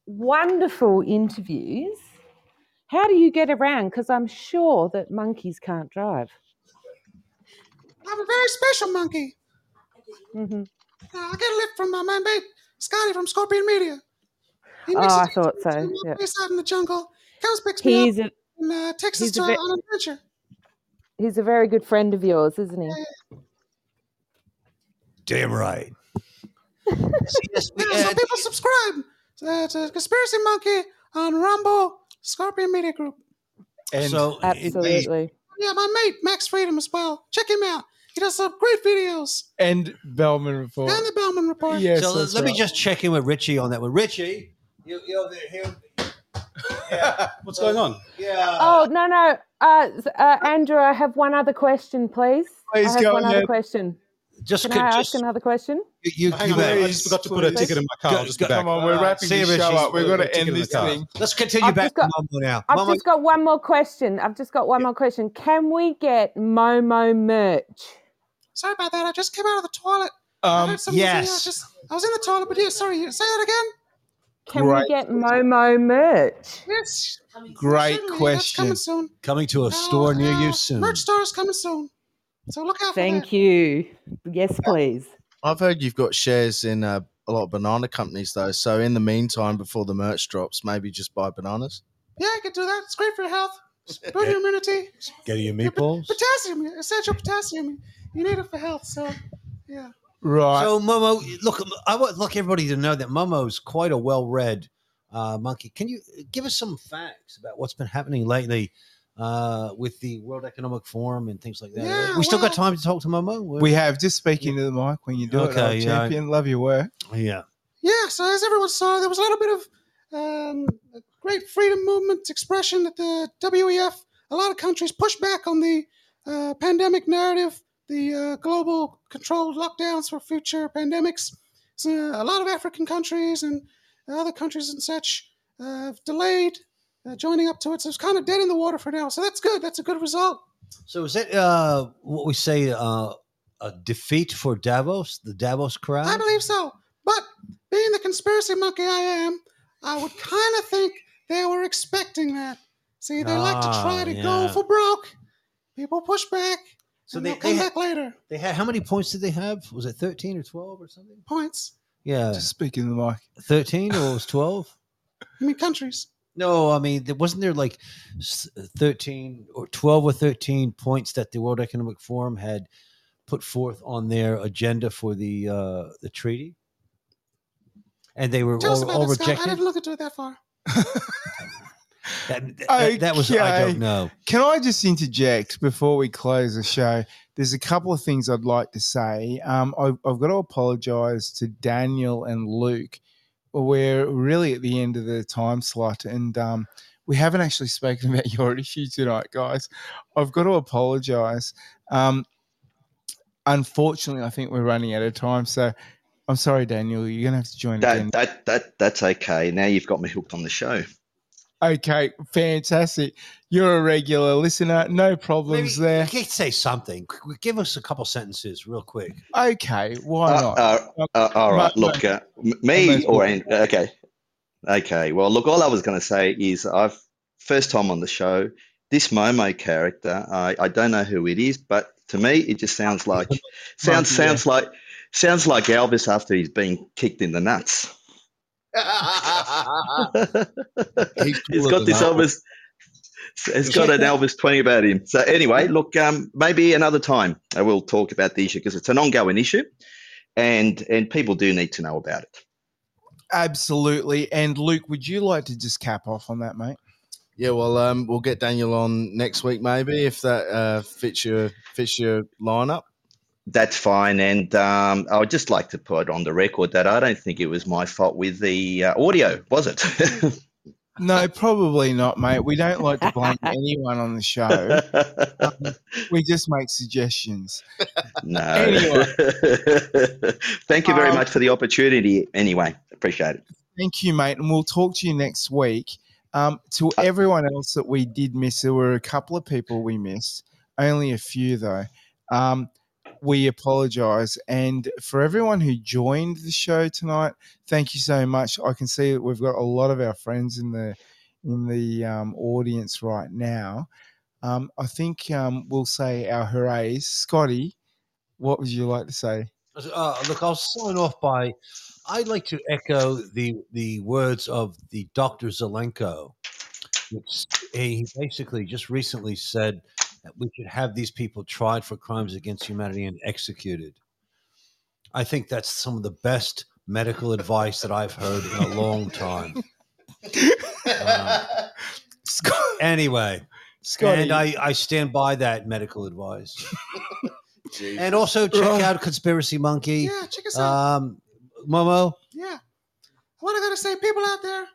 wonderful interviews. How do you get around? Because I'm sure that monkeys can't drive. I'm a very special monkey. Hmm Uh, I get a lift from my man mate, Scotty from Scorpion Media. He Oh, I thought so. Yeah. place out in the jungle. Comes picks me He's up a and uh, takes us he's to a a, ve- an adventure. he's a very good friend of yours, isn't he? Damn right. Yeah, so people subscribe to, to Conspiracy Monkey on Rumble, Scorpion Media Group. And so Absolutely. Yeah, my mate Max Freedom as well. Check him out. He does some great videos. and Bellman report. And the Bellman Report. Yes, so let, that's let me just check in with Richie on that one. Richie, you, you over there? Here. Yeah. What's going on? Yeah. Oh no no, uh, uh, Andrew, I have one other question, please. Please I have go one other question. Just, Can could- I just ask another question? you, you, Hang you on, I bet. just forgot to put a ticket in my car. Go- I'll just go- be back. Come on, we're wrapping see this show up. We've got Put a to end this thing. Let's continue I've back just got- to Momo now. I've Momo, just got one more question. I've just got one more question. Can we get Momo merch? Sorry about that. I just came out of the toilet. I Um, heard something was in yes. Just, I was in the toilet, but yeah, sorry. Say that again. Can Great we get Momo merch? Yes. great Certainly, question. coming soon. coming to a store near you soon. Merch store is coming soon. So look out for Thank that. you. Yes, please. I've heard you've got shares in uh, a lot of banana companies though. So in the meantime, before the merch drops, maybe just buy bananas. Yeah, you can do that. It's great for your health. Boost your immunity. Get your meatballs. Potassium, essential potassium. You need it for health. So, yeah. Right. So Momo, look, I would like everybody to know that Momo's quite a well-read uh, Monkey, can you give us some facts about what's been happening lately uh, with the World Economic Forum and things like that? Yeah, we still got time to talk to Momo. We're- We have just speaking to the mic when you do it. Okay, old yeah. champion. Love your work. Yeah. Yeah, so as everyone saw, there was a little bit of um, a great freedom movement expression at the WEF. A lot of countries pushed back on the uh, pandemic narrative, the uh, global controlled lockdowns for future pandemics. So a lot of African countries and other countries and such uh, have delayed uh, joining up to it. So it's kind of dead in the water for now. So that's good. That's a good result. So is it uh, what we say uh, a defeat for Davos, the Davos crowd? I believe so. But being the conspiracy monkey I am, I would kind of think they were expecting that. See, they like to try Ah, to yeah. go for broke. People push back, So and they, they, come they back later. They had how many points did they have? Was it thirteen or twelve or something? Points. Yeah, Just speaking of the mic. thirteen or was twelve? I mean, countries. No, I mean, there wasn't there like thirteen or twelve or thirteen points that the World Economic Forum had put forth on their agenda for the uh, the treaty, and they were Tell all, all that, Scott. I didn't look into it that far. That, that, that was I don't know. Can I just interject before we close the show? There's a couple of things I'd like to say. Um, I've, I've got to apologise to Daniel and Luke. We're really at the end of the time slot, and um, we haven't actually spoken about your issue tonight, guys. I've got to apologise. Um, unfortunately, I think we're running out of time, so I'm sorry, Daniel. You're going to have to join again. That, that that that's okay. Now you've got me hooked on the show. Okay, fantastic. You're a regular listener. No problems there. You can say something. Give us a couple sentences, real quick. Okay, why Uh, not? uh, uh, all right. Mo- Look, uh, me or all. Okay, okay. Well, look, all I was going to say is I've first time on the show. This Momo character, I, I don't know who it is, but to me, it just sounds like sounds Monkey, yeah. sounds like sounds like Elvis after he's been kicked in the nuts. He's He's got this that. Elvis. It's got an Elvis twenty about him. So anyway, look, um, maybe another time I will talk about the issue because it's an ongoing issue, and and people do need to know about it. Absolutely. And Luke, would you like to just cap off on that, mate? Yeah, well, um, we'll get Daniel on next week, maybe if that uh, fits your fits your lineup. That's fine, and um, I would just like to put on the record that I don't think it was my fault with the uh, audio, was it? No, probably not, mate. We don't like to blame anyone on the show. Um, we just make suggestions. no. Anyway. Thank you very Um, much for the opportunity. Anyway, appreciate it. Thank you, mate. And we'll talk to you next week. Um, to everyone else that we did miss, there were a couple of people we missed, only a few though. Um, we apologize. And for everyone who joined the show tonight, thank you so much. I can see that we've got a lot of our friends in the in the um, audience right now. Um, I think um, we'll say our hoorays. Scotty, what would you like to say? Uh, look, I'll sign off by. I'd like to echo the the words of the Dr. Zelenko, which he basically just recently said that we should have these people tried for crimes against humanity and executed. I think that's some of the best medical advice that I've heard in a long time. Um, anyway, Scotty. and I, I stand by that medical advice. and also check Right. out Conspiracy Monkey. Yeah, check us out. Um, Momo, Yeah. What I gotta say, people out there,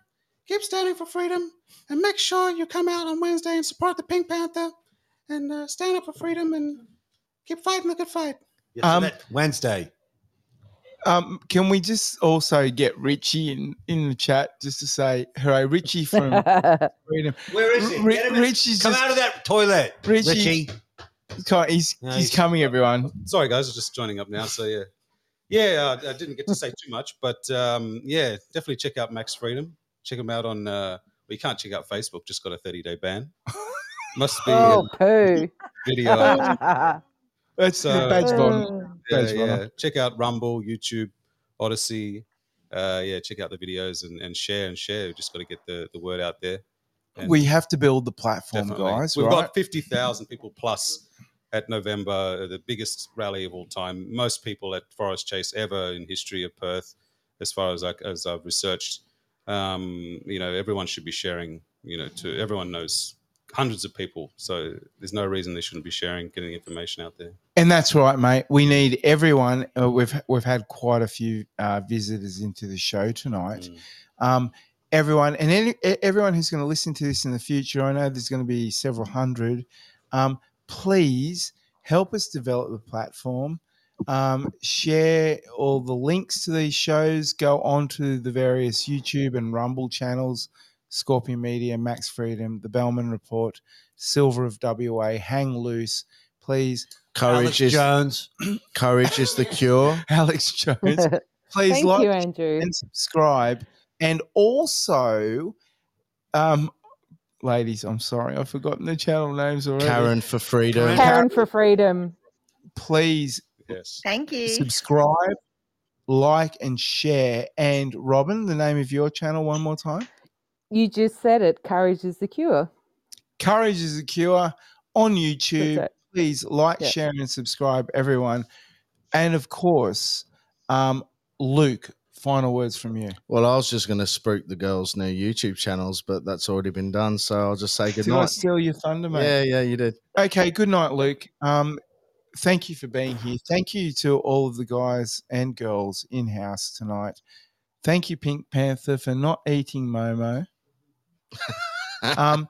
keep standing for freedom and make sure you come out on Wednesday and support the Pink Panther and uh, stand up for freedom and keep fighting the good fight. yes, Um, that- Wednesday. Um, can we just also get Richie in, in the chat just to say, hooray, Richie from Freedom. Where is he? Ri- Get him in- Richie's Come just- out of that toilet, Richie. Richie. He's, he's, No, he's he's- coming, everyone. Sorry, guys, I'm just joining up now. So yeah, yeah, uh, I didn't get to say too much, but um, yeah, definitely check out Max Freedom. Check him out on. Uh, well, you can't check out Facebook; just got a 30 day ban. Must be Oh, a poo. video. That's So- the badge bottom. yeah, Badge yeah. Check out Rumble, YouTube, Odysee. Uh, yeah, check out the videos and, and share and share. We've just got to get the, the word out there. And We have to build the platform, definitely. guys. We've right? got 50,000 people plus at November, uh, the biggest rally of all time. Most people at Forest Chase ever in history of Perth, as far as, I, as I've researched. Um, you know, everyone should be sharing. You know, to everyone knows hundreds of people, so there's no reason they shouldn't be sharing, getting information out there. And that's right, mate. We need everyone. Uh, we've we've had quite a few uh, visitors into the show tonight. Um, everyone and any, everyone who's going to listen to this in the future, I know there's going to be several hundred. Um, please help us develop the platform. Um, share all the links to these shows. Go onto the various YouTube and Rumble channels: Scorpion Media, Max Freedom, The Bellman Report, Silver of WA, Hang Loose. Please, Courage is Jones. courage is the cure. Alex Jones. Please Thank like you, Andrew. and subscribe. And also, um, ladies, I'm sorry, I've forgotten the channel names already. Karen for freedom. Karen for freedom. Please yes. Thank you. subscribe, like, and share. And Robin, the name of your channel one more time. You just said it. Courage is the cure. Courage is the cure on YouTube. Please like, Yeah. share, and subscribe, everyone. And of course, um, Luke, final words from you. Well, I was just going to spruik the girls' new YouTube channels, but that's already been done. So I'll just say good Did I steal your thunder, mate? Yeah, yeah, you did. Okay, good night, Luke. Um, thank you for being here. Thank you to all of the guys and girls in house tonight. Thank you, Pink Panther, for not eating Momo. Um,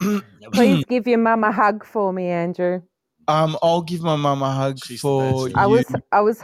Please give your mum a hug for me, Andrew. um, I'll give my mum a hug for I you. was I was